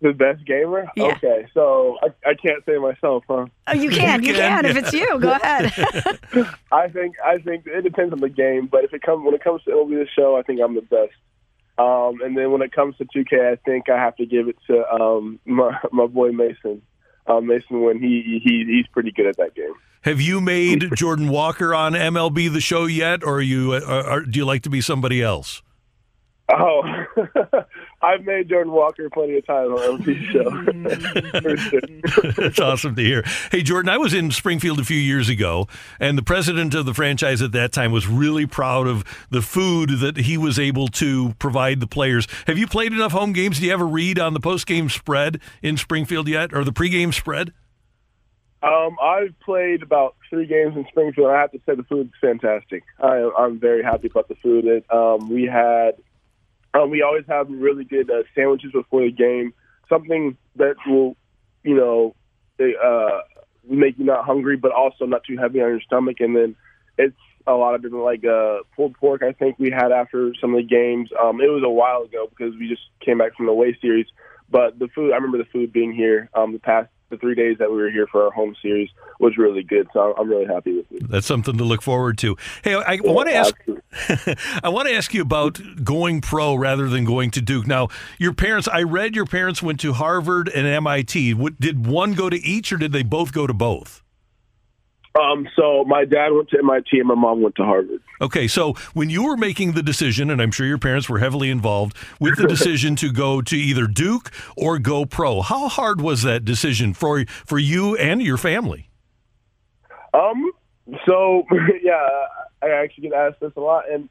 The best gamer? Yeah. Okay, so I, I can't say myself, huh? Oh, you can, you can. If it's you, go ahead. I think I think it depends on the game, but if it comes when it comes to MLB the show, I think I'm the best. Um, and then when it comes to 2K, I think I have to give it to um, my my boy Mason. Uh, Mason, when he he he's pretty good at that game. Have you made Jordan Walker on MLB the show yet, or are you uh, or do you like to be somebody else? Oh, I've made Jordan Walker plenty of time on MLB show. That's awesome to hear. Hey, Jordan, I was in Springfield a few years ago, and the president of the franchise at that time was really proud of the food that he was able to provide the players. Have you played enough home games? Do you have a read on the post game spread in Springfield yet, or the pregame spread? Um, I've played about three games in Springfield. I have to say the food's fantastic. I, I'm very happy about the food. It, um, we had um, we always have really good uh, sandwiches before the game, something that will, you know, uh, make you not hungry, but also not too heavy on your stomach. And then it's a lot of different, like uh, pulled pork. I think we had after some of the games. Um, it was a while ago because we just came back from the away series. But the food, I remember the food being here um, the past the three days that we were here for our home series was really good. So I'm really happy with it. That's something to look forward to. Hey, I, I want to ask. I want to ask you about going pro rather than going to Duke. Now, your parents. I read your parents went to Harvard and MIT. What, did one go to each, or did they both go to both? Um, so my dad went to MIT and my mom went to Harvard. Okay, so when you were making the decision, and I'm sure your parents were heavily involved with the decision to go to either Duke or go pro, how hard was that decision for for you and your family? Um. So yeah, I actually get asked this a lot, and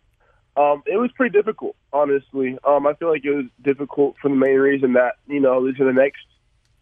um, it was pretty difficult, honestly. Um, I feel like it was difficult for the main reason that you know these are the next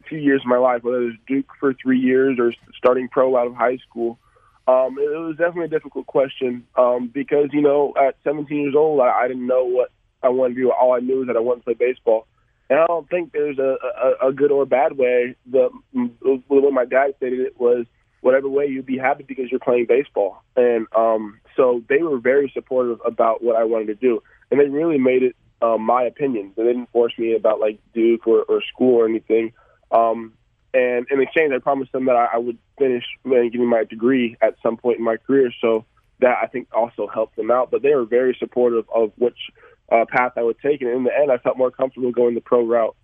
few years of my life, whether it was Duke for three years or starting pro out of high school. Um, it was definitely a difficult question um, because you know at 17 years old I, I didn't know what I wanted to do. All I knew is that I wanted to play baseball, and I don't think there's a, a, a good or a bad way. The, the way my dad stated it was whatever way you'd be happy because you're playing baseball, and um, so they were very supportive about what I wanted to do, and they really made it um, my opinion. They didn't force me about like Duke or, or school or anything. Um, and in exchange, I promised them that I, I would finish getting my degree at some point in my career. So that I think also helped them out. But they were very supportive of which uh, path I would take, and in the end, I felt more comfortable going the pro route.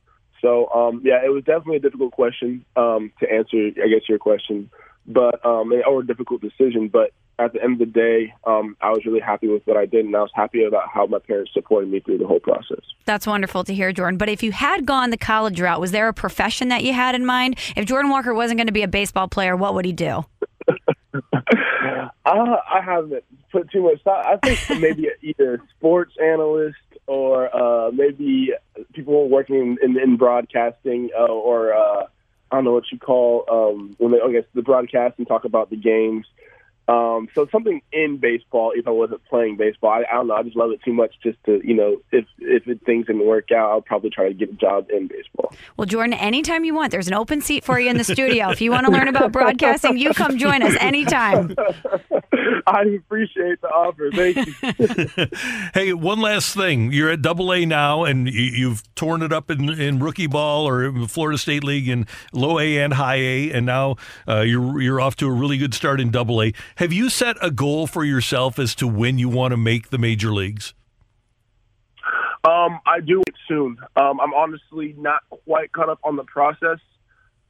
So um, yeah, it was definitely a difficult question um, to answer. I guess your question, but um, or a difficult decision. But at the end of the day, um, I was really happy with what I did, and I was happy about how my parents supported me through the whole process. That's wonderful to hear, Jordan. But if you had gone the college route, was there a profession that you had in mind? If Jordan Walker wasn't going to be a baseball player, what would he do? uh, I haven't put too much thought. I think maybe either a sports analyst or uh, maybe people working in, in broadcasting uh, or uh, I don't know what you call um, when they I guess the broadcast and talk about the games. Um, so something in baseball, if I wasn't playing baseball, I, I don't know. I just love it too much just to, you know, if if it, things didn't work out, I'll probably try to get a job in baseball. Well, Jordan, anytime you want, there's an open seat for you in the studio. if you want to learn about broadcasting, you come join us anytime. I appreciate the offer. Thank you. hey, one last thing. You're at Double A now, and you've torn it up in, in rookie ball or in the Florida State League in low A and high A, and now uh, you're you're off to a really good start in Double A. Have you set a goal for yourself as to when you want to make the major leagues? Um, I do it soon. Um, I'm honestly not quite caught up on the process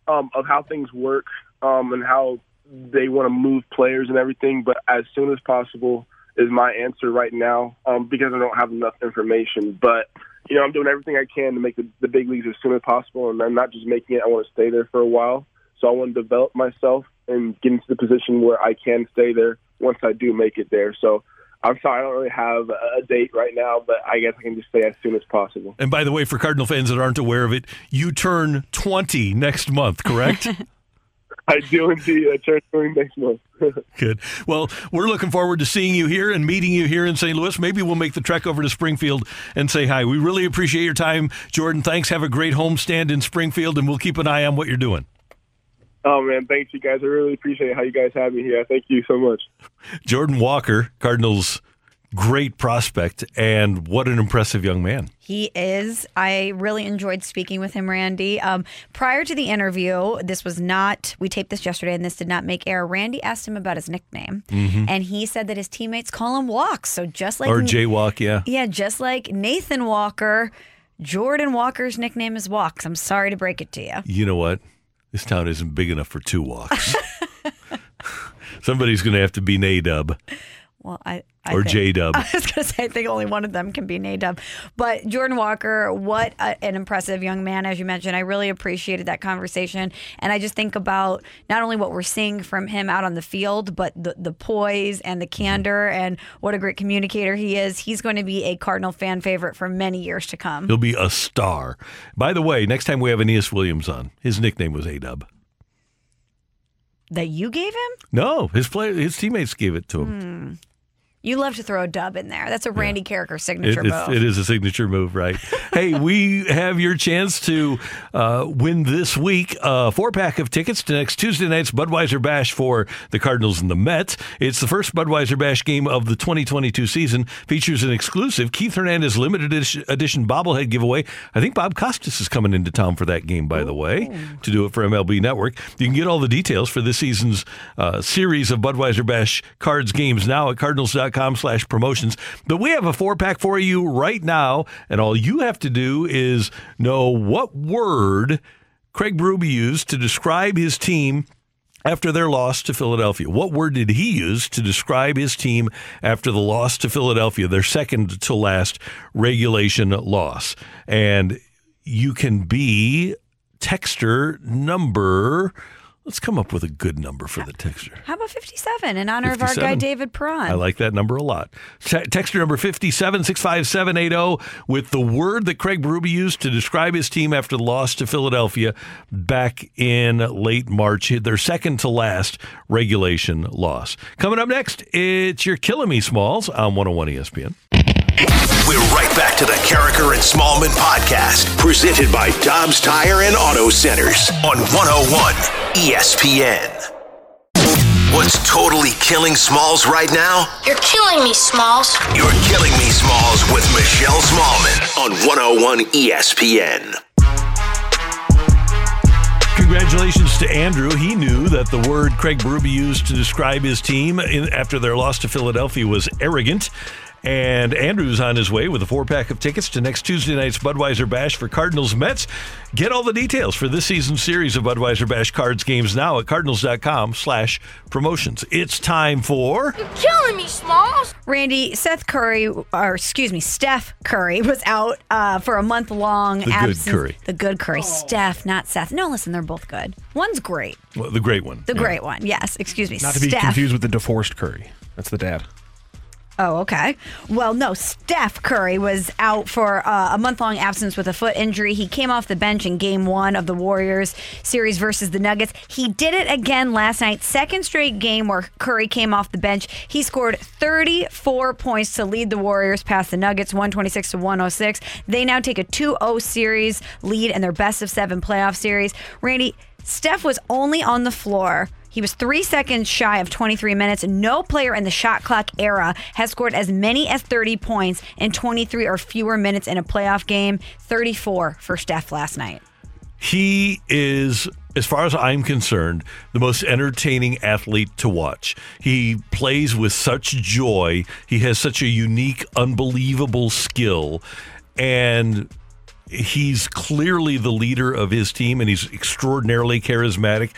um, of how things work um, and how they want to move players and everything. But as soon as possible is my answer right now um, because I don't have enough information. But you know, I'm doing everything I can to make the, the big leagues as soon as possible, and I'm not just making it. I want to stay there for a while. So I want to develop myself and get into the position where I can stay there once I do make it there. So I'm sorry, I don't really have a date right now, but I guess I can just say as soon as possible. And by the way, for Cardinal fans that aren't aware of it, you turn 20 next month, correct? I do indeed. I turn 20 next month. Good. Well, we're looking forward to seeing you here and meeting you here in St. Louis. Maybe we'll make the trek over to Springfield and say hi. We really appreciate your time, Jordan. Thanks. Have a great homestand in Springfield, and we'll keep an eye on what you're doing. Oh man, thanks you guys. I really appreciate how you guys have me here. Thank you so much. Jordan Walker, Cardinals great prospect and what an impressive young man. He is. I really enjoyed speaking with him, Randy. Um, prior to the interview, this was not, we taped this yesterday and this did not make air. Randy asked him about his nickname Mhm. and he said that his teammates call him Walk. So just like. or Jaywalk, yeah. Yeah, just like Nathan Walker, Jordan Walker's nickname is Walks. I'm sorry to break it to you. You know what? This town isn't big enough for two walks. Somebody's going to have to be Nadub Well, I. I or J Dub. I was going to say, I think only one of them can be Nadab. But Jordan Walker, what a, an impressive young man, as you mentioned. I really appreciated that conversation. And I just think about not only what we're seeing from him out on the field, but the, the poise and the candor and what a great communicator he is. He's going to be a Cardinal fan favorite for many years to come. He'll be a star. By the way, next time we have Aeneas Williams on, his nickname was A Dub. That you gave him? No, his play, his teammates gave it to him. Hmm. You love to throw a dub in there. That's a Randy Karraker It, signature it's- move. it is a signature move, right? hey, we have your chance to uh, win this week a four pack of tickets to next Tuesday night's Budweiser Bash for the Cardinals and the Mets. It's the first Budweiser Bash game of the 2022 season. Features an exclusive Keith Hernandez limited edition, bobblehead giveaway. I think Bob Costas is coming into town for that game, by the way, to do it for MLB Network. You can get all the details for this season's uh, series of Budweiser Bash cards games now at cardinals.com slash promotions. But we have a four pack for you right now, and all you have to do is know what word Craig Berube used to describe his team after their loss to Philadelphia. What word did he use to describe his team after the loss to Philadelphia, their second to last regulation loss? And you can be texter number Let's come up with a good number for the texture. How about 57 in honor of our guy David Perron? I like that number a lot. Te- texture number 5765780 with the word that Craig Berube used to describe his team after the loss to Philadelphia back in late March, their second to last regulation loss. Coming up next, it's your Killing Me Smalls on 101 ESPN. We're right back to the Karraker and Smallman podcast, presented by Dobbs Tire and Auto Centers on 101 ESPN. What's totally killing Smalls right now? You're killing me, Smalls. You're killing me, Smalls, with Michelle Smallman on 101 ESPN. Congratulations to Andrew. He knew that the word Craig Berube used to describe his team in, after their loss to Philadelphia was arrogant. And Andrew's on his way with a four pack of tickets to next Tuesday night's Budweiser Bash for Cardinals Mets. Get all the details for this season's series of Budweiser Bash cards games now at cardinals.com slash promotions. It's time for. You're killing me, Smalls. Randy, Seth Curry, or excuse me, Steph Curry was out uh, for a month long The good absence. Curry. The good Curry. Steph, not Seth. No, listen, they're both good. One's great. Well, the great one. The great one. Yes, excuse me. Not to be Steph. confused with the divorced Curry. That's the dad. Oh, okay. Well, no, Steph Curry was out for uh, a month long absence with a foot injury. He came off the bench in game one of the Warriors series versus the Nuggets. He did it again last night, second straight game where Curry came off the bench. He scored 34 points to lead the Warriors past the Nuggets, 126 to 106. They now take a 2 0 series lead in their best of seven playoff series. Randy, Steph was only on the floor. He was three seconds shy of 23 minutes. No player in the shot clock era has scored as many as 30 points in 23 or fewer minutes in a playoff game. 34 for Steph last night. He is, as far as I'm concerned, the most entertaining athlete to watch. He plays with such joy. He has such a unique, unbelievable skill. And he's clearly the leader of his team and he's extraordinarily charismatic.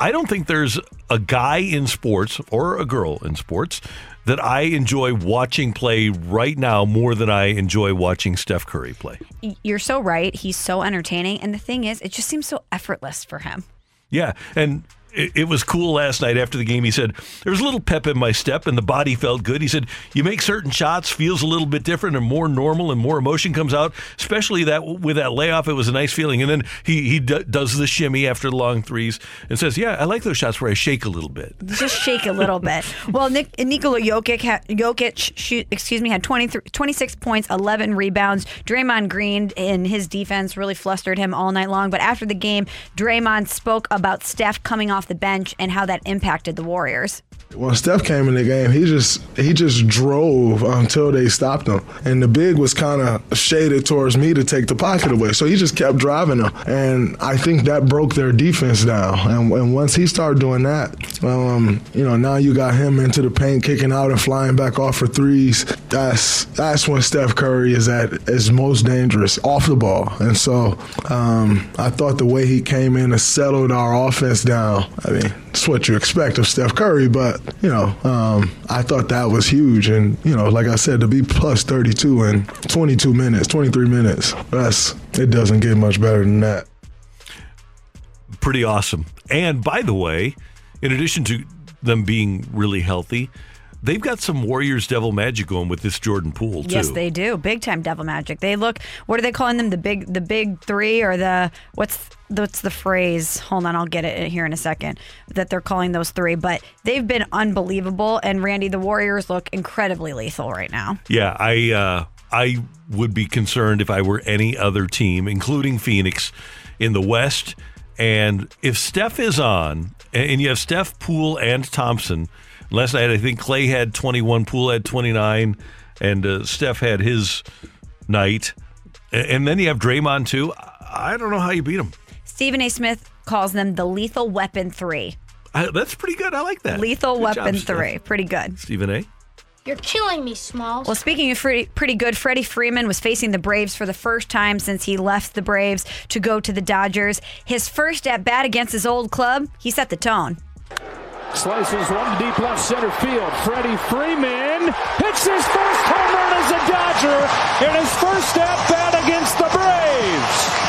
I don't think there's a guy in sports or a girl in sports that I enjoy watching play right now more than I enjoy watching Steph Curry play. You're so right. He's so entertaining. And the thing is, it just seems so effortless for him. Yeah, and it, it was cool last night after the game. He said there was a little pep in my step, and the body felt good. He said you make certain shots, feels a little bit different and more normal, and more emotion comes out. Especially that with that layoff, it was a nice feeling. And then he he d- does the shimmy after the long threes and says, "Yeah, I like those shots where I shake a little bit." Just shake a little bit. Well, Nick, Nikola Jokic, had, Jokic shoot, excuse me, had 23, 26 points, 11 rebounds. Draymond Green in his defense really flustered him all night long. But after the game, Draymond spoke about Steph coming off the bench and how that impacted the Warriors. When Steph came in the game, he just he just drove until they stopped him, and the big was kind of shaded towards me to take the pocket away. So he just kept driving them, and I think that broke their defense down. And, and once he started doing that, um, you know, now you got him into the paint, kicking out and flying back off for threes. That's that's when Steph Curry is at his most dangerous off the ball. And so um, I thought the way he came in and settled our offense down. I mean, it's what you expect of Steph Curry, but you know, um, I thought that was huge. And you know, like I said, to be plus 32 in 22 minutes, 23 minutes, that's it doesn't get much better than that. Pretty awesome. And by the way, in addition to them being really healthy, they've got some Warriors Devil Magic going with this Jordan Poole too. Yes, they do. Big time devil magic. They look. What are they calling them? The big, the big three, or the what's what's the phrase? Hold on, I'll get it here in a second. That they're calling those three, but they've been unbelievable. And Randy, the Warriors look incredibly lethal right now. Yeah, I uh, I would be concerned if I were any other team, including Phoenix, in the West. And if Steph is on, and you have Steph, Poole, and Thompson. Last night, I think Klay had 21, Poole had 29, and uh, Steph had his night. And, and then you have Draymond too. I don't know how you beat him. Stephen A. Smith calls them the lethal weapon three. I, that's pretty good. I like that. Lethal Good weapon job, Steph. three. Pretty good. Stephen A. You're killing me, Smalls. Well, speaking of pretty, pretty good, Freddie Freeman was facing the Braves for the first time since he left the Braves to go to the Dodgers. His first at bat against his old club, he set the tone. Slices one deep left center field. Freddie Freeman hits his first home run as a Dodger in his first at bat against the Braves.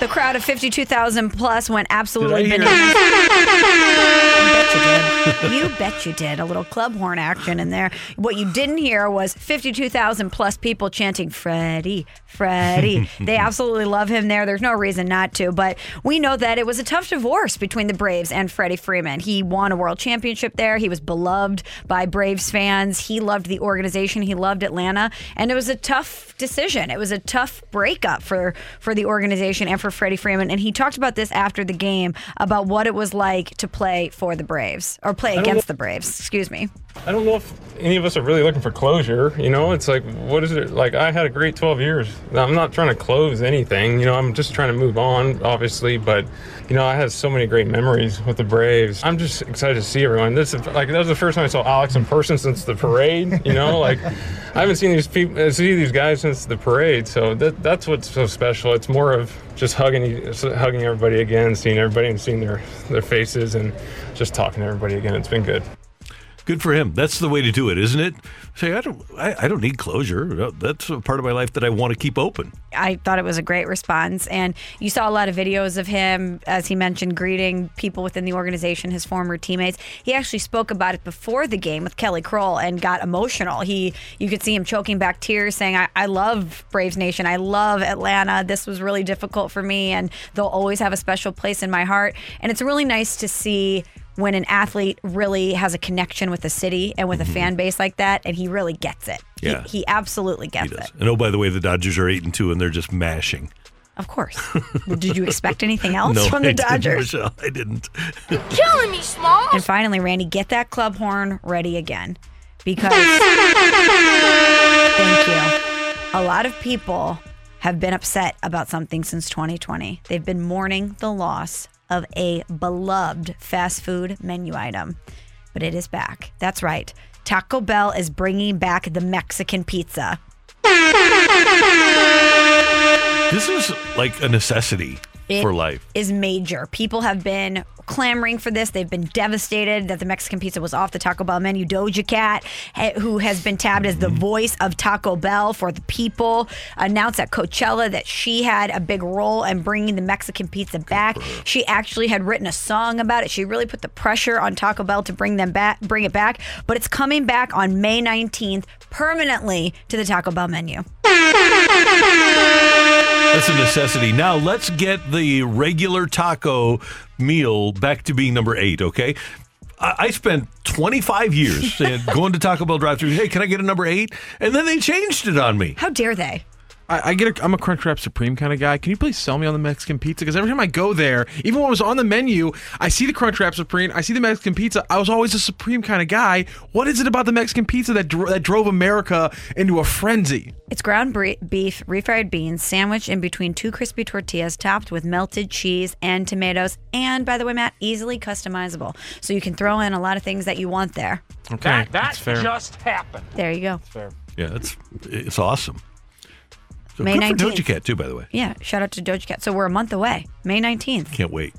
The crowd of 52,000 plus went absolutely bananas. You bet you did. You bet you did. A little club horn action in there. What you didn't hear was 52,000 plus people chanting Freddie, Freddie. they absolutely love him there. There's no reason not to. But we know that it was a tough divorce between the Braves and Freddie Freeman. He won a world championship there. He was beloved by Braves fans. He loved the organization. He loved Atlanta. And it was a tough decision. It was a tough breakup for, for the organization and for Freddie Freeman. And he talked about this after the game about what it was like to play for the Braves or play against know- the Braves. Excuse me. I don't know if any of us are really looking for closure. You know, it's like, what is it? Like, I had a great 12 years. I'm not trying to close anything. You know, I'm just trying to move on, obviously. But, you know, I had so many great memories with the Braves. I'm just excited to see everyone. This is like, that was the first time I saw Alex in person since the parade. You know, like, I haven't seen these people, uh, see these guys since the parade. So that, that's what's so special. It's more of just hugging, hugging everybody again, seeing everybody and seeing their, their faces and just talking to everybody again. It's been good. Good for him. That's the way to do it, isn't it? Say, I don't, I, I don't need closure. That's a part of my life that I want to keep open. I thought it was a great response. And you saw a lot of videos of him, as he mentioned, greeting people within the organization, his former teammates. He actually spoke about it before the game with Kelly Crull and got emotional. He, you could see him choking back tears, saying, I, I love Braves Nation. I love Atlanta. This was really difficult for me, and they'll always have a special place in my heart. And it's really nice to see when an athlete really has a connection with the city and with a mm-hmm. fan base like that, and he really gets it. He- Yeah. He, absolutely gets it. And oh, by the way, the Dodgers are eight and two, and they're just mashing. Of course. Did you expect anything else no, from the I didn't, Dodgers? Michelle, I didn't. Killing me, Smalls. And finally, Randy, get that club horn ready again. Because, thank you. A lot of people have been upset about something since 2020. They've been mourning the loss of a beloved fast food menu item, but it is back. That's right. Taco Bell is bringing back the Mexican pizza. This is like a necessity It for life. is major. People have been clamoring for this. They've been devastated that the Mexican pizza was off the Taco Bell menu. Doja Cat, who has been tabbed as the mm-hmm. voice of Taco Bell for the people, announced at Coachella that she had a big role in bringing the Mexican pizza back. She actually had written a song about it. She really put the pressure on Taco Bell to bring them back, bring it back. But it's coming back on May 19th permanently to the Taco Bell menu. That's a necessity. Now let's get the regular taco meal back to being number eight. Okay. I spent 25 years going to Taco Bell drive-through. Hey, can I get a number eight? And then they changed it on me. How dare they? I, I get. A, I'm a Crunchwrap Supreme kind of guy. Can you please sell me on the Mexican pizza? Because every time I go there, even when it was on the menu, I see the Crunchwrap Supreme. I see the Mexican pizza. I was always a Supreme kind of guy. What is it about the Mexican pizza that dro- that drove America into a frenzy? It's ground bre- beef, refried beans, sandwiched in between two crispy tortillas, topped with melted cheese and tomatoes. And by the way, Matt, easily customizable. So you can throw in a lot of things that you want there. Okay, That, that's that fair. just happened. There you go. That's Fair. Yeah, it's it's awesome. So May good for 19th. Doja Cat too, by the way. Yeah, shout out to Doja Cat. So we're a month away, May 19th. Can't wait.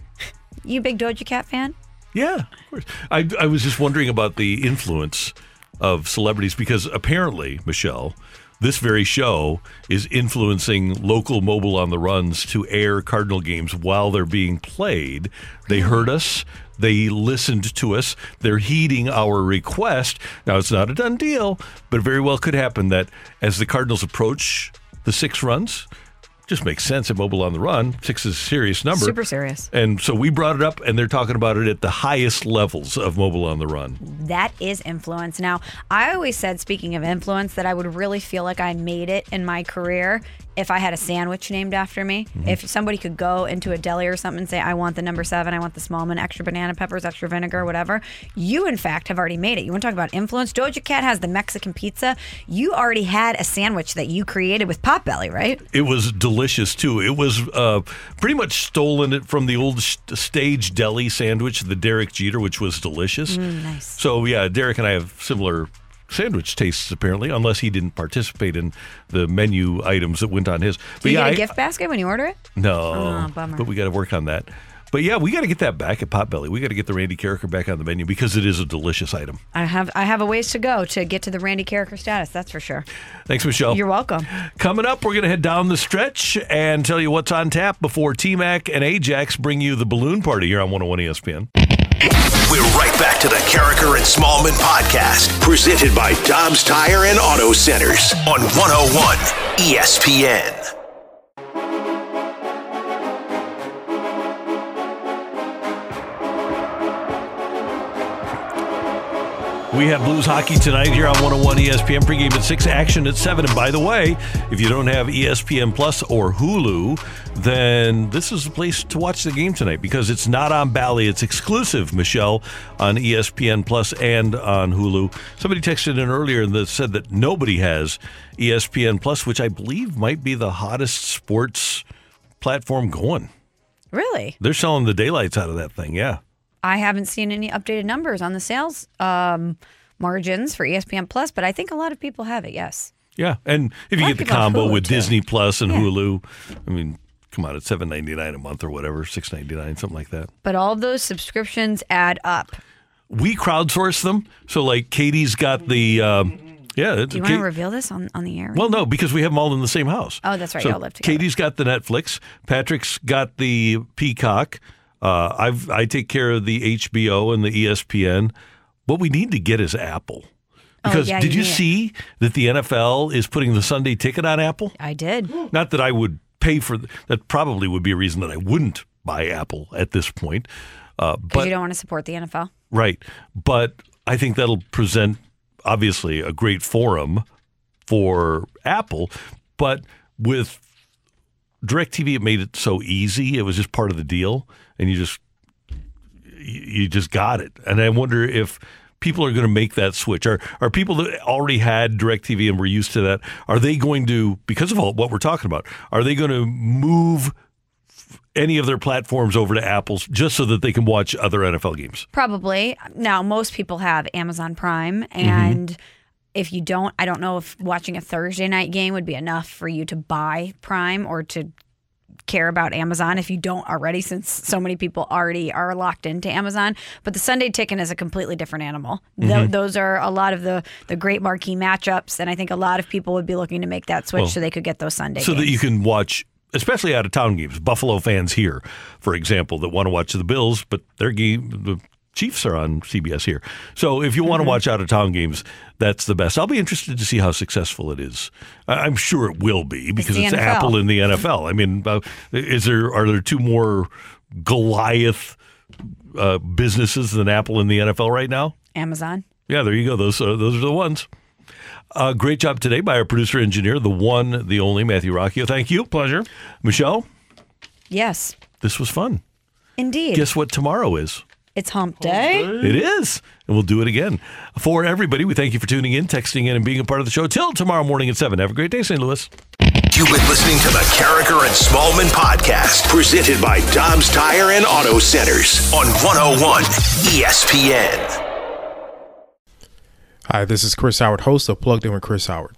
You big Doja Cat fan? Yeah, of course. I, I was just wondering about the influence of celebrities because apparently, Michelle, this very show is influencing local Mobil on the runs to air Cardinal games while they're being played. They hmm. heard us. They listened to us. They're heeding our request. Now, it's not a done deal, but it very well could happen that as the Cardinals approach the six runs, just makes sense at Mobil on the Run. Six is a serious number. Super serious. And so we brought it up, and they're talking about it at the highest levels of Mobil on the Run. That is influence. Now, I always said, speaking of influence, that I would really feel like I made it in my career if I had a sandwich named after me. Mm-hmm. If somebody could go into a deli or something and say, I want the number seven, I want the small one, extra banana peppers, extra vinegar, whatever. You, in fact, have already made it. You want to talk about influence? Doja Cat has the Mexican pizza. You already had a sandwich that you created with Potbelly, right? It was delicious too. It was uh, pretty much stolen it from the old st- stage deli sandwich, the Derek Jeter, which was delicious. Mm, nice. So yeah, Derek and I have similar sandwich tastes apparently, unless he didn't participate in the menu items that went on his. Do you yeah, get a I- gift basket when you order it? No, Oh, bummer. but we got to work on that. But yeah, we got to get that back at Potbelly. We got to get the Randy Karraker back on the menu because it is a delicious item. I have I have a ways to go to get to the Randy Karraker status. That's for sure. Thanks, Michelle. You're welcome. Coming up, we're going to head down the stretch and tell you what's on tap before T Mac and Ajax bring you the balloon party here on 101 ESPN. We're right back to the Karraker and Smallman podcast, presented by Dobbs Tire and Auto Centers on 101 ESPN. We have Blues hockey tonight here on 101 ESPN. Pregame at 6, action at 7. And by the way, if you don't have ESPN Plus or Hulu, then this is the place to watch the game tonight because it's not on Bally. It's exclusive, Michelle, on ESPN Plus and on Hulu. Somebody texted in earlier that said that nobody has ESPN Plus, which I believe might be the hottest sports platform going. Really? They're selling the daylights out of that thing, yeah. I haven't seen any updated numbers on the sales um, margins for ESPN Plus, but I think a lot of people have it. Yes. Yeah, and if you get the combo with too. Disney Plus and Yeah. Hulu, I mean, come on, it's seven ninety nine a month or whatever, six ninety nine, something like that. But all of those subscriptions add up. We crowdsource them, so like Katie's got the, um, yeah. Do you want to reveal this on, on the air? well, no, because we have them all in the same house. Oh, that's right. So Y'all live together. Katie's got the Netflix. Patrick's got the Peacock. Uh, I've I take care of the HBO and the ESPN. What we need to get is Apple. Oh, Because yeah, did you you see that the NFL is putting the Sunday ticket on Apple? I did. Not that I would pay for th- that. Probably would be a reason that I wouldn't buy Apple at this point. Uh, but you don't want to support the NFL. right, but I think that'll present obviously a great forum for Apple. But with DirecTV, it made it so easy. It was just part of the deal, and you just you just got it. And I wonder if people are going to make that switch. Are are people that already had DirecTV and were used to that? Are they going to because of all what we're talking about? Are they going to move any of their platforms over to Apple's just so that they can watch other NFL games? Probably. Now, most people have Amazon Prime, Mm-hmm. and if you don't, I don't know if watching a Thursday night game would be enough for you to buy Prime or to care about Amazon if you don't already, since so many people already are locked into Amazon. But the Sunday Ticket is a completely different animal. Tho- Mhm. those are a lot of the the great marquee matchups, and I think a lot of people would be looking to make that switch Well, so they could get those Sunday so games. that you can watch especially out of town games buffalo fans here for example that want to watch the bills but their game the chiefs are on cbs here so if you want to watch out of town games that's the best i'll be interested to see how successful it is I- i'm sure it will be because the it's, apple in the nfl i mean uh, is there are there two more goliath uh, businesses than apple in the nfl right now Amazon. yeah, there you go. Those are, those are the ones. Uh, great job today by our producer engineer, the one, the only Matthew Rocchio. Thank you. Pleasure. Michelle, Yes, this was fun. indeed. Guess what tomorrow is? It's Hump Day. It is. And we'll do it again. For everybody, we thank you for tuning in, texting in, and being a part of the show. Till tomorrow morning at 7. Have a great day, St. Louis. You've been listening to the Karraker and Smallman podcast, presented by Dobbs Tire and Auto Centers on 101 ESPN. Hi, this is Chris Howard, host of Plugged In with Chris Howard.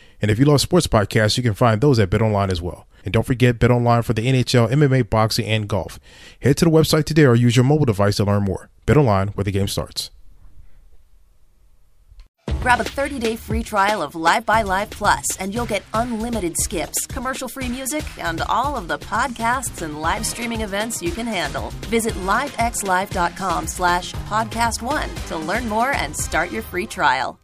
And if you love sports podcasts, you can find those at BetOnline as well. And don't forget BetOnline for the NHL, MMA, boxing, and golf. Head to the website today or use your mobile device to learn more. BetOnline, where the game starts. Grab a 30-day free trial of Live by Live Plus, and you'll get unlimited skips, commercial-free music, and all of the podcasts and live streaming events you can handle. Visit livexlive.com slash podcast one to learn more and start your free trial.